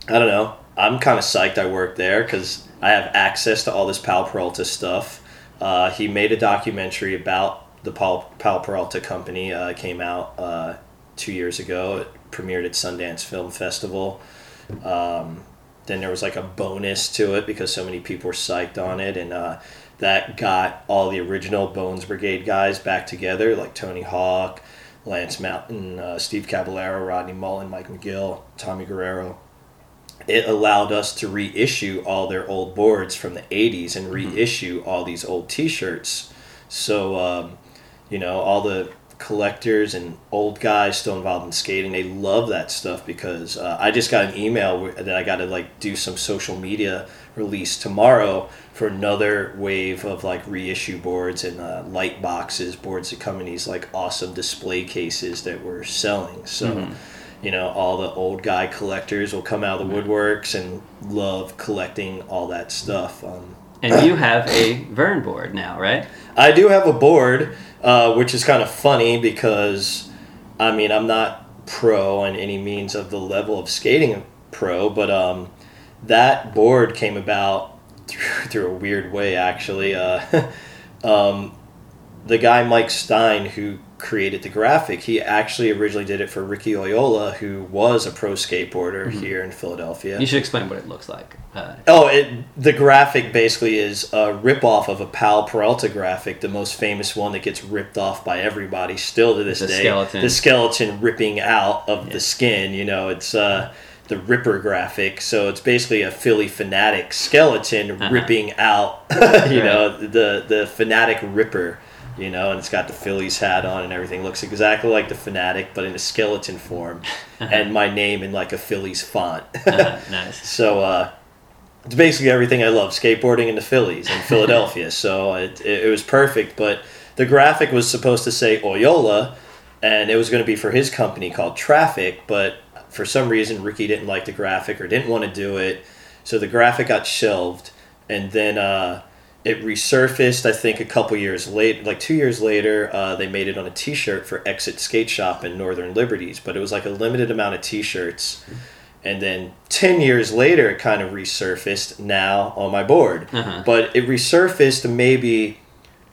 I don't know. I'm kind of psyched I work there because I have access to all this Powell Peralta stuff. Uh, he made a documentary about the Powell, Powell Peralta company. Uh, came out uh, two years ago. It premiered at Sundance Film Festival. Um, then there was like a bonus to it because so many people were psyched on it, and uh, that got all the original Bones Brigade guys back together, like Tony Hawk, Lance Mountain, uh, Steve Caballero, Rodney Mullen, Mike McGill, Tommy Guerrero. It allowed us to reissue all their old boards from the 80s and reissue all these old t shirts. So, um, you know, all the collectors and old guys still involved in skating, they love that stuff because uh, I just got an email that I got to like do some social media release tomorrow for another wave of like reissue boards and uh, light boxes, boards that come in these like awesome display cases that we're selling. So, you know, all the old guy collectors will come out of the woodworks and love collecting all that stuff. Um, And you have a Vern board now, right? I do have a board, uh, which is kind of funny because, I mean, I'm not pro on any means of the level of skating pro, but um, that board came about through, through a weird way, actually. Uh, um, the guy Mike Stein, who created the graphic, he actually originally did it for Ricky Oyola, who was a pro skateboarder here in Philadelphia. You should explain what it looks like. Uh, Oh, it, the graphic basically is a ripoff of a Powell Peralta graphic, the most famous one that gets ripped off by everybody still to this The day. skeleton. The skeleton ripping out of Yeah. the skin, you know, it's uh, the Ripper graphic. So it's basically a Phillie Phanatic skeleton Uh-huh. ripping out, you know, the, the Phanatic Ripper. You know, and it's got the Phillies hat on and everything. Looks exactly like the Phanatic, but in a skeleton form, and my name in like a Phillies font. Uh, nice. So uh, it's basically everything I love: skateboarding in the Phillies in Philadelphia. so it, it, it was perfect. But the graphic was supposed to say Oyola, and it was going to be for his company called Traffic. But for some reason, Ricky didn't like the graphic or didn't want to do it, so the graphic got shelved. And then uh, it resurfaced. I think a couple years late, like two years later, uh, they made it on a T-shirt for Exit Skate Shop in Northern Liberties. But it was like a limited amount of T-shirts and then 10 years later it kind of resurfaced now on my board Uh-huh. but it resurfaced maybe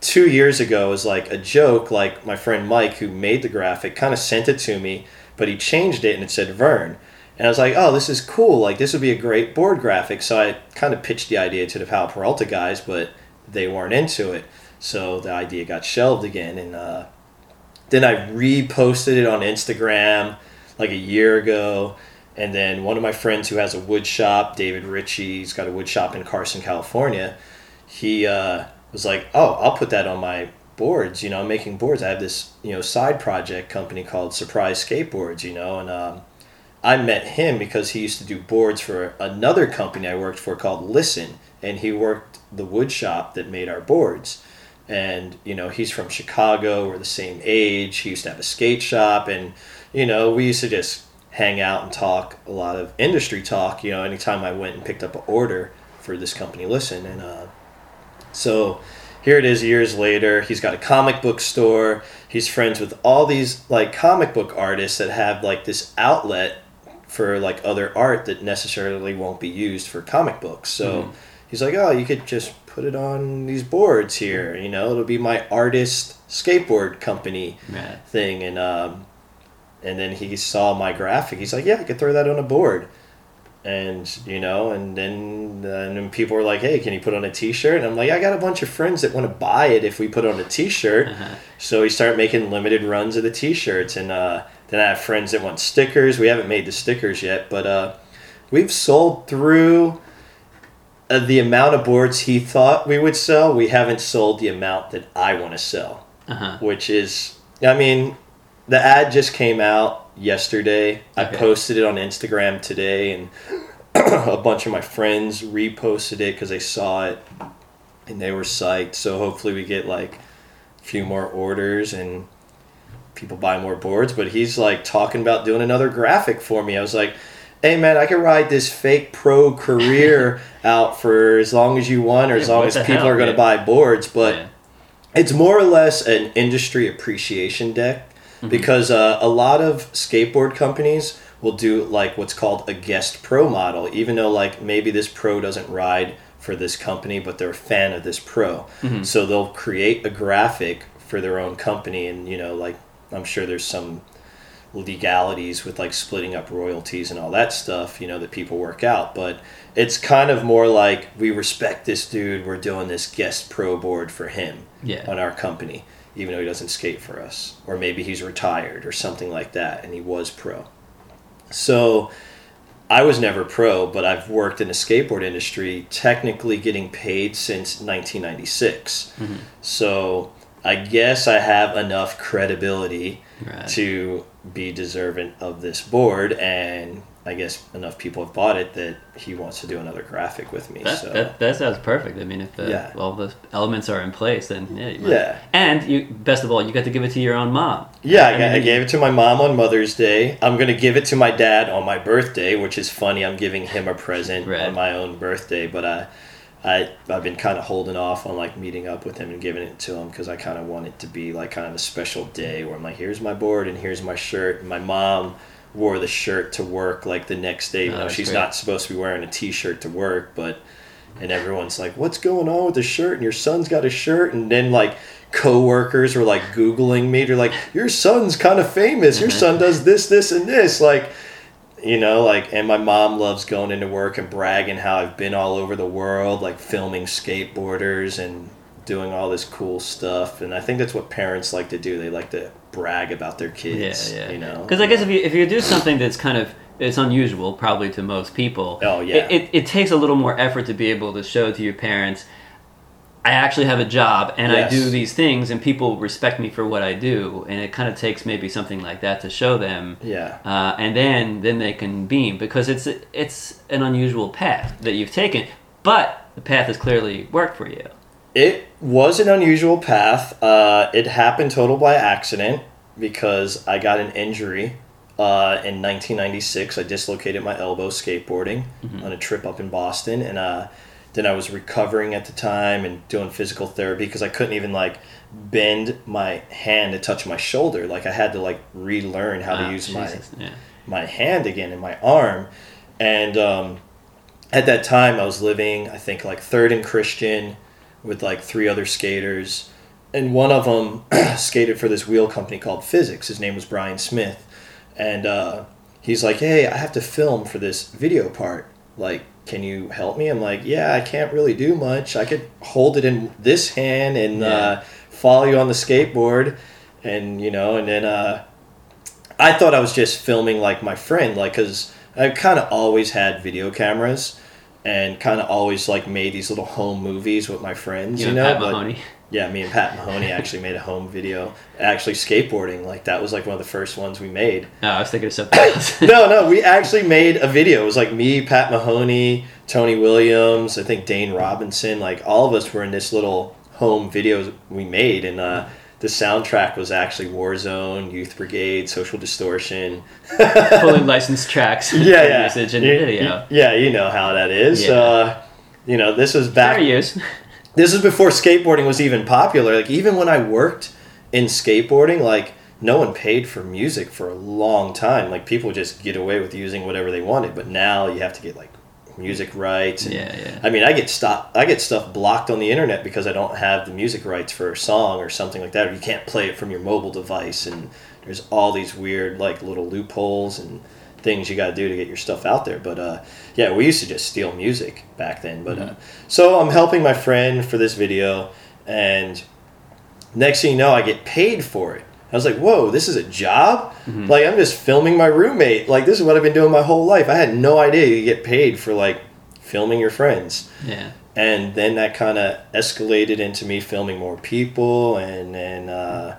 two years ago as like a joke like my friend mike who made the graphic kind of sent it to me but he changed it and it said vern and i was like oh this is cool like this would be a great board graphic so i kind of pitched the idea to the powell peralta guys but they weren't into it so the idea got shelved again and uh, then I reposted it on Instagram like a year ago. And then one of my friends who has a wood shop, David Ritchie, he's got a wood shop in Carson, California. He uh, was like, "Oh, I'll put that on my boards. You know, I'm making boards. I have this you know side project company called Surprise Skateboards. You know, and um, I met him because he used to do boards for another company I worked for called Listen, and he worked the wood shop that made our boards. And you know, he's from Chicago. We're the same age. He used to have a skate shop, and you know, we used to just hang out and talk a lot of industry talk. You know, anytime I went and picked up an order for this company, Listen, and uh, so here it is years later. He's got a comic book store. He's friends with all these like comic book artists that have like this outlet for like other art that necessarily won't be used for comic books. So Mhm. He's like, "Oh, you could just put it on these boards here. You know, it'll be my artist skateboard company thing." And um, and then he saw my graphic. He's like, "Yeah, I could throw that on a board." And you know, and then and then people were like, "Hey, can you put on a T-shirt?" And I'm like, "I got a bunch of friends that want to buy it if we put on a T-shirt." Uh-huh. So we start making limited runs of the T-shirts, and uh, then I have friends that want stickers. We haven't made the stickers yet, but uh, we've sold through uh, the amount of boards he thought we would sell. We haven't sold the amount that I want to sell, Uh-huh. which is, I mean, the ad just came out yesterday. I posted it on Instagram today, and a bunch of my friends reposted it because they saw it and they were psyched. So hopefully we get like a few more orders and people buy more boards. But he's like talking about doing another graphic for me. I was like, hey man, I can ride this fake pro career out for as long as you want or as long as people hell, are going to buy boards. But Yeah. it's more or less an industry appreciation deck Mm-hmm. because uh, a lot of skateboard companies will do like what's called a guest pro model even though like maybe this pro doesn't ride for this company but they're a fan of this pro Mhm. so they'll create a graphic for their own company and you know like i'm sure there's some legalities with like splitting up royalties and all that stuff, you know, that people work out. But it's kind of more like we respect this dude. We're doing this guest pro board for him Yeah. on our company, even though he doesn't skate for us. Or maybe he's retired or something like that and he was pro. So I was never pro, but I've worked in the skateboard industry, technically getting paid since 1996. Mhm. So I guess I have enough credibility Right. to be deserving of this board, and I guess enough people have bought it that he wants to do another graphic with me. That, so that, that sounds perfect. I mean, if the, Yeah. all the elements are in place, then yeah, you might. Yeah. And you, best of all, you got to give it to your own mom. Yeah, I, I got- I gave it to my mom on Mother's Day. I'm gonna give it to my dad on my birthday, which is funny. I'm giving him a present Right. on my own birthday, but I, I I've been kind of holding off on like meeting up with him and giving it to him because I kind of want it to be like kind of a special day where I'm like, here's my board and here's my shirt. And my mom wore the shirt to work like the next day, even Oh, though that's she's great. not supposed to be wearing a T-shirt to work, but. And everyone's like, "What's going on with the shirt?" And your son's got a shirt. And then like coworkers were like googling me. They're like, "Your son's kind of famous. Your mm-hmm. son does this, this, and this." Like, you know, like, and my mom loves going into work and bragging how I've been all over the world, like filming skateboarders and doing all this cool stuff. And I think that's what parents like to do. They like to brag about their kids. Yeah, yeah. You know, Because I guess if you if you do something that's kind of it's unusual, probably to most people. Oh, yeah. It, it, it takes a little more effort to be able to show to your parents. I actually have a job and I do these things and people respect me for what I do and it kind of takes maybe something like that to show them Yeah. uh, and then then they can beam because it's it's an unusual path that you've taken but the path has clearly worked for you It was an unusual path. Uh, it happened total by accident because I got an injury uh, in 1996. I dislocated my elbow skateboarding on a trip up in Boston, and uh, then I was recovering at the time and doing physical therapy because I couldn't even like bend my hand to touch my shoulder. Like I had to like relearn how Ah, to use my yeah. my hand again and my arm. And um, at that time, I was living, I think, like Third and Christian with like three other skaters. And one of them skated for this wheel company called Physics. His name was Brian Smith. And uh, he's like, hey, I have to film for this video part. Like, can you help me? I'm like, yeah, I can't really do much. I could hold it in this hand and Yeah. uh, follow you on the skateboard. And, you know, and then uh, I thought I was just filming like my friend, like because I kind of always had video cameras, and kind of always like made these little home movies with my friends. You, you know, know, Pat but- Mahoney yeah, me and Pat Mahoney actually made a home video. Actually, skateboarding like that was like one of the first ones we made. oh, I was thinking of something else no, no, we actually made a video. It was like me, Pat Mahoney, Tony Williams, I think Dane Robinson. Like all of us were in this little home video we made, and uh, the soundtrack was actually Warzone, Youth Brigade, Social Distortion. fully licensed tracks yeah, yeah. usage in You- video yeah, you know how that is. Yeah. Uh, you know, this was back. fair use This is before skateboarding was even popular. Like even when I worked in skateboarding, like no one paid for music for a long time. Like people just get away with using whatever they wanted. But now you have to get like music rights. And, yeah yeah I mean, I get stop. I get stuff blocked on the internet because I don't have the music rights for a song or something like that. Or you can't play it from your mobile device, and there's all these weird like little loopholes and things you got to do to get your stuff out there. But uh, yeah, we used to just steal music back then. But uh, so I'm helping my friend for this video, and next thing you know, I get paid for it. I was like, "Whoa, this is a job! Like I'm just filming my roommate. Like this is what I've been doing my whole life. I had no idea you get paid for like filming your friends." yeah and then that kind of escalated into me filming more people and then uh,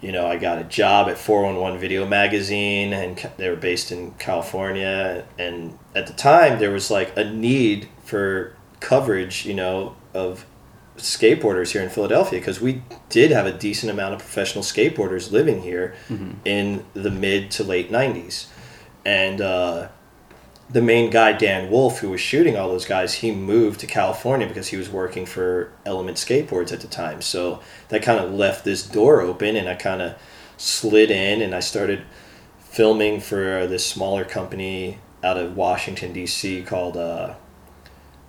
you know i got a job at 411 video magazine and they were based in california and at the time there was like a need for coverage you know of skateboarders here in philadelphia because we did have a decent amount of professional skateboarders living here in the mid to late 90s and uh, the main guy Dan Wolfe, who was shooting all those guys, he moved to California because he was working for Element Skateboards at the time. So that kind of left this door open, and I kind of slid in, and I started filming for this smaller company out of Washington D.C. called uh,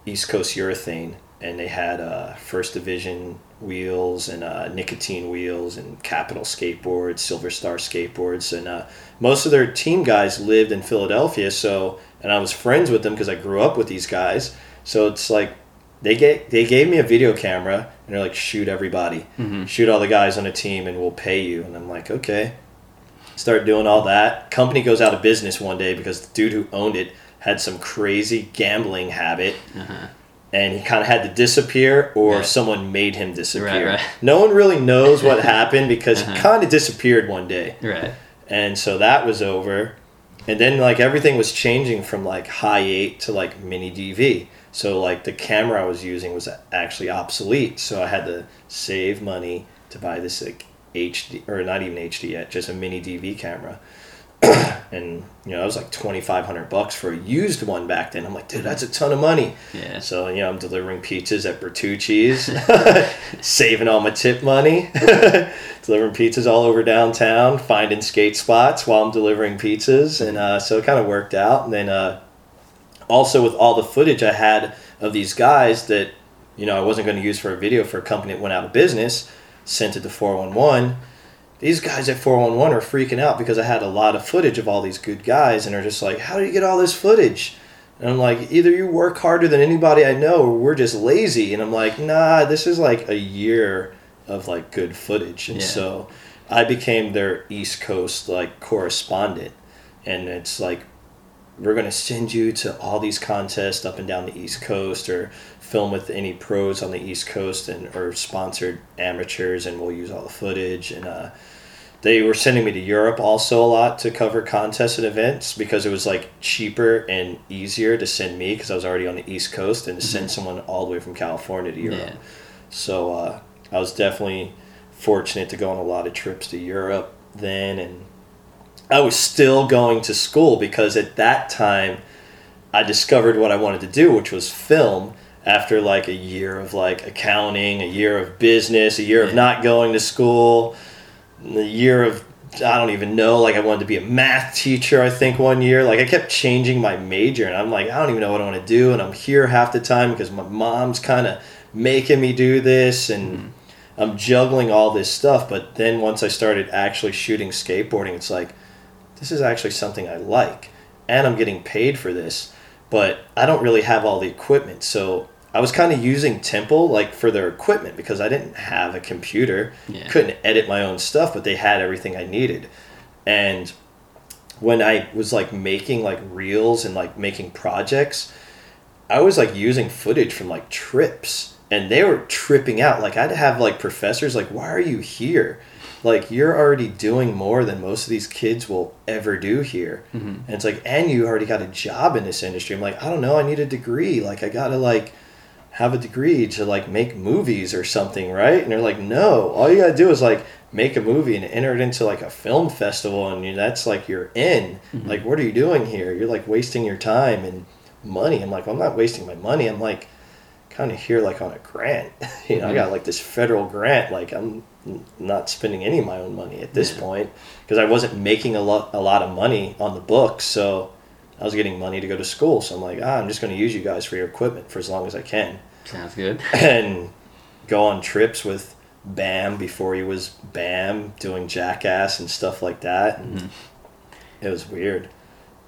East Coast Urethane, and they had uh, First Division wheels and uh, nicotine wheels and Capital skateboards, Silver Star skateboards, and uh, most of their team guys lived in Philadelphia. So, and I was friends with them because I grew up with these guys. So it's like they get they gave me a video camera and they're like, shoot everybody, shoot all the guys on the team, and we'll pay you. And I'm like, okay. Start doing all that. Company goes out of business one day because the dude who owned it had some crazy gambling habit uh-huh. And he kind of had to disappear or Right. someone made him disappear. Right, right. No one really knows what happened because Uh-huh. he kind of disappeared one day. right And so that was over. And then like everything was changing from like high 8 to like mini DV. So like the camera I was using was actually obsolete. So I had to save money to buy this like HD or not even HD yet, just a mini DV camera. and you know, it was like 2500 bucks for a used one back then. I'm like, dude, that's a ton of money. yeah So, you know, I'm delivering pizzas at Bertucci's, saving all my tip money, delivering pizzas all over downtown, finding skate spots while I'm delivering pizzas. And uh, so it kind of worked out. And then uh, also with all the footage I had of these guys that, you know, I wasn't going to use for a video for a company that went out of business, sent it to 411. These guys at 411 are freaking out because I had a lot of footage of all these good guys and are just like, how do you get all this footage? And I'm like, either you work harder than anybody I know, or we're just lazy. And I'm like, nah, this is like a year of like good footage. And Yeah. so I became their East Coast like correspondent. And it's like, we're going to send you to all these contests up and down the East Coast or film with any pros on the East Coast and or sponsored amateurs, and we'll use all the footage. And uh, they were sending me to Europe also a lot to cover contests and events because it was like cheaper and easier to send me because I was already on the East Coast and to send someone all the way from California to Europe. Yeah. So uh, I was definitely fortunate to go on a lot of trips to Europe then, and I was still going to school because at that time I discovered what I wanted to do, which was film. After like a year of like accounting, a year of business, a year of not going to school, a year of I don't even know. Like I wanted to be a math teacher. I think one year, like I kept changing my major, and I'm like, I don't even know what I want to do, and I'm here half the time because my mom's kind of making me do this, and mm-hmm. I'm juggling all this stuff. But then once I started actually shooting skateboarding, it's like this is actually something I like, and I'm getting paid for this, but I don't really have all the equipment, so. I was kind of using Temple like for their equipment because I didn't have a computer Yeah. couldn't edit my own stuff, but they had everything I needed. And when I was like making like reels and like making projects, I was like using footage from like trips and they were tripping out. Like I'd have like professors like, "Why are you here?" Like you're already doing more than most of these kids will ever do here. Mm-hmm. And it's like, "And you already got a job in this industry." I'm like, "I don't know, I need a degree. Like I got to like have a degree to like make movies or something, right? And they're like, no, all you gotta do is like make a movie and enter it into like a film festival, and you, that's like you're in. Mm-hmm. Like, what are you doing here? You're like wasting your time and money. I'm like, I'm not wasting my money. I'm like kind of here like on a grant. you know, I got mm-hmm. like this federal grant. Like, I'm not spending any of my own money at this Yeah. point because I wasn't making a lot a lot of money on the books, so. I was getting money to go to school, so I'm like, ah, I'm just going to use you guys for your equipment for as long as I can Sounds good. and go on trips with Bam before he was Bam, doing Jackass and stuff like that. And It was weird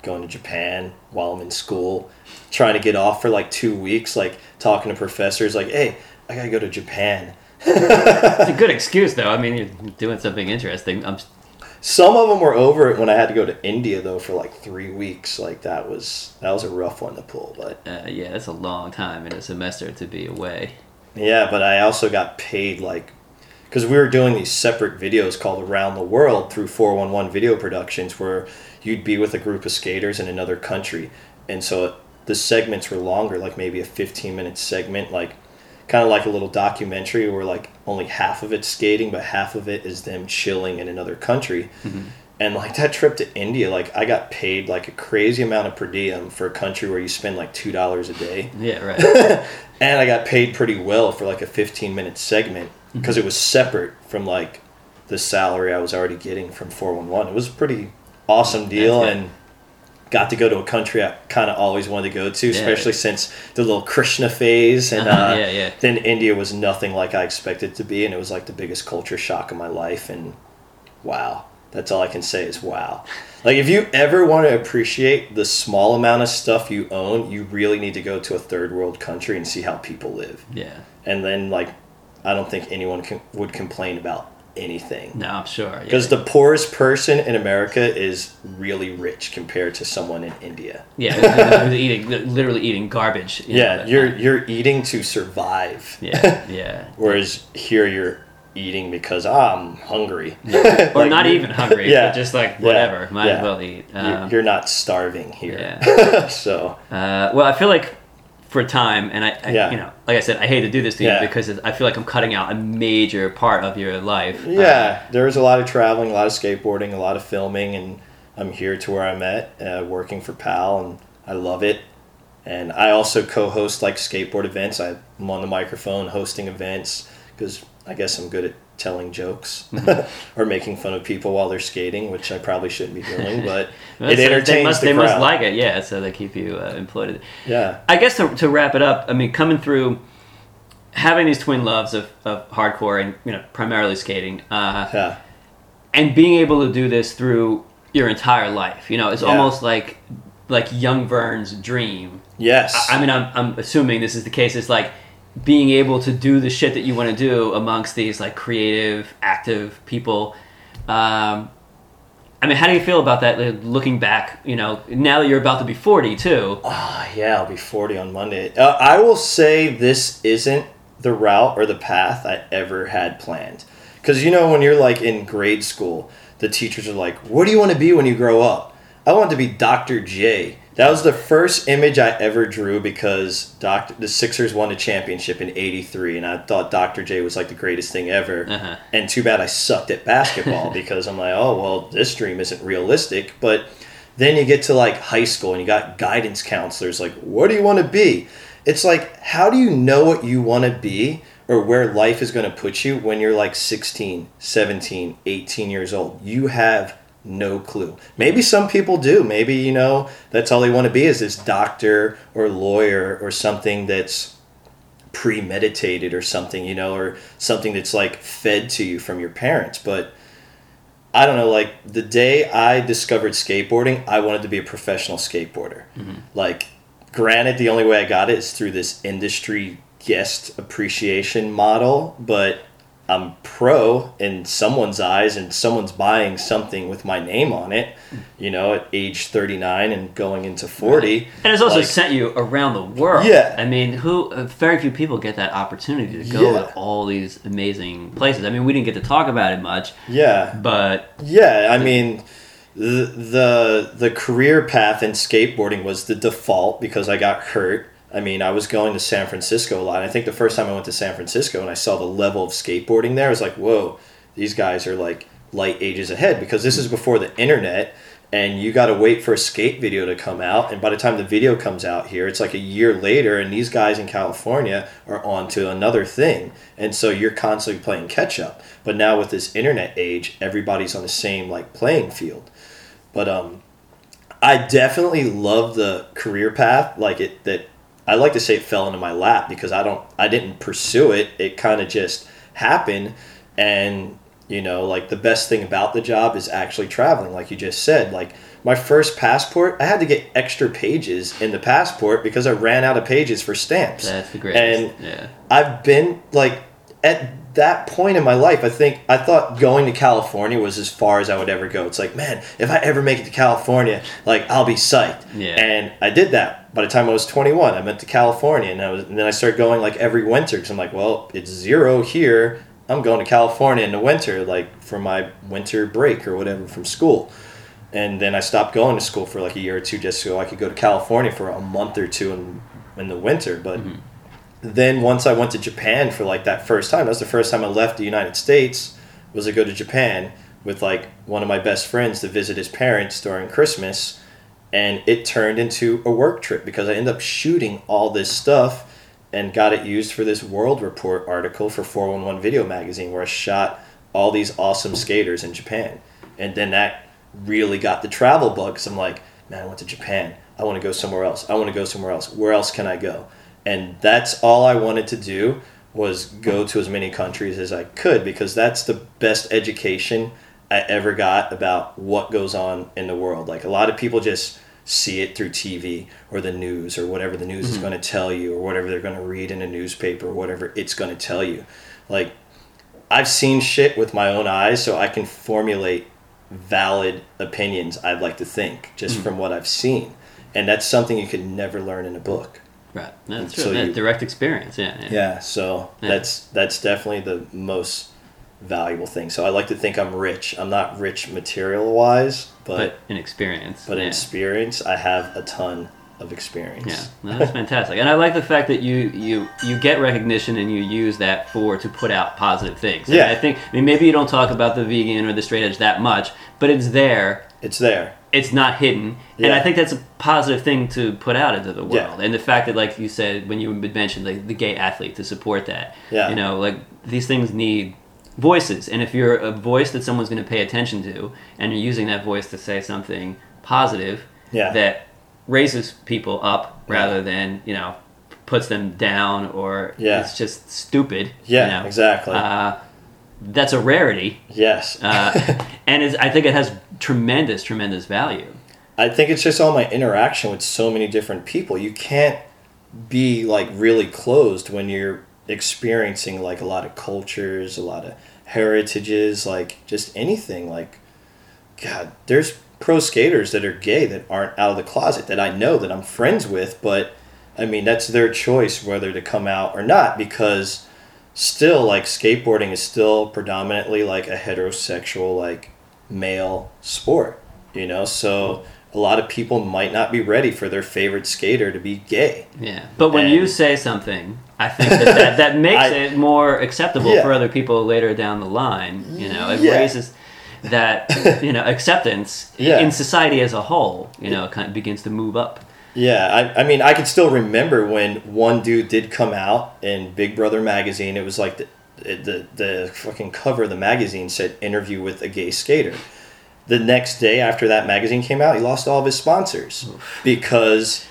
going to Japan while I'm in school, trying to get off for like two weeks, like talking to professors, like, hey, I gotta go to Japan. It's a good excuse, though. I mean, you're doing something interesting. I'm, Some of them were over it when I had to go to India though for like three weeks. Like that was that was a rough one to pull, but uh, yeah, that's a long time in a semester to be away. Yeah, but I also got paid like because we were doing these separate videos called Around the World through 411 Video Productions where you'd be with a group of skaters in another country. And so the segments were longer, like maybe a 15 minute segment, like kind of like a little documentary where like only half of it's skating, but half of it is them chilling in another country. Mm-hmm. And like that trip to India, like I got paid like a crazy amount of per diem for a country where you spend like $2 a day Yeah, right. and I got paid pretty well for like a 15 minute segment mm-hmm. because it was separate from like the salary I was already getting from 411. It was a pretty awesome deal and got to go to a country I kind of always wanted to go to, especially since the little Krishna phase. And Uh-huh, uh, yeah, yeah. then India was nothing like I expected it to be, and it was like the biggest culture shock of my life. And wow, that's all I can say is wow. Like if you ever want to appreciate the small amount of stuff you own, you really need to go to a third world country and see how people live. yeah. And then like, I don't think anyone can, would complain about anything. No, I'm sure. Yeah. Because the poorest person in America is really rich compared to someone in India. yeah, eating literally eating garbage. you Yeah, that- you're you're eating to survive. Yeah, yeah. Whereas here you're eating because ah, I'm hungry. Or Like, not even hungry, Yeah. just like Yeah, whatever. Might yeah. as well eat. Um, you're not starving here. yeah. so Uh, well, I feel like for time, and I, I Yeah. you know, like I said, I hate to do this to Yeah. you because I feel like I'm cutting out a major part of your life. Uh, yeah, there was a lot of traveling, a lot of skateboarding, a lot of filming, and I'm here to where I'm at, uh, working for PAL, and I love it. And I also co-host like skateboard events. I'm on the microphone hosting events because I guess I'm good at telling jokes Mm-hmm. or making fun of people while they're skating, which I probably shouldn't be doing, but it entertains they must, the they crowd. must like it, yeah. So they keep you uh, employed. yeah, I guess to, to wrap it up, I mean, coming through, having these twin loves of, of hardcore and you know primarily skating, uh, yeah, and being able to do this through your entire life, you know, it's Yeah. almost like like young Vern's dream. yes. I, I mean, I'm, I'm assuming this is the case. It's like being able to do the shit that you want to do amongst these like creative, active people. Um, I mean, how do you feel about that? like, Looking back, you know, now that you're about to be 40 too. Ah, yeah, I'll be 40 on Monday. Uh, I will say this isn't the route or the path I ever had planned. Because, you know, when you're like in grade school, the teachers are like, what do you want to be when you grow up? I want to be Dr. J. That was the first image I ever drew because Doctor the Sixers won a championship in '83, and I thought Dr. J was like the greatest thing ever. Uh-huh. And too bad I sucked at basketball because I'm like, oh well, this dream isn't realistic. But then you get to like high school and you got guidance counselors like, what do you want to be? It's like, how do you know what you want to be or where life is going to put you when you're like 16, 17, 18 years old? You have no clue. Maybe some people do. Maybe, you know, that's all they want to be is this doctor or lawyer or something that's premeditated or something, you know, or something that's like fed to you from your parents. But I don't know, like the day I discovered skateboarding, I wanted to be a professional skateboarder. Mm-hmm. Like, granted, the only way I got it is through this industry guest appreciation model, but I'm pro in someone's eyes and someone's buying something with my name on it, you know, at age 39 and going into 40. And it's also Like- sent you around the world. Yeah. I mean, who? uh, Very few people get that opportunity to go Yeah. to all these amazing places. I mean, we didn't get to talk about it much, Yeah. but Yeah, I mean, the, the the career path in skateboarding was the default because I got hurt. I mean, I was going to San Francisco a lot. And I think the first time I went to San Francisco and I saw the level of skateboarding there, I was like, "Whoa, these guys are like light ages ahead." Because this is before the internet, and you got to wait for a skate video to come out. And by the time the video comes out here, it's like a year later, and these guys in California are on to another thing. And so you're constantly playing catch up. But now with this internet age, everybody's on the same like playing field. But um, I definitely love the career path. Like it that I like to say it fell into my lap because I don't I didn't pursue it. It kind of just happened, and you know, like the best thing about the job is actually traveling. Like you just said, like my first passport, I had to get extra pages in the passport because I ran out of pages for stamps. that's the greatest. And yeah. I've been like at that point in my life, I think I thought going to California was as far as I would ever go. It's like, man, if I ever make it to California, like I'll be psyched. Yeah. And I did that. By the time I was 21, I went to California, and, I was, and then I started going like every winter because I'm like, well, it's zero here. I'm going to California in the winter, like for my winter break or whatever from school. And then I stopped going to school for like a year or two just so I could go to California for a month or two in, in the winter. But mm-hmm. then once I went to Japan for like that first time, that was the first time I left the United States. Was to go to Japan with like one of my best friends to visit his parents during Christmas, and it turned into a work trip because I ended up shooting all this stuff and got it used for this World Report article for 411 Video Magazine where I shot all these awesome skaters in Japan, and then that really got the travel bug. Cause I'm like, man, I went to Japan. I want to go somewhere else. I want to go somewhere else. Where else can I go? and that's all I wanted to do was go to as many countries as I could because that's the best education I ever got about what goes on in the world. Like a lot of people just see it through TV or the news or whatever the news is mm-hmm. going to tell you or whatever they're going to read in a newspaper or whatever it's going to tell you. Like I've seen shit with my own eyes so I can formulate valid opinions I'd like to think just mm-hmm. from what I've seen. And that's something you could never learn in a book. Right. That's So true. Yeah, you- direct experience. Yeah. yeah. Yeah, so Yeah. that's that's definitely the most valuable thing. So I like to think I'm rich. I'm not rich material wise, But but in experience. but in experience, I have a ton of experience. Yeah, no, that's fantastic, and I like the fact that you you you get recognition and you use that for to put out positive things. And Yeah. I think I mean maybe you don't talk about the vegan or the straight edge that much, but it's there. It's there. It's not hidden, yeah. and I think that's a positive thing to put out into the world. Yeah. And the fact that, like you said, when you mentioned like the gay athlete to support that, Yeah. you know, like these things need voices, and if you're a voice that someone's going to pay attention to, and you're using that voice to say something positive, Yeah. that raises people up Yeah. rather than you know puts them down or Yeah. it's just stupid. Yeah, you know. exactly. Uh, that's a rarity, yes. uh, and I think it has tremendous, tremendous value. I think it's just all my interaction with so many different people. You can't be like really closed when you're experiencing like a lot of cultures, a lot of heritages, like just anything. Like, God, there's pro skaters that are gay that aren't out of the closet that I know that I'm friends with, but I mean that's their choice whether to come out or not because still like skateboarding is still predominantly like a heterosexual like male sport, you know? So a lot of people might not be ready for their favorite skater to be gay. Yeah, but when And- you say something, I think that that, that makes I- it more acceptable Yeah. for other people later down the line. You know, it Yeah. raises that you know acceptance Yeah. in society as a whole. You know, kind of begins to move up. Yeah, I, I mean, I can still remember when one dude did come out in Big Brother magazine. It was like the the the fucking cover of the magazine said "interview with a gay skater." The next day after that magazine came out, he lost all of his sponsors because,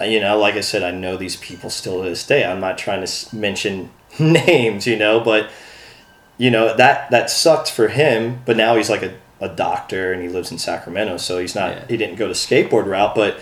uh, you know, like I said, I know these people still to this day. I'm not trying to mention names, you know, but you know that that sucked for him. But now he's like a, a doctor and he lives in Sacramento, so he's not. Yeah. He didn't go the skateboard route, but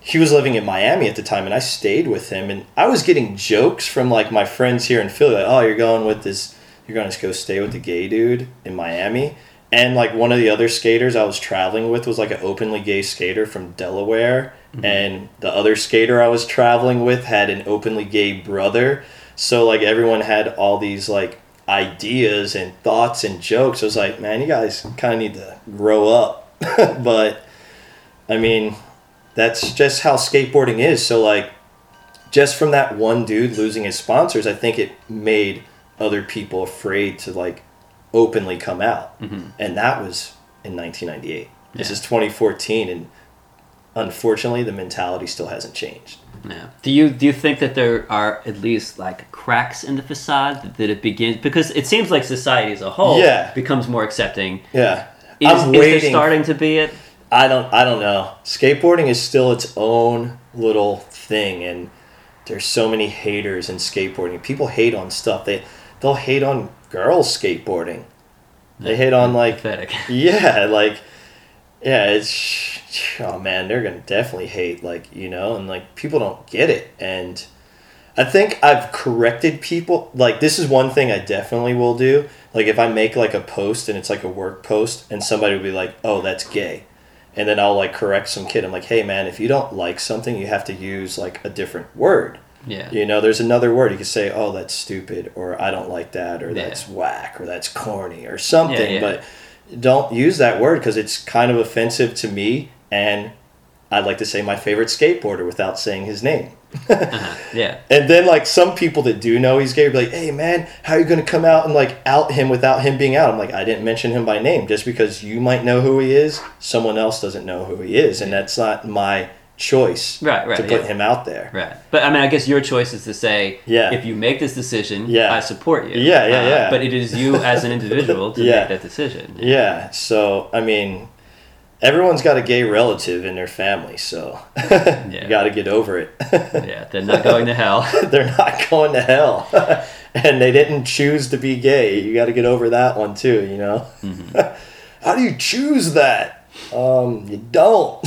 he was living in Miami at the time, and I stayed with him, and I was getting jokes from like my friends here in Philly, like, "Oh, you're going with this, you're going to go stay with the gay dude in Miami," and like one of the other skaters I was traveling with was like an openly gay skater from Delaware, mm-hmm. and the other skater I was traveling with had an openly gay brother, so like everyone had all these like ideas and thoughts and jokes. I was like, man, you guys kind of need to grow up, but I mean that's just how skateboarding is. So like just from that one dude losing his sponsors, I think it made other people afraid to like openly come out. Mm-hmm. And that was in 1998. This is 2014 and unfortunately the mentality still hasn't changed. Yeah. Do you do you think that there are at least like cracks in the facade that, it begins because it seems like society as a whole Yeah. becomes more accepting. Yeah. Is, I'm is there starting to be it? I don't I don't know. Skateboarding is still its own little thing and there's so many haters in skateboarding. People hate on stuff. They they'll hate on girls skateboarding. They hate on like Pathetic. yeah, like yeah, it's oh man, they're gonna definitely hate like you know, and like people don't get it, and I think I've corrected people. Like this is one thing I definitely will do. Like if I make like a post and it's like a work post, and somebody will be like, "Oh, that's gay," and then I'll like correct some kid. I'm like, "Hey man, if you don't like something, you have to use like a different word." Yeah. You know, there's another word you can say, "Oh, that's stupid," or "I don't like that," or Yeah. "That's whack," or "That's corny," or something. yeah. But don't use that word because it's kind of offensive to me, and I'd like to say my favorite skateboarder without saying his name. Uh-huh. Yeah. And then like some people that do know he's gay, be like, "Hey man, how are you gonna come out and like out him without him being out?" I'm like, I didn't mention him by name just because you might know who he is. Someone else doesn't know who he is, and that's not my choice Right, right, to put yeah. him out there. Right. But I mean, I guess your choice is to say, Yeah. if you make this decision, Yeah. I support you. Yeah, yeah, Uh, yeah. But it is you as an individual to Yeah. make that decision. Yeah, so I mean, everyone's got a gay relative in their family, so you got to get over it. Yeah, they're not going to hell. They're not going to hell, and they didn't choose to be gay. You got to get over that one too. You know, how do you choose that? Um, you don't.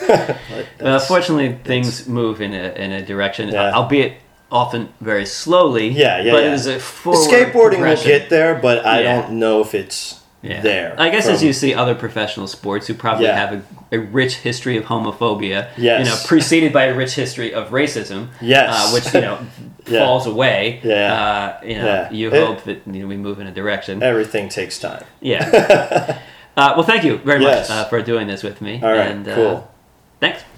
Well, fortunately, things move in a in a direction, Yeah. albeit often very slowly. Yeah, yeah, But yeah. it is a forward skateboarding will get there, but I Yeah. don't know if it's Yeah. there. I guess as you see other professional sports who probably Yeah. have a, a rich history of homophobia, Yes. you know, preceded by a rich history of racism, Yes. uh, which you know Yeah. falls away. Yeah. uh, you know, you It- hope that you know, we move in a direction. everything takes time. yeah. uh, well, thank you very Yes. much uh, for doing this with me. All right, and, uh, cool. Thanks.